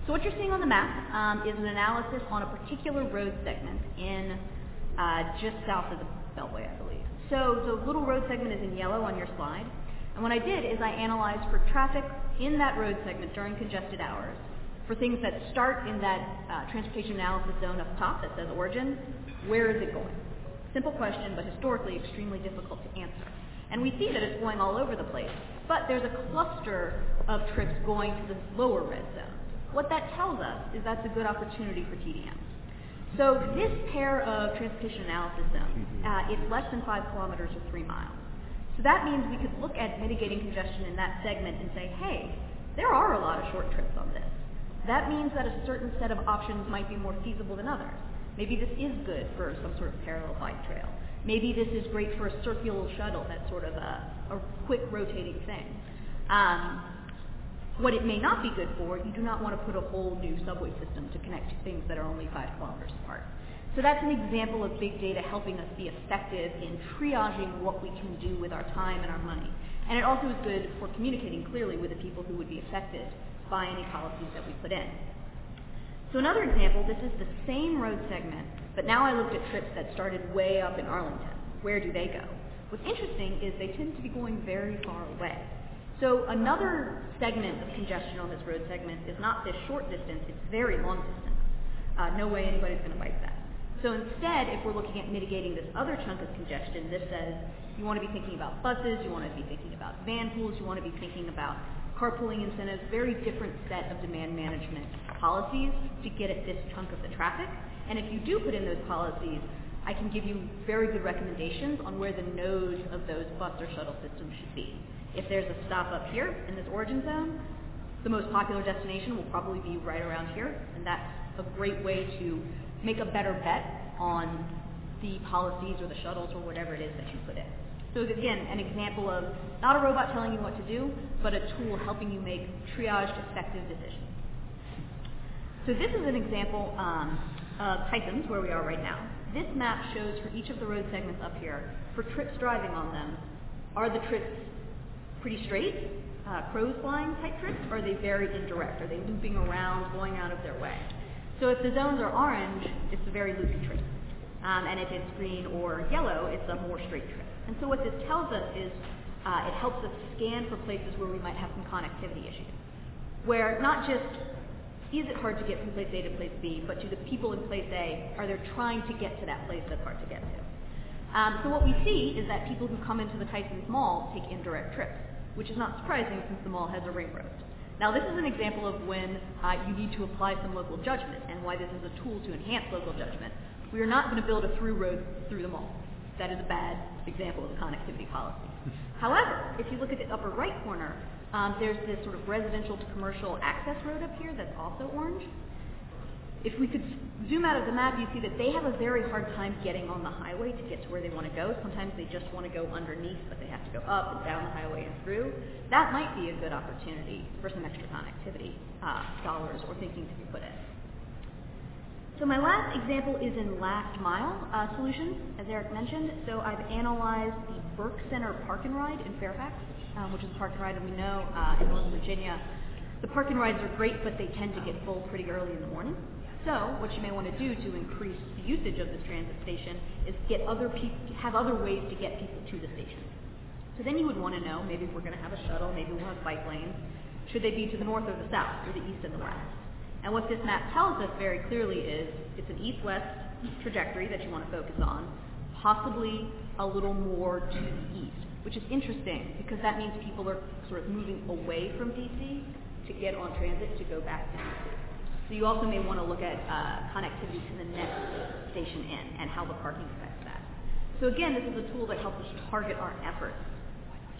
So what you're seeing on the map um, is an analysis on a particular road segment in uh, just south of the Beltway, I believe. So the little road segment is in yellow on your slide. And what I did is I analyzed for traffic in that road segment during congested hours for things that start in that uh, transportation analysis zone up top that says origin, where is it going? Simple question, but historically extremely difficult to answer. And we see that it's going all over the place. But there's a cluster of trips going to the lower red zone. What that tells us is that's a good opportunity for TDM. So this pair of transportation analysis zones, uh, it's less than five kilometers or three miles. So that means we could look at mitigating congestion in that segment and say, hey, there are a lot of short trips on this. That means that a certain set of options might be more feasible than others. Maybe this is good for some sort of parallel bike trail. Maybe this is great for a circular shuttle that's sort of a, a quick rotating thing. Um, what it may not be good for, you do not want to put a whole new subway system to connect to things that are only five kilometers apart. So that's an example of big data helping us be effective in triaging what we can do with our time and our money. And it also is good for communicating clearly with the people who would be affected by any policies that we put in. So another example, this is the same road segment, but now I looked at trips that started way up in Arlington. Where do they go? What's interesting is they tend to be going very far away. So another segment of congestion on this road segment is not this short distance, it's very long distance. Uh, no way anybody's going to bike that. So instead, if we're looking at mitigating this other chunk of congestion, this says you want to be thinking about buses, you want to be thinking about van pools, you want to be thinking about carpooling incentives, very different set of demand management policies to get at this chunk of the traffic. And if you do put in those policies, I can give you very good recommendations on where the nodes of those bus or shuttle systems should be. If there's a stop up here in this origin zone, the most popular destination will probably be right around here, and that's a great way to make a better bet on the policies or the shuttles or whatever it is that you put in. So again, an example of not a robot telling you what to do, but a tool helping you make triaged, effective decisions. So this is an example um, of Tysons, where we are right now. This map shows for each of the road segments up here, for trips driving on them, are the trips pretty straight, uh, crows flying type trips, or are they very indirect? Are they looping around, going out of their way? So if the zones are orange, it's a very loopy trip. Um, and if it's green or yellow, it's a more straight trip. And so what this tells us is uh, it helps us scan for places where we might have some connectivity issues. Where not just is it hard to get from place A to place B, but do the people in place A, are they trying to get to that place that's hard to get to? Um, so what we see is that people who come into the Tysons Mall take indirect trips, which is not surprising since the mall has a ring road. Now this is an example of when uh, you need to apply some local judgment and why this is a tool to enhance local judgment. We are not going to build a through road through the mall. That is a bad example of a connectivity policy. (laughs) However, if you look at the upper right corner, um, there's this sort of residential to commercial access road up here that's also orange. If we could zoom out of the map, you see that they have a very hard time getting on the highway to get to where they want to go. Sometimes they just want to go underneath, but they have to go up and down the highway and through. That might be a good opportunity for some extra connectivity uh, dollars or thinking to be put in. So my last example is in last mile uh, solutions, as Eric mentioned. So I've analyzed the Burke Center Park and Ride in Fairfax, um, which is a park and ride, and we know uh, in Northern Virginia, the park and rides are great, but they tend to get full pretty early in the morning. So what you may want to do to increase the usage of this transit station is get other have other ways to get people to the station. So then you would want to know, maybe if we're going to have a shuttle, maybe we'll have bike lanes, should they be to the north or the south, or the east and the west? And what this map tells us very clearly is it's an east-west trajectory that you want to focus on, possibly a little more to the east, which is interesting because that means people are sort of moving away from DC to get on transit to go back to DC. So you also may want to look at uh, connectivity to the next station in and how the parking affects that. So again, this is a tool that helps us target our efforts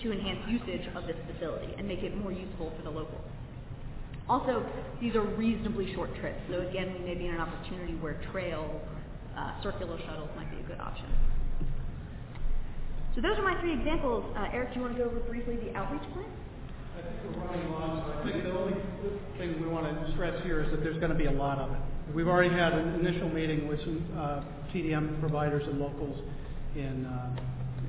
to enhance usage of this facility and make it more useful for the locals. Also, these are reasonably short trips, so again, we may be in an opportunity where trail, uh, circular shuttles might be a good option. So those are my three examples. Uh, Eric, do you want to go over briefly the outreach plan? I think the only thing we want to stress here is that there's going to be a lot of it. We've already had an initial meeting with some uh, TDM providers and locals in uh,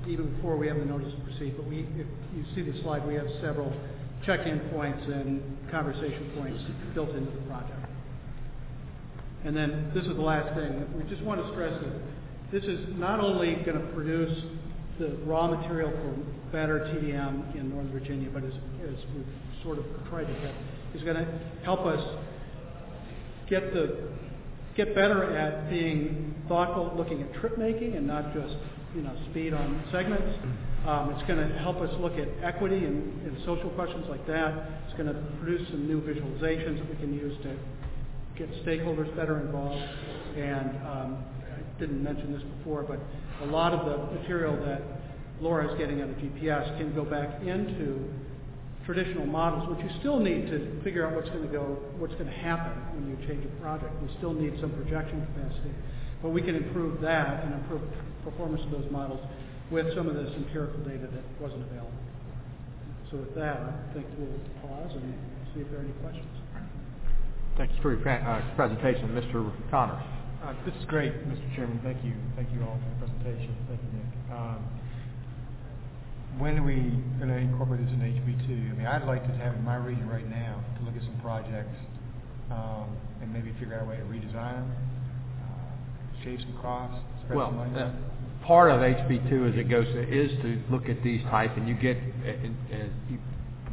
even before we have the notice to proceed. But we, if you see the slide, we have several check-in points and conversation points built into the project. And then this is the last thing. We just want to stress that this is not only going to produce the raw material for better TDM in Northern Virginia, but as, as we've sort of tried to get, is going to help us get the get better at being thoughtful, looking at trip making, and not just you know speed on segments. Um, it's going to help us look at equity and, and social questions like that. It's going to produce some new visualizations that we can use to get stakeholders better involved. And um, I didn't mention this before, but a lot of the material that Laura is getting out of GPS can go back into traditional models, which you still need to figure out what's going to go, what's going to happen when you change a project. We still need some projection capacity, but we can improve that and improve performance of those models with some of this empirical data that wasn't available. So with that, I think we'll pause and see if there are any questions. Thank you for your uh, presentation, Mr. Connors. Uh, This is great, Mr. Chairman. Thank you. Thank you all for the presentation. Thank you, Nick. Um, When are we going to incorporate this in HB2? I mean, I'd like to have in my region right now to look at some projects um, and maybe figure out a way to redesign them, uh, shave some costs, spread Well, some money. uh, part of HB2 as it goes, to- is to look at these type, and you get uh, uh,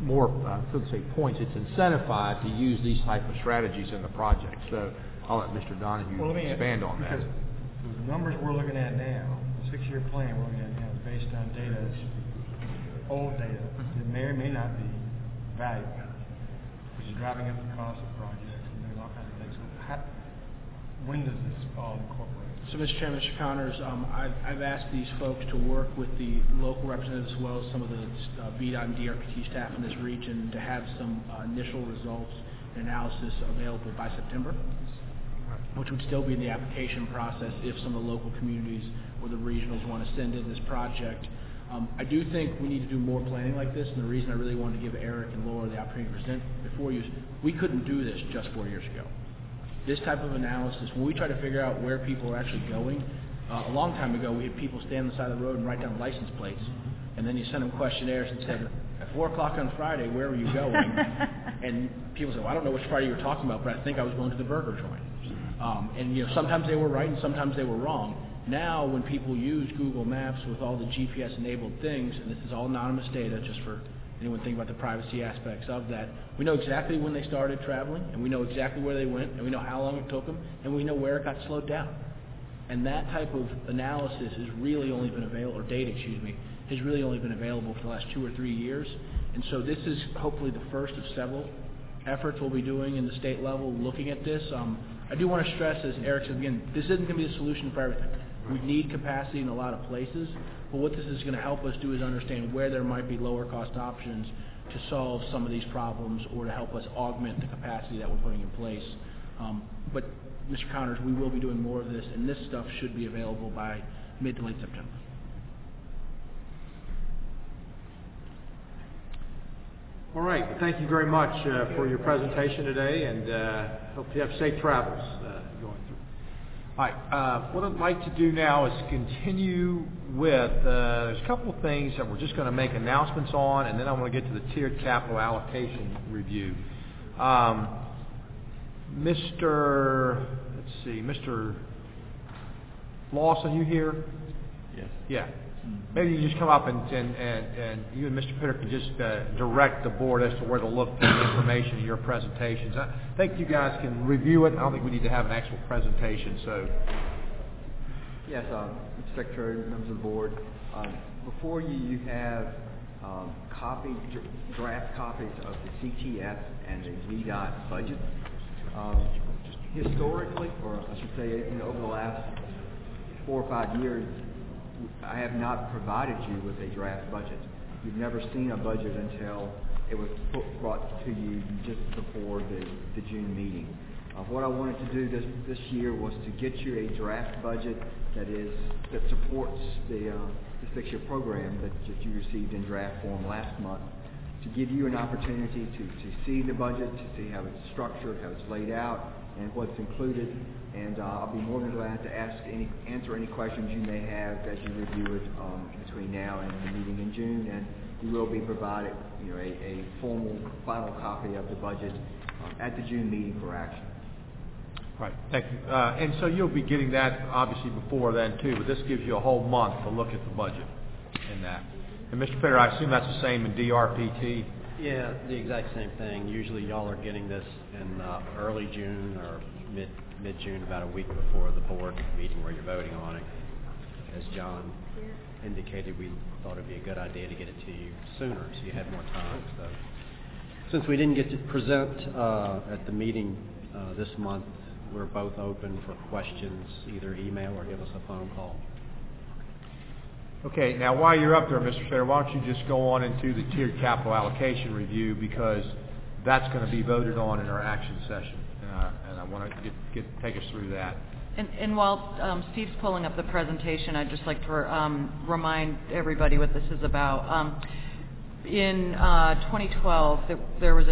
more, uh, so to say, points. It's incentivized to use these type of strategies in the project. So I'll let Mr. Donohue Well, let me expand on that. Because the numbers we're looking at now, the six-year plan we're looking at now based on data, that's old data, that may or may not be valuable, which is driving up the cost of projects and doing all kinds of things. So how, when does this all incorporate? So, Mr. Chairman, Mr. Connors, um, I've, I've asked these folks to work with the local representatives as well as some of the uh, VDOT and DRPT staff in this region to have some uh, initial results and analysis available by September, which would still be in the application process if some of the local communities or the regionals want to send in this project. Um, I do think we need to do more planning like this, and the reason I really wanted to give Eric and Laura the opportunity to present before you is we couldn't do this just four years ago this type of analysis, when we try to figure out where people are actually going, uh, a long time ago, we had people stand on the side of the road and write down license plates, and then you send them questionnaires and said, at four o'clock on Friday, where were you going? (laughs) and people said, well, I don't know which Friday you were talking about, but I think I was going to the burger joint. Um, and you know, sometimes they were right and sometimes they were wrong. Now, when people use Google Maps with all the GPS-enabled things, and this is all anonymous data, just for anyone thinking about the privacy aspects of that. We know exactly when they started traveling, and we know exactly where they went, and we know how long it took them, and we know where it got slowed down. And that type of analysis has really only been available, or data, excuse me, has really only been available for the last two or three years. And so this is hopefully the first of several efforts we'll be doing in the state level looking at this. Um, I do want to stress, as Eric said again, this isn't going to be the solution for everything. We need capacity in a lot of places, but what this is going to help us do is understand where there might be lower cost options to solve some of these problems or to help us augment the capacity that we're putting in place. Um, but, Mr. Connors, we will be doing more of this, and this stuff should be available by mid to late September. All right. Thank you very much uh, for your presentation today, and uh, hope you have safe travels uh, going right. Uh, what I'd like to do now is continue with, uh, there's a couple of things that we're just going to make announcements on, and then I want to get to the tiered capital allocation review. Um, Mr., let's see, Mr. Lawson, you here? Yes. Yeah. Maybe you just come up and, and, and, and you and Mr. Pittard can just uh, direct the board as to where to look for the information in your presentations. I think you guys can review it. I don't think we need to have an actual presentation, so. Yes, uh. Secretary, members of the board, um, before you, you have um, copy, draft copies of the CTF and the VDOT budget. Um, historically, or I should say, over the last four or five years, I have not provided you with a draft budget. You've never seen a budget until it was brought to you just before the, the June meeting. Uh, what I wanted to do this, this year was to get you a draft budget that is that supports the, uh, the six-year program that, that you received in draft form last month, to give you an opportunity to, to see the budget, to see how it's structured, how it's laid out, and what's included. And uh, I'll be more than glad to ask any, answer any questions you may have as you review it um, between now and the meeting in June. And you will be provided, you know, a, a formal final copy of the budget um, at the June meeting for action. Right. Thank you. Uh, and so you'll be getting that obviously before then too, but this gives you a whole month to look at the budget in that. And Mr. Pittard, I assume that's the same in DRPT? Yeah, the exact same thing. Usually y'all are getting this in uh, early June or mid, mid-June, about a week before the board meeting where you're voting on it. As John indicated, we thought it'd be a good idea to get it to you sooner so you had more time. So since we didn't get to present uh, at the meeting uh, this month, we're both open for questions, either email or give us a phone call. Okay, now while you're up there, Mr. Schroeder, why don't you just go on into the tiered capital allocation review because that's going to be voted on in our action session. Uh, and I want to take us through that. And, while um, Steve's pulling up the presentation, I'd just like to um, remind everybody what this is about. Um, in uh, 2012, there, was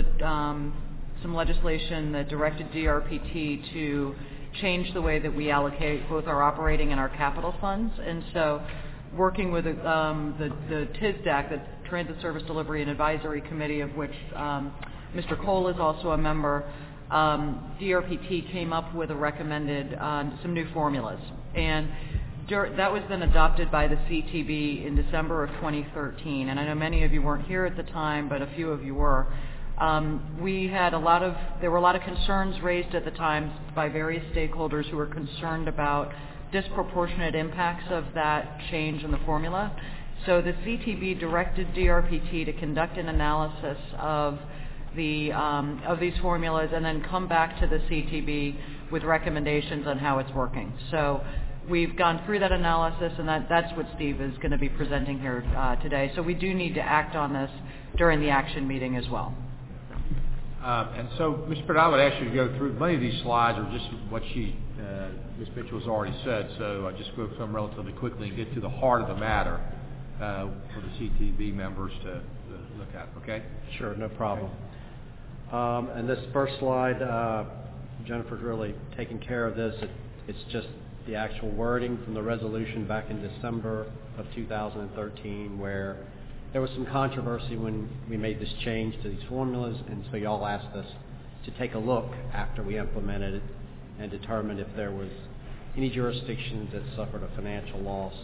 some legislation that directed DRPT to change the way that we allocate both our operating and our capital funds. And so working with the, TSDAC, the Transit Service Delivery and Advisory Committee, of which Mr. Cole is also a member, um, DRPT came up with a recommended uh, some new formulas. And dur- that was then adopted by the CTB in December of 2013. And I know many of you weren't here at the time, but a few of you were. Um, we had a lot of, there were a lot of concerns raised at the time by various stakeholders who were concerned about disproportionate impacts of that change in the formula. So the CTB directed DRPT to conduct an analysis of of these formulas and then come back to the CTB with recommendations on how it's working. So we've gone through that analysis, and that, that's what Steve is going to be presenting here uh, today. So we do need to act on this during the action meeting as well. Um, and so, Mr. Pitt, I would ask you to go through, many of these slides are just what she, uh, Ms. Mitchell has already said, so I just go through them relatively quickly and get to the heart of the matter uh, for the CTB members to, to look at, okay? Sure, no problem. Um, and this first slide, uh, Jennifer's really taken care of this. It, it's just the actual wording from the resolution back in December of 2013 where there was some controversy when we made this change to these formulas, and so y'all asked us to take a look after we implemented it and determine if there was any jurisdictions that suffered a financial loss,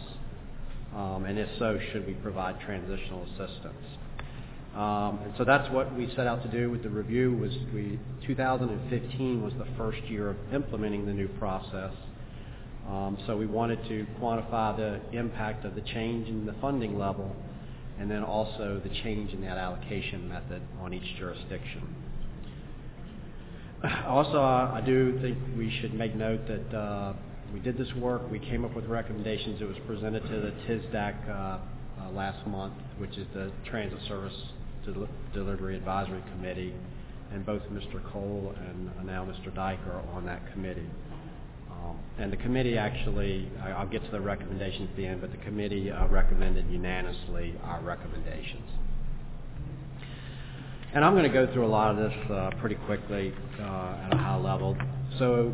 um, and if so, should we provide transitional assistance. Um, and so that's what we set out to do with the review. Was we 2015 was the first year of implementing the new process. Um, so we wanted to quantify the impact of the change in the funding level, and then also the change in that allocation method on each jurisdiction. (sighs) Also, I do think we should make note that uh, we did this work. We came up with recommendations. It was presented to the TSDAC uh, uh, last month, which is the Transit Service Delivery Advisory Committee, and both Mr. Cole and now Mr. Dyke are on that committee. Um, and the committee actually, I'll get to the recommendations at the end, but the committee uh, recommended unanimously our recommendations. And I'm going to go through a lot of this uh, pretty quickly uh, at a high level. So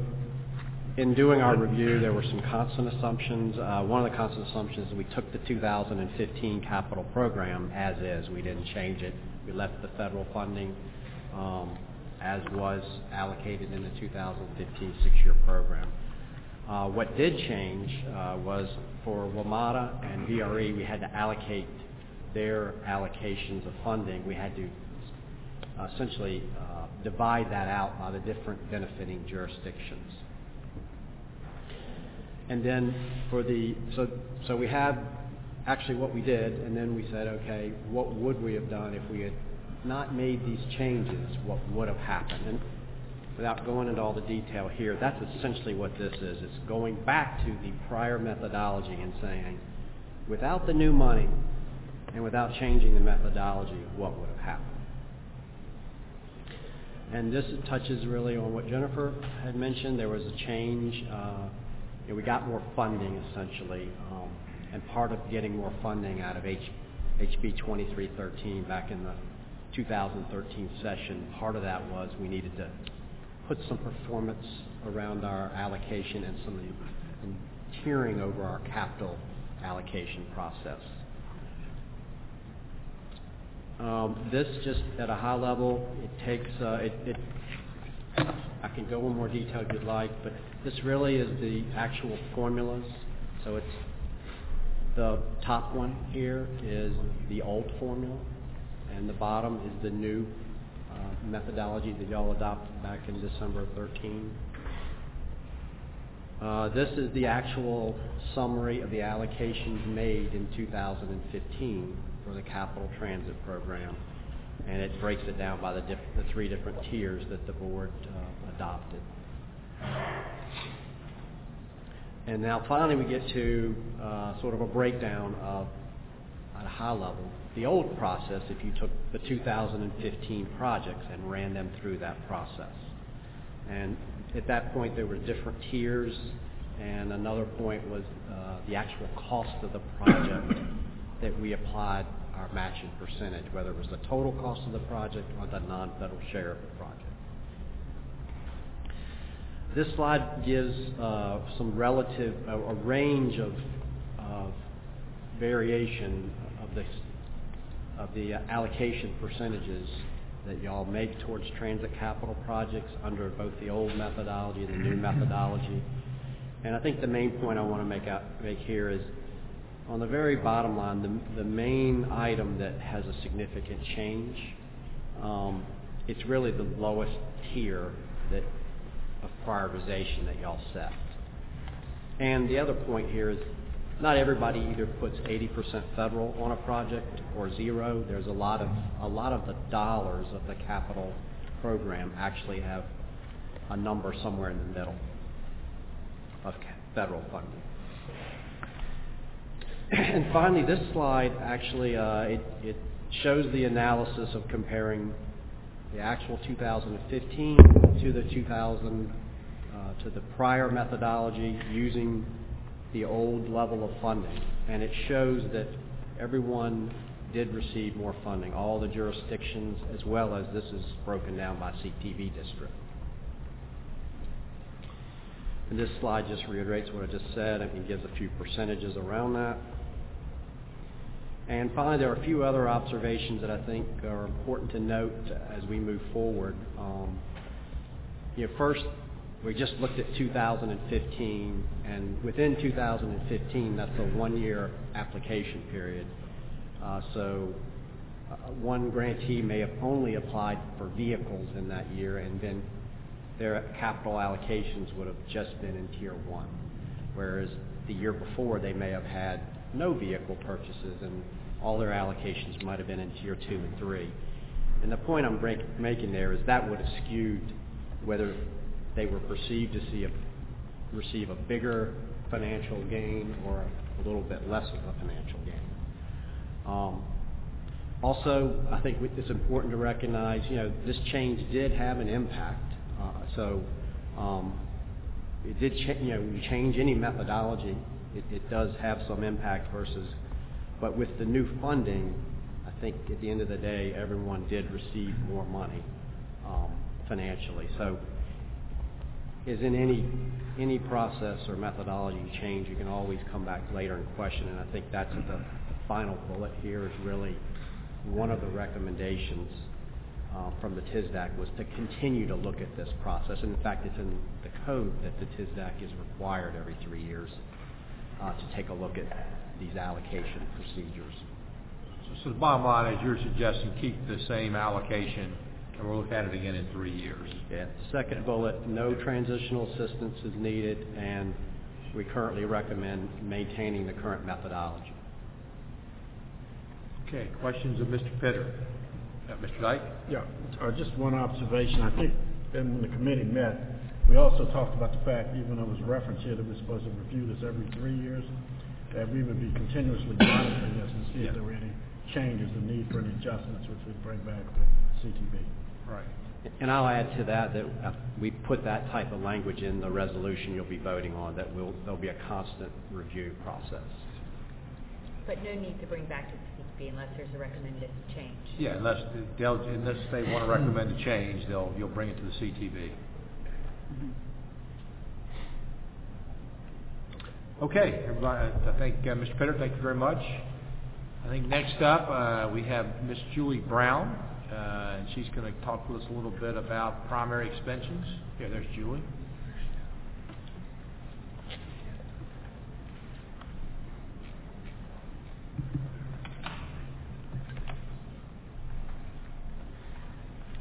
in doing our review, there were some constant assumptions. Uh, one of the constant assumptions is we took the 2015 capital program as is. We didn't change it. We left the federal funding um, as was allocated in the 2015 six-year program. Uh, what did change uh, was for WMATA and VRE, we had to allocate their allocations of funding. We had to essentially divide that out by the different benefiting jurisdictions. And then for the, so, so we had actually what we did, and then we said, okay, what would we have done if we had not made these changes? What would have happened? And without going into all the detail here, that's essentially what this is. It's going back to the prior methodology and saying, without the new money and without changing the methodology, what would have happened? And this touches really on what Jennifer had mentioned. There was a change. Uh, you know, we got more funding essentially, um, and part of getting more funding out of H, HB 2313 back in the 2013 session, part of that was we needed to put some performance around our allocation and some of and tiering over our capital allocation process. Um, this just at a high level, it takes, uh, it, it, I can go in more detail if you'd like, but this really is the actual formulas. So it's the top one here is the old formula, and the bottom is the new uh, methodology that y'all adopted back in December of 13. Uh, this is the actual summary of the allocations made in 2015 for the capital transit program, and it breaks it down by the, diff- the three different tiers that the board uh, adopted. And now finally we get to uh, sort of a breakdown of, at a high level, the old process if you took the 2015 projects and ran them through that process. And at that point there were different tiers and another point was uh, the actual cost of the project that we applied our matching percentage, whether it was the total cost of the project or the non-federal share of the project. This slide gives uh, some relative, a, a range of, of variation of the, of the allocation percentages that y'all make towards transit capital projects under both the old methodology and the new methodology. And I think the main point I want to make, out, make here is on the very bottom line, the, the main item that has a significant change, um, it's really the lowest tier that of prioritization that y'all set. And the other point here is not everybody either puts 80% federal on a project or zero. There's a lot of a lot of the dollars of the capital program actually have a number somewhere in the middle of federal funding. (coughs) and finally, this slide actually uh, it, it shows the analysis of comparing the actual 2015 to the 2000 uh, to the prior methodology using the old level of funding, and it shows that everyone did receive more funding, all the jurisdictions, as well as this is broken down by CTB district. And this slide just reiterates what I just said. It gives a few percentages around that. And finally, there are a few other observations that I think are important to note as we move forward. Um, you know, first, we just looked at 2015, and within 2015, that's a one-year application period. Uh, so uh, one grantee may have only applied for vehicles in that year, and then their capital allocations would have just been in Tier 1, whereas the year before they may have had no vehicle purchases and all their allocations might have been in Tier 2 and 3. And the point I'm break, making there is that would have skewed whether they were perceived to see a, receive a bigger financial gain or a little bit less of a financial gain. Um, also, I think it's important to recognize, you know, this change did have an impact. Uh, so um, it did, cha- you know, you change any methodology, it, does have some impact versus but with the new funding, I think at the end of the day, everyone did receive more money um, financially. So is in any any process or methodology change, you can always come back later and question, and I think that's the, final bullet here is really one of the recommendations uh, from the TSDAC was to continue to look at this process. And in fact, it's in the code that the TSDAC is required every three years to take a look at these allocation procedures. So the bottom line is you're suggesting keep the same allocation, and we'll look at it again in three years. Yeah. Second bullet, no transitional assistance is needed, and we currently recommend maintaining the current methodology. Okay. Questions of Mr. Pittard? Uh, Mr. Dyke? Yeah. Uh, just one observation. I think when the committee met, we also talked about the fact, even though it was referenced here, that we're supposed to review this every three years that we would be continuously monitoring this and see if there were any changes, the need for any adjustments, which we'd bring back to CTB. Right. And I'll add to that that uh, we put that type of language in the resolution you'll be voting on, that will there'll be a constant review process. But no need to bring back to the CTB unless there's a recommended change. Yeah, unless they'll, unless they want to recommend a change, they'll you'll bring it to the CTB. Okay, everybody, I thank uh, Mr. Pittard. Thank you very much. I think next up uh, we have Miss Julie Brown, uh, and she's going to talk with us a little bit about primary expenses. Yeah, there's Julie.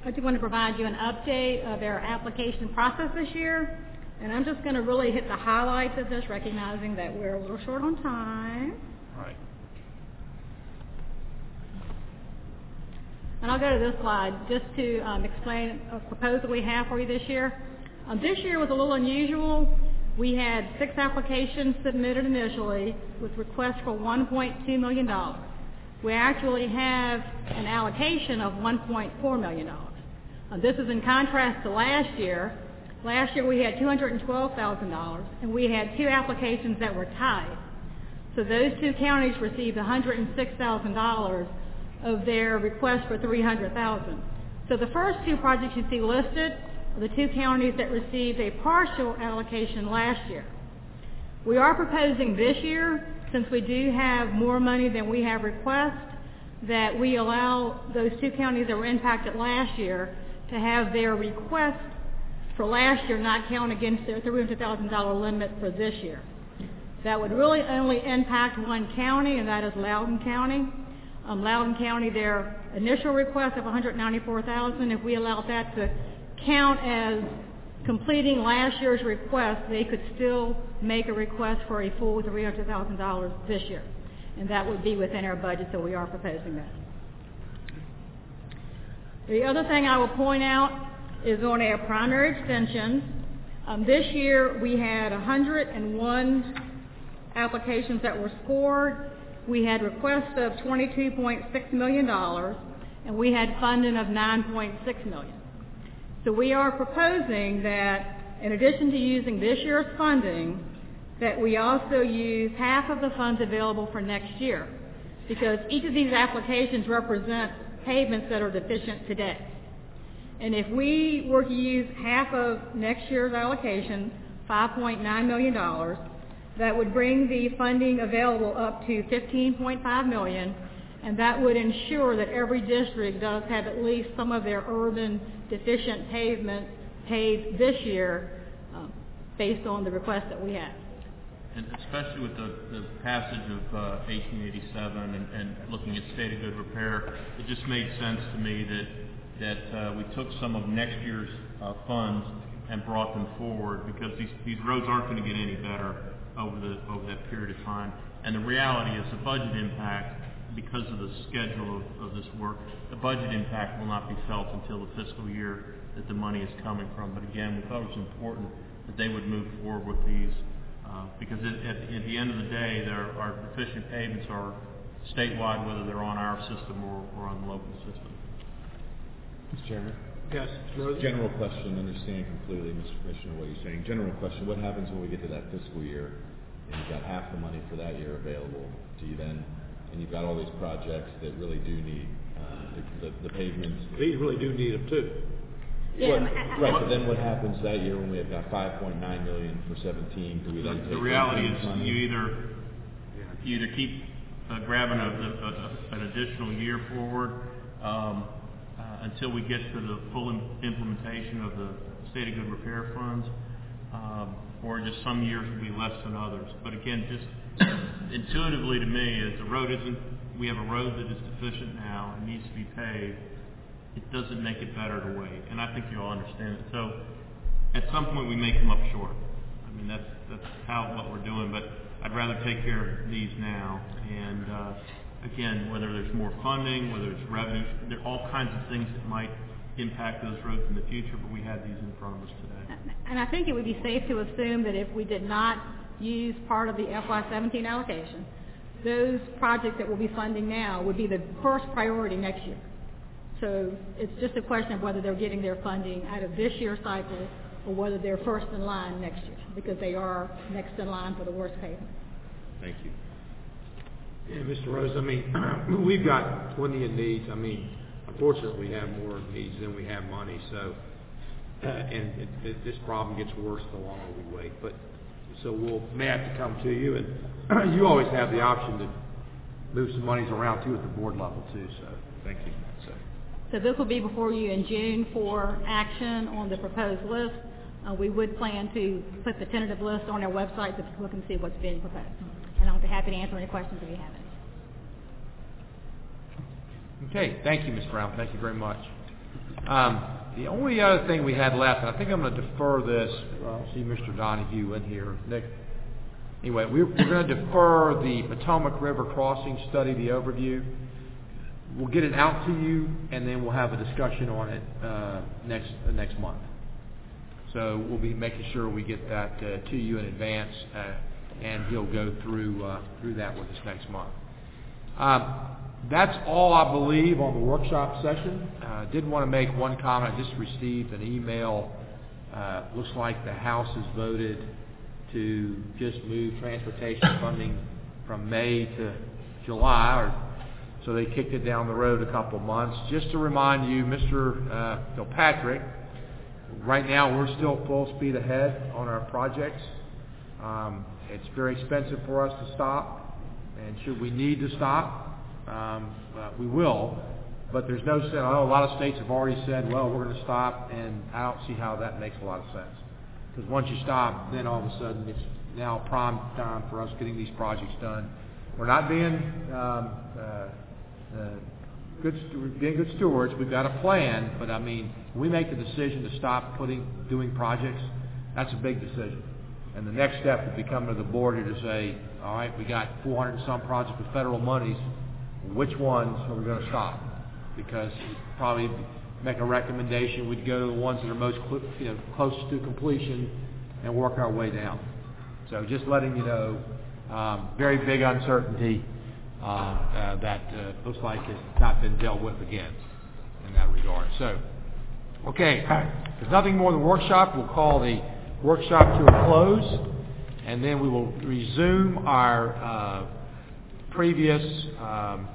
I do want to provide you an update of our application process this year. And I'm just going to really hit the highlights of this, recognizing that we're a little short on time. Right. And I'll go to this slide just to um, explain a proposal we have for you this year. Um, this year was a little unusual. we had six applications submitted initially with requests for $1.2 million. We actually have an allocation of $1.4 million. Uh, this is in contrast to last year. Last year we had $212,000 and we had two applications that were tied. So those two counties received $106,000 of their request for 300,000. So the first two projects you see listed are the two counties that received a partial allocation last year. We are proposing this year, since we do have more money than we have requests, that we allow those two counties that were impacted last year to have their request for last year not count against their $300,000 limit for this year. That would really only impact one county, and that is Loudoun County. Um, Loudoun County, their initial request of 194,000, if we allowed that to count as completing last year's request, they could still make a request for a full $300,000 this year. And that would be within our budget, so we are proposing that. The other thing I will point out is on our primary extensions. Um, this year we had 101 applications that were scored. We had requests of $22.6 million, and we had funding of 9.6 million. So we are proposing that in addition to using this year's funding, that we also use half of the funds available for next year because each of these applications represent pavements that are deficient today. And if we were to use half of next year's allocation, $5.9 million, that would bring the funding available up to 15.5 million, and that would ensure that every district does have at least some of their urban deficient pavement paved this year um, based on the request that we have. And especially with the, the passage of uh, 1887 and, and looking at state of good repair, it just made sense to me that that uh, we took some of next year's uh, funds and brought them forward because these, these roads aren't going to get any better over the over that period of time. And the reality is the budget impact, because of the schedule of, of this work, the budget impact will not be felt until the fiscal year that the money is coming from. But again, we thought it was important that they would move forward with these uh, because it, at, at the end of the day, there are deficient payments are statewide, whether they're on our system or, or on the local system. Mr. Chairman? Yes. General question, understand completely, Mr. Commissioner, what you're saying. General question, what happens when we get to that fiscal year and you've got half the money for that year available? Do you then, and you've got all these projects that really do need uh, the, the, the pavements? These really do need them too. Right, but then what happens that year when we have got 5.9 million for 17? Do we then take the reality is you either you either keep uh, grabbing an additional year forward um, uh, until we get to the full implementation of the state of good repair funds, um, or just some years will be less than others. But again, just intuitively to me, is the road isn't. We have a road that is deficient now and needs to be paved it doesn't make it better to wait. And I think you all understand it. So at some point we may come up short. I mean, that's, that's how, what we're doing. But I'd rather take care of these now. And uh, again, whether there's more funding, whether it's revenue, there are all kinds of things that might impact those roads in the future, but we have these in front of us today. And I think it would be safe to assume that if we did not use part of the FY17 allocation, those projects that we'll be funding now would be the first priority next year. So it's just a question of whether they're getting their funding out of this year's cycle or whether they're first in line next year, because they are next in line for the worst payment. Thank you. Yeah, Mr. Rose, I mean, (clears throat) we've got plenty of needs. I mean, unfortunately, we have more needs than we have money, so, uh, and it, it, this problem gets worse the longer we wait. But, so we'll, may have to come to you, and (clears throat) you always have the option to move some monies around too at the board level too, so. Thank you. So. This will be before you in June for action on the proposed list. Uh, we would plan to put the tentative list on our website so people can see what's being proposed. And I'll be happy to answer any questions if you have any. Okay, thank you, Ms. Brown. Thank you very much. Um, the only other thing we had left, and I think I'm going to defer this. I'll see Mr. Donohue in here. Nick. Anyway, we're, we're going to defer the Potomac River crossing study, the overview we'll get it out to you, and then we'll have a discussion on it uh, next uh, next month. So we'll be making sure we get that uh, to you in advance, uh, and he'll go through, uh, through that with us next month. Um, That's all I believe on the workshop session. Uh, Did want to make one comment. I just received an email. Uh, Looks like the House has voted to just move transportation funding from May to July, or so they kicked it down the road a couple months. Just to remind you, Mr. uh, Kilpatrick, right now, we're still full speed ahead on our projects. Um, It's very expensive for us to stop, and should we need to stop, um, uh, we will. But there's no sense, I know a lot of states have already said, well, we're going to stop, and I don't see how that makes a lot of sense. Because once you stop, then all of a sudden, it's now prime time for us getting these projects done. We're not being um, uh, being good stewards. We've got a plan, but I mean, we make the decision to stop putting, doing projects, that's a big decision. And the next step would be coming to the board here to say, all right, we got 400 and some projects with federal monies, which ones are we going to stop? Because probably make a recommendation, we'd go to the ones that are most, cl- you know, closest to completion and work our way down. So just letting you know, um, very big uncertainty uh, uh, that uh, looks like has not been dealt with again in that regard. So, okay, there's nothing more than workshop, we'll call the workshop to a close, and then we will resume our uh, previous um,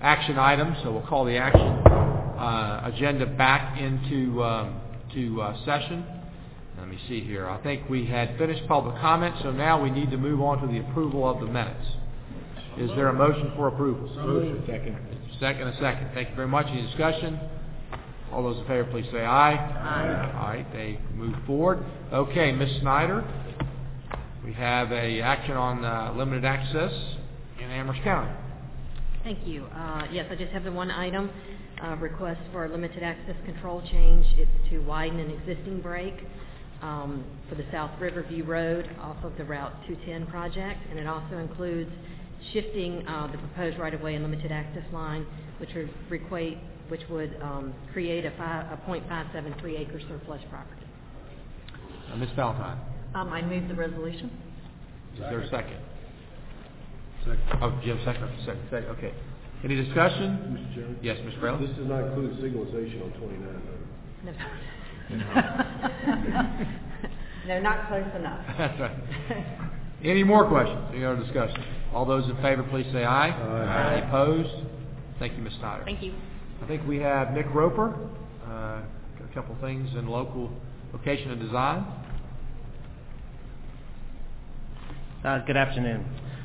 action items. So we'll call the action uh, agenda back into um, to uh, session. Let me see here. I think we had finished public comment, so now we need to move on to the approval of the minutes. Is there a motion for approval? Motion. Second. Second, a second. Thank you very much. Any discussion? All those in favor, please say aye. Aye. All right, they move forward. Okay, Ms. Snyder, we have a action on uh, limited access in Amherst County. Thank you. Uh, Yes, I just have the one item, uh, request for a limited access control change. It's to widen an existing break um, for the South Riverview Road off of the Route 210 project, and it also includes shifting uh, the proposed right-of-way and limited access line, which would equate, which would um, create a fi- a .573 acre surplus property. Uh, Ms. Valentine, Um, I move the resolution. is there a second? Second. Oh, Jim, second, second, second, okay. Any discussion? Mr. Chairman? Yes, Mr. Fraley? This does not include signalization on 29, though. No, (laughs) not close enough. (laughs) That's right. Any more questions, any other discussion? All those in favor, please say aye. Aye. Any opposed? Thank you, Ms. Snyder. Thank you. I think we have Nick Roper, uh, a couple things in local location and design. Uh, Good afternoon.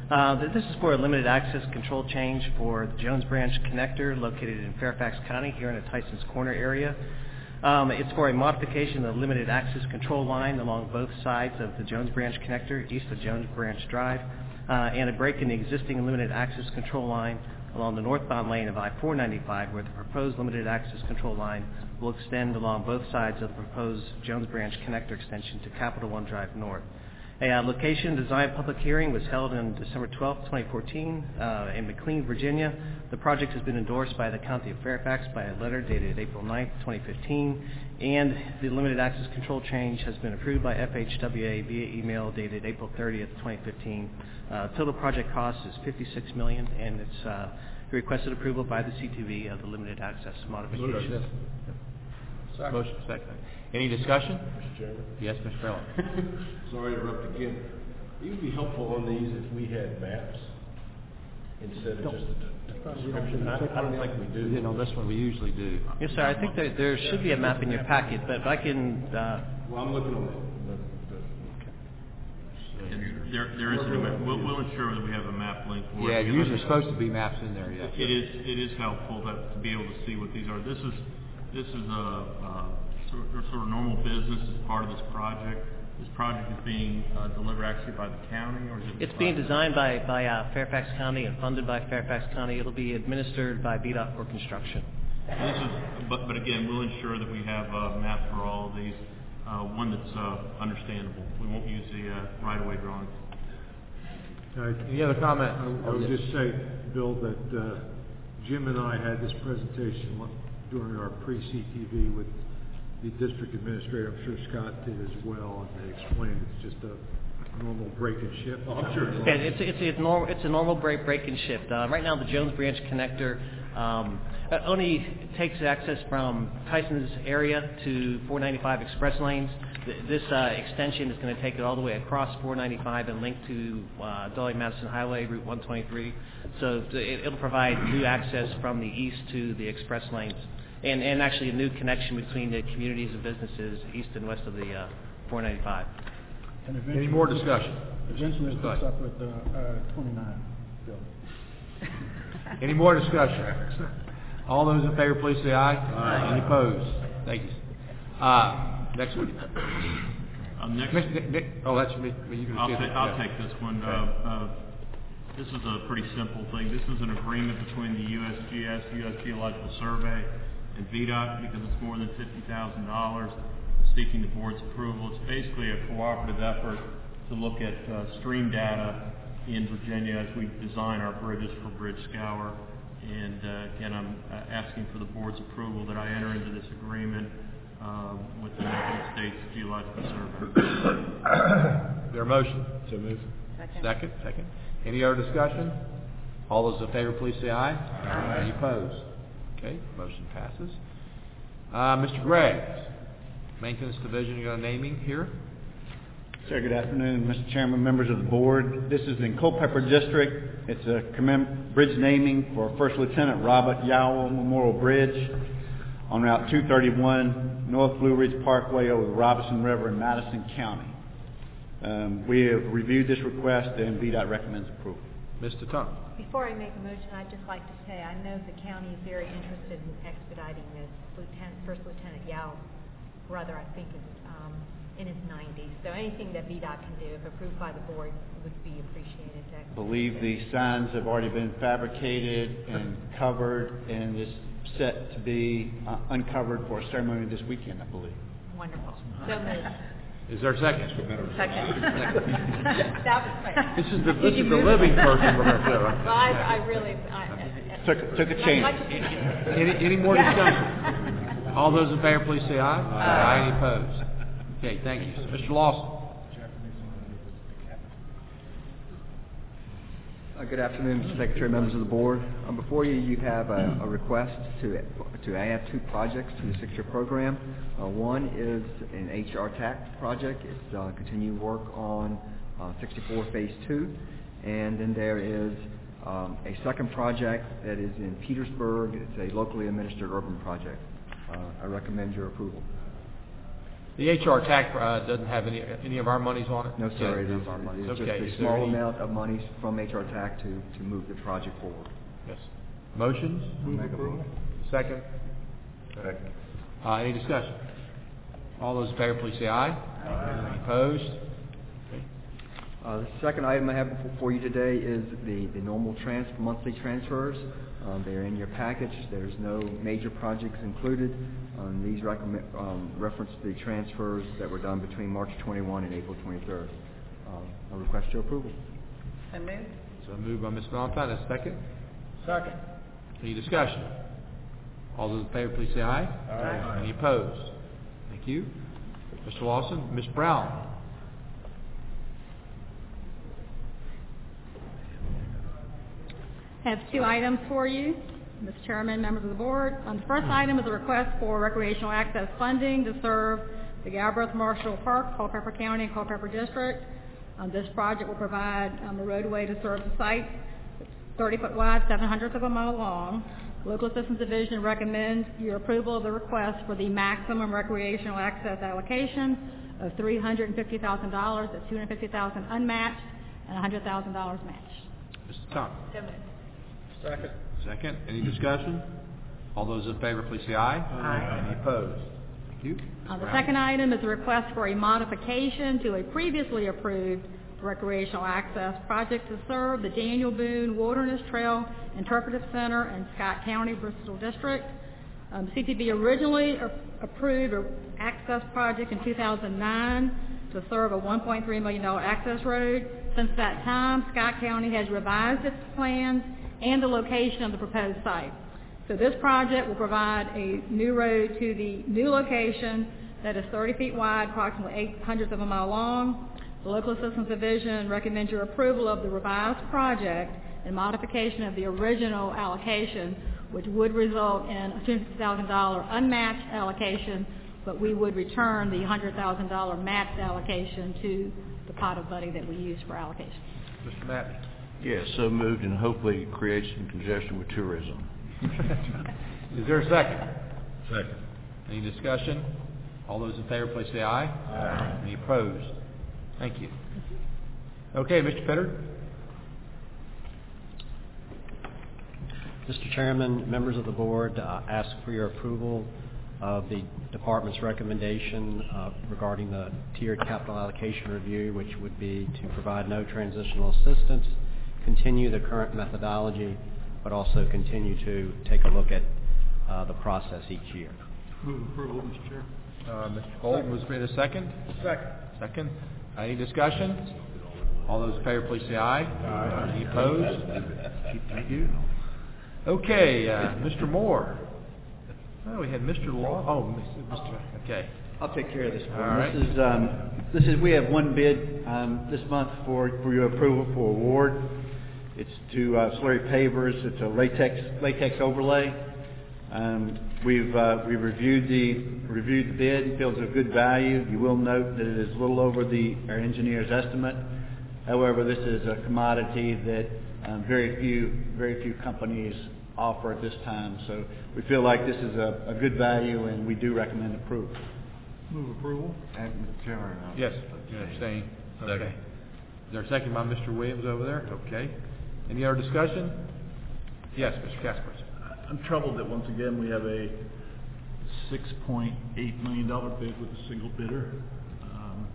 Uh, This is for a limited access control change for the Jones Branch connector located in Fairfax County here in the Tysons Corner area. Um, It's for a modification of the limited access control line along both sides of the Jones Branch connector, east of Jones Branch Drive, uh, and a break in the existing limited access control line along the northbound lane of I-495, where the proposed limited access control line will extend along both sides of the proposed Jones Branch connector extension to Capital One Drive North. A uh, location design public hearing was held on December 12, 2014, uh, in McLean, Virginia. The project has been endorsed by the County of Fairfax by a letter dated April 9, 2015, and the limited access control change has been approved by FHWA via email dated April 30, 2015. Uh, Total project cost is 56 million, and it's uh, requested approval by the CTB of the limited access modification. Motion second. Any discussion? Mr. Chairman? Yes, Mr. Fraley. (laughs) Sorry to interrupt again. It would be helpful on these if we had maps instead of just a description. I I don't think we do. You know, this one we usually do. Yes, sir, I think that there should be a map in your packet, but if I can, uh, Well, I'm looking on it. There, there is, a map. we'll, we'll ensure that we have a map link for Yeah, it. usually there's supposed to be maps in there, yes. It is, it is helpful that, to be able to see what these are. This is, this is a, uh, sort of, normal business as part of this project. This project is being, uh, delivered actually by the county, or is it? it's being designed by, by uh, Fairfax County and funded by Fairfax County. It'll be administered by VDOT for construction. This is, but, but again, we'll ensure that we have a map for all of these, uh, one that's, uh, understandable. We won't use the, uh, right-of-way drawings. Any other comment? I would just say, Bill, that uh, Jim and I had this presentation during our pre-CTB with the district administrator, I'm sure Scott did as well, and they explained it's just a normal break and shift. Oh, I'm sure. Yeah, it's, it's, it's, normal, it's a normal break, break and shift. Uh, right now, the Jones Branch connector um, uh, only takes access from Tysons area to 495 express lanes. This uh, extension is going to take it all the way across 495 and link to uh, Dolly Madison Highway, Route 123. So it, it'll provide new access from the east to the express lanes, and, and actually a new connection between the communities and businesses east and west of the uh, 495. And Any more discussion? Eventually, it Go picks ahead. up with, uh, uh, twenty-nine, Bill. (laughs) Any more discussion? All those in favor, please say aye. Aye. Any opposed? Thank you. Uh, next one. Um, next- Mr. Nick- Nick, oh, that's me, you can I'll see it. take, I'll Yeah. take this one. Okay. Uh, uh, This is a pretty simple thing. This is an agreement between the USGS, U.S. Geological Survey, and VDOT because it's more than fifty thousand dollars, seeking the board's approval. It's basically a cooperative effort to look at uh, stream data in Virginia as we design our bridges for Bridge Scour. And uh, again, I'm uh, asking for the board's approval that I enter into this agreement um, with the United States Geological Survey. Is there a motion? So move. Second, second. Any other discussion? All those in favor, please say aye. Aye. Any opposed? Okay, motion passes. Uh, Mr. Gregg, Maintenance Division, you got a naming here? Sir, good afternoon, Mr. Chairman, members of the board. This is in Culpeper District. It's a bridge naming for First Lieutenant Robert Yowell Memorial Bridge on Route 231, North Blue Ridge Parkway over the Robinson River in Madison County. Um, we have reviewed this request and VDOT recommends approval. Mr. Tung. Before I make a motion, I'd just like to say, I know the county is very interested in expediting this. Lieutenant, First Lieutenant Yowell, brother, I think is, um, in his nineties. So anything that VDOT can do, if approved by the board, would be appreciated. to- believe the signs have already been fabricated and covered and is set to be uh, uncovered for a ceremony this weekend, I believe. Wonderful. So moved. Is there a second? Second. That was quick. This is the, this is the living person we're gonna? Well, I, I really, I. Took, took a chance. Any, any more discussion? (laughs) All those in favor, please say aye. Aye. Any opposed? Okay, thank you. Mr. Lawson. Uh, Good afternoon, Mr. Secretary, members of the board. Um, Before you, you have a a request to to add two projects to the six-year program. Uh, One is an HR TAC project. It's uh, continued work on uh, 64 Phase 2. And then there is um, a second project that is in Petersburg. It's a locally administered urban project. Uh, I recommend your approval. The HR TAC uh, doesn't have any, any of our monies on it? No, sir, it Yeah, is, it's just Okay, a there small any- amount of money from HR TAC to, to move the project forward. Yes. Motions? Move approval. Second? Second. Uh, any discussion? All those in favor, please say aye. Aye. Any opposed? Okay. Uh, The second item I have before- for you today is the, the normal trans, monthly transfers. Um, They're in your package. There's no major projects included. Um, These recommend, um, reference the transfers that were done between March 21 and April 23rd. Um, I request your approval. So moved. So moved by Ms. Valentine, a second? Second. Any discussion? All those in favor, please say aye. Aye. Any opposed? Thank you. Mr. Lawson, Ms. Brown. I have two items for you, Mr. Chairman, members of the board. Um, The first item is a request for recreational access funding to serve the Galbraith Marshall Park, Culpeper County, and Culpeper District. Um, This project will provide um, a roadway to serve the site. 30 foot wide, 7 hundredths of a mile long. Local Assistance Division recommends your approval of the request for the maximum recreational access allocation of $350,000. That's 250,000 unmatched and $100,000 matched. Mr. Thomas. So moved. Second. Second. Any discussion? All those in favor, please say aye. Aye. Any opposed? Thank you. Uh, The second item is a request for a modification to a previously approved recreational access project to serve the Daniel Boone Wilderness Trail Interpretive Center in Scott County, Bristol District. Um, CTB originally approved an access project in 2009 to serve a $1.3 million access road. Since that time, Scott County has revised its plans and the location of the proposed site. So this project will provide a new road to the new location that is 30 feet wide, approximately eight hundredths of a mile long. The Local Assistance Division recommends your approval of the revised project and modification of the original allocation, which would result in a $50,000 unmatched allocation, but we would return the $100,000 matched allocation to the pot of money that we use for allocation. Mr. Matt? Yes, so moved, and hopefully it creates some congestion with tourism. (laughs) Is there a second? Second. Any discussion? All those in favor, please say aye. Aye. Any opposed? Thank you. Okay, Mr. Pittard? Mr. Chairman, members of the board, uh, ask for your approval of the department's recommendation uh, regarding the tiered capital allocation review, which would be to provide no transitional assistance, continue the current methodology, but also continue to take a look at uh, the process each year. Move approval, Mr. Chair. Uh, Mr. Gold was made a second? Second. Second. Any discussion? All those in favor, please say aye. Aye. Any opposed? Thank you. Okay, uh, Mr. Moore. Oh, we had Mr. Law, oh, Mr., okay. I'll take care of this. All right. This is, um, this is, we have one bid, um, this month for, for your approval for award. It's to, uh, Slurry Pavers. It's a latex, latex overlay. Um, we've, uh, we've reviewed the, reviewed the bid, feels a good value. You will note that it is a little over the, our engineer's estimate. However, this is a commodity that, um, very few, very few companies offer at this time. So we feel like this is a, a good value and we do recommend approval. Move approval? And Mr. Chairman, Yes, you abstain. Okay. Is there a second by Mr. Williams over there? Okay. Any other discussion? Yes, Mr. Caspers. I'm troubled that once again we have a $6.8 million bid with a single bidder. Um,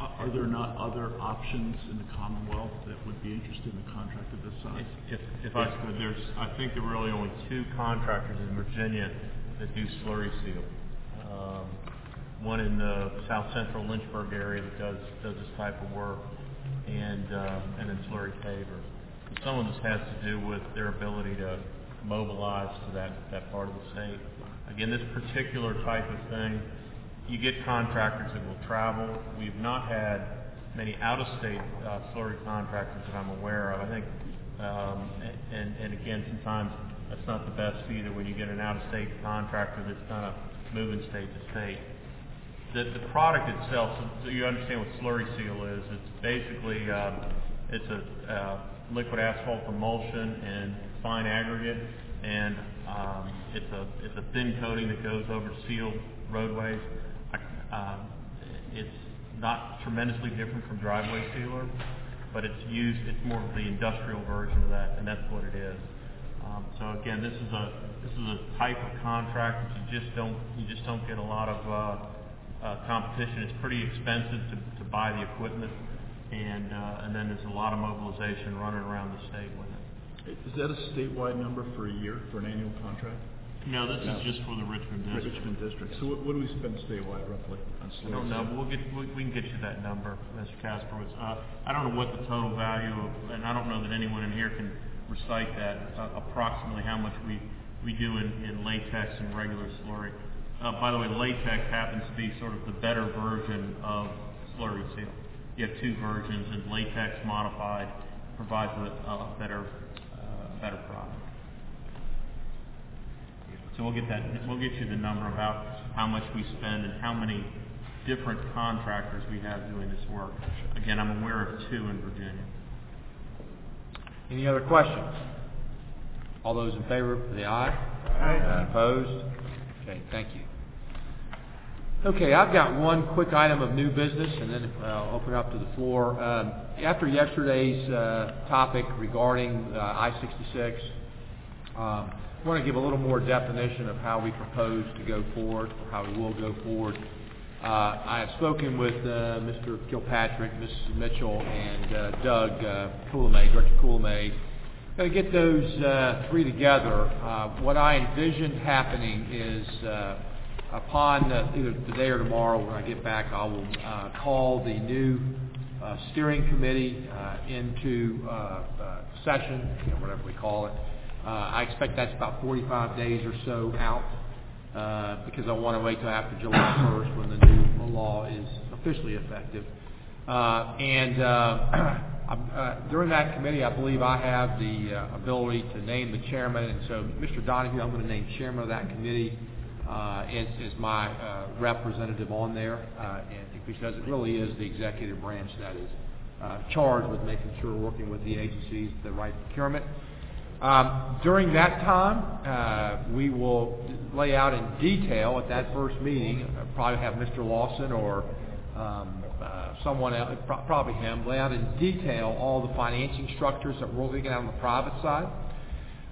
are are there not other options in the Commonwealth that would be interested in a contract of this size? If, if I could, there's, I think there are really only two contractors in Virginia that do slurry seal. Um, one in the south central Lynchburg area that does, does this type of work, and, uh, and pavers. And Some of this has to do with their ability to mobilize to that, that part of the state. Again, this particular type of thing, you get contractors that will travel. We've not had many out-of-state uh, slurry contractors that I'm aware of. I think, um, and, and again, sometimes that's not the best either when you get an out-of-state contractor that's kind of moving state to state. The, the product itself, so, you understand what slurry seal is. It's basically um, it's a uh, liquid asphalt emulsion and fine aggregate, and um, it's a it's a thin coating that goes over sealed roadways. Um, it's not tremendously different from driveway sealer, but it's used. It's more of the industrial version of that, and that's what it is. Um, so again, this is a this is a type of contract that you just don't you just don't get a lot of uh, uh, competition. It's pretty expensive to, to buy the equipment, and uh, and then there's a lot of mobilization running around the state with it. Is that a statewide number for a year, for an annual contract? No, this is just for the Richmond district. Richmond district. So what, what do we spend statewide roughly on I don't know, we'll get, we, we can get you that number, Mr. Kasprowicz. Uh, I don't know what the total value of, and I don't know that anyone in here can recite that, uh, approximately how much we, we do in, in latex and regular slurry. Uh, by the way, latex happens to be sort of the better version of slurry seal. You have two versions, and latex modified provides a, a better, uh, better product. So we'll get that, we'll get you the number about how much we spend and how many different contractors we have doing this work. Again, I'm aware of two in Virginia. Any other questions? All those in favor, say aye. Aye. Opposed? Okay, thank you. Okay, I've got one quick item of new business, and then I'll open up to the floor. Um, after yesterday's uh, topic regarding uh, I-66, um, I want to give a little more definition of how we propose to go forward, or how we will go forward. Uh, I have spoken with uh, Mr. Kilpatrick, Mrs. Mitchell, and uh, Doug uh, Coulombe, Director Coulombe. Going to get those uh, three together. Uh, what I envision happening is uh, upon uh, either today or tomorrow when I get back, I will uh, call the new uh, steering committee uh, into uh, uh, session, you know, whatever we call it. Uh, I expect that's about 45 days or so out, uh, because I want to wait till after July 1st when the new law is officially effective. Uh, and uh, (clears throat) uh, during that committee, I believe I have the uh, ability to name the chairman, and so Mr. Donohue, I'm going to name chairman of that committee uh, as my uh, representative on there, uh, and because it really is the executive branch that is charged with making sure we're working with the agencies the right procurement. Um, during that time, we will lay out in detail at that first meeting, probably have Mr. Lawson or um, someone else, pro- probably him, lay out in detail all the financing structures that we're looking at on the private side.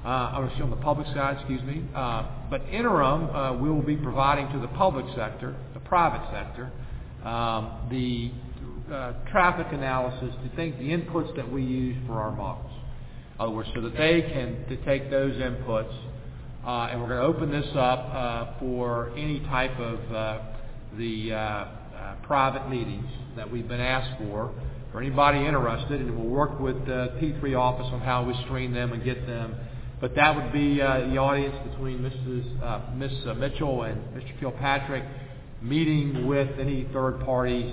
Uh, on the public side, excuse me. Uh, but interim, uh, we will be providing to the public sector, the private sector, um, the uh, traffic analysis, to think the inputs that we use for our models. In other words, so that they can take those inputs, uh, and we're going to open this up uh, for any type of uh, the private meetings that we've been asked for, for anybody interested, and we'll work with the P3 office on how we screen them and get them. But that would be uh, the audience between Mrs. Uh, Ms. Mitchell and Mr. Kilpatrick, meeting with any third parties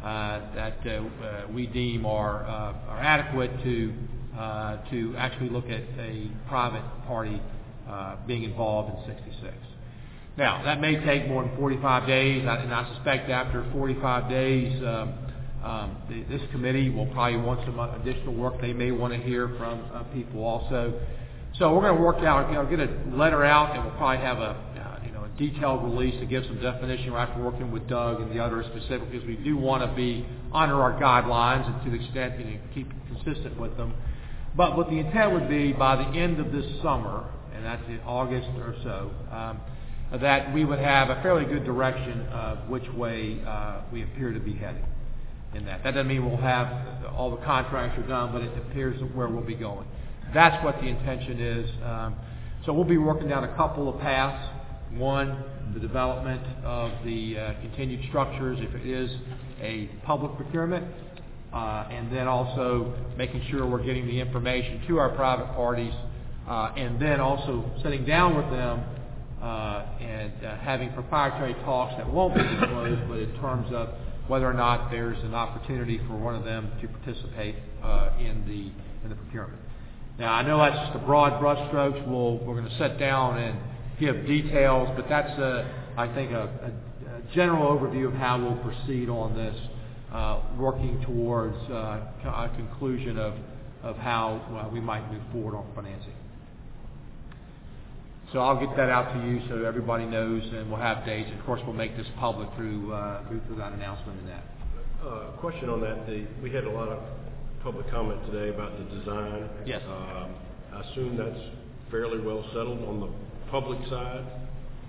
uh, that uh, uh, we deem are, uh, are adequate to uh, to actually look at a private party uh, being involved in 66. Now, that may take more than 45 days, and I suspect after 45 days, um, um, this committee will probably want some additional work. They may want to hear from uh, people also. So we're going to work out, you know, get a letter out, and we'll probably have a, uh, you know, a detailed release to give some definition after working with Doug and the others specifically, because we do want to be under our guidelines and to the extent you know, keep consistent with them. But what the intent would be by the end of this summer, and that's in August or so, um, that we would have a fairly good direction of which way uh, we appear to be heading in that. That doesn't mean we'll have all the contracts are done, but it appears where we'll be going. That's what the intention is. Um, so we'll be working down a couple of paths. One, the development of the uh, continued structures, if it is a public procurement, uh, and then also making sure we're getting the information to our private parties, uh, and then also sitting down with them uh, and uh, having proprietary talks that won't be disclosed, but in terms of whether or not there's an opportunity for one of them to participate uh, in the in the procurement. Now, I know that's just a broad brushstrokes. We'll, we're going to sit down and give details, but that's, a, I think, a, a, a general overview of how we'll proceed on this, uh, working towards uh, a conclusion of, of how uh, we might move forward on financing. So I'll get that out to you so everybody knows, and we'll have dates. Of course, we'll make this public through uh, through, through that announcement and that. Uh, question on that. The, we had a lot of public comment today about the design. Yes. Um, I assume that's fairly well settled on the public side.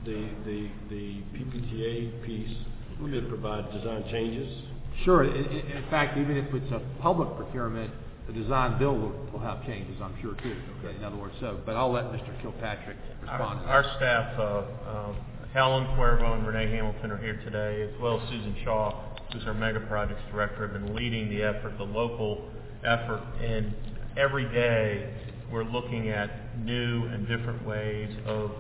The the the PPTA piece could provide design changes. Sure. In, in fact, even if it's a public procurement, the design bill will, will have changes, I'm sure, too. Okay. In other words, so, but I'll let Mr. Kilpatrick respond to that. Our staff, uh, um, Helen Cuervo and Renee Hamilton are here today, as well as Susan Shaw, who's our mega projects director, have been leading the effort, the local effort. And every day, we're looking at new and different ways of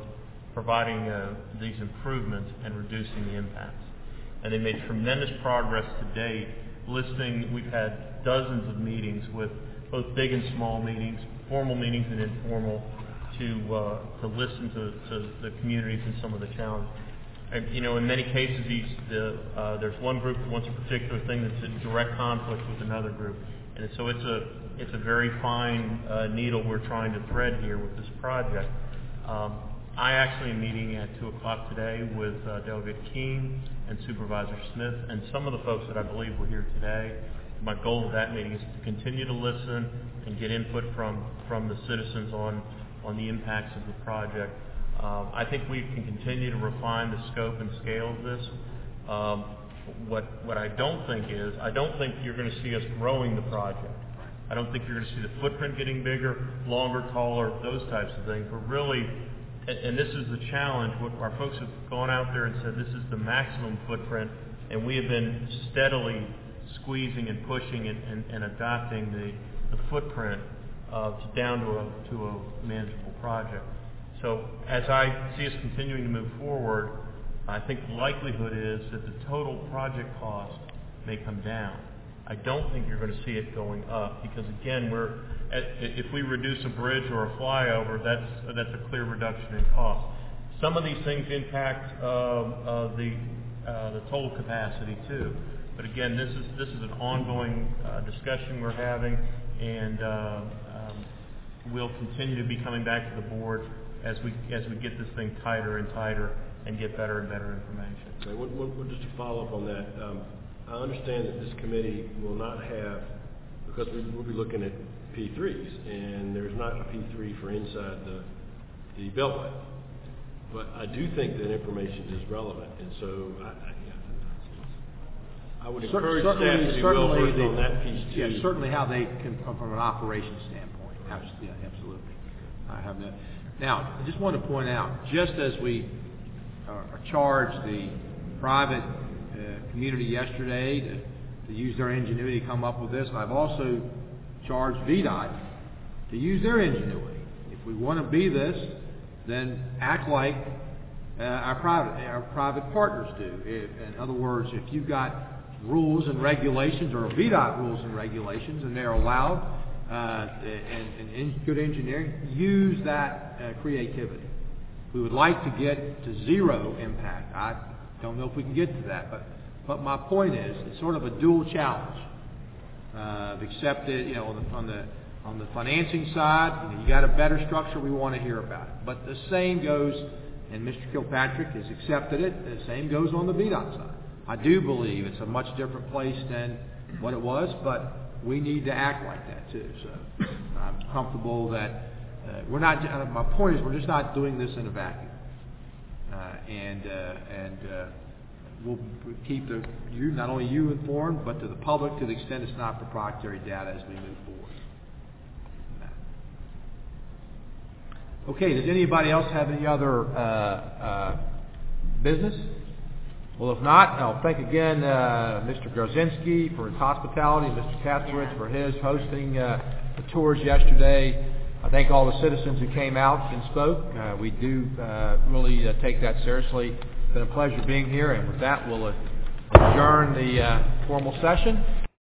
providing uh, these improvements and reducing the impacts. And they made tremendous progress to date. Listening, we've had dozens of meetings with both big and small meetings, formal meetings and informal, to uh, to listen to, to the communities and some of the challenges. And, you know, in many cases, these, the, uh, there's one group that wants a particular thing that's in direct conflict with another group, and so it's a it's a very fine uh, needle we're trying to thread here with this project. Um, I actually am meeting at 2 o'clock today with uh, Delegate Keam and Supervisor Smyth and some of the folks that I believe were here today. My goal of that meeting is to continue to listen and get input from, from the citizens on, on the impacts of the project. Um, I think we can continue to refine the scope and scale of this. Um, what, what I don't think is, I don't think you're going to see us growing the project. I don't think you're going to see the footprint getting bigger, longer, taller, those types of things. We're really and, and this is the challenge. What our folks have gone out there and said this is the maximum footprint, and we have been steadily squeezing and pushing and, and, and adopting the, the footprint uh, down to a, to a manageable project. So as I see us continuing to move forward, I think the likelihood is that the total project cost may come down. I don't think you're going to see it going up because again, we're at, if we reduce a bridge or a flyover, that's that's a clear reduction in cost. Some of these things impact uh, uh, the uh, the total capacity too. But again, this is this is an ongoing uh, discussion we're having, and uh, um, we'll continue to be coming back to the board as we as we get this thing tighter and tighter and get better and better information. Okay, one- one- one- Just to follow up on that, um, I understand that this committee will not have, because we- we'll be looking at P3s, and there's not a P3 for inside the the Beltway. But I do think that information is relevant, and so I- I I would Cer- encourage staff certainly- to be well versed the- on that piece too. Yeah, certainly how they can, from from an operations standpoint. Abs- Yeah, absolutely. I have that. Now, I just want to point out, just as we uh, charged the private uh, community yesterday to, use their ingenuity to come up with this, I've also charged VDOT to use their ingenuity. If we want to be this, then act like uh, our private our private partners do. In other words, if you've got rules and regulations or VDOT rules and regulations, and they're allowed, uh, and, good engineering, use that creativity. We would like to get to zero impact. I don't know if we can get to that, but but my point is, it's sort of a dual challenge. Uh, except you know on the on the on the financing side, you, know, you got a better structure. We want to hear about it. But the same goes, and Mr. Kilpatrick has accepted it. The same goes on the VDOT side. I do believe it's a much different place than what it was, but we need to act like that too. So I'm comfortable that we're not. Uh, my point is, we're just not doing this in a vacuum, uh, and uh, and uh, we'll keep the you not only you informed, but to the public to the extent it's not proprietary data as we move forward. Okay, does anybody else have any other uh, uh, business? Well, if not, I'll thank again uh, Mr. Garczynski for his hospitality, Mr. Kasprowicz for his hosting uh, the tours yesterday. I thank all the citizens who came out and spoke. Uh, we do uh, really uh, take that seriously. It's been a pleasure being here, and with that, we'll adjourn the uh, formal session.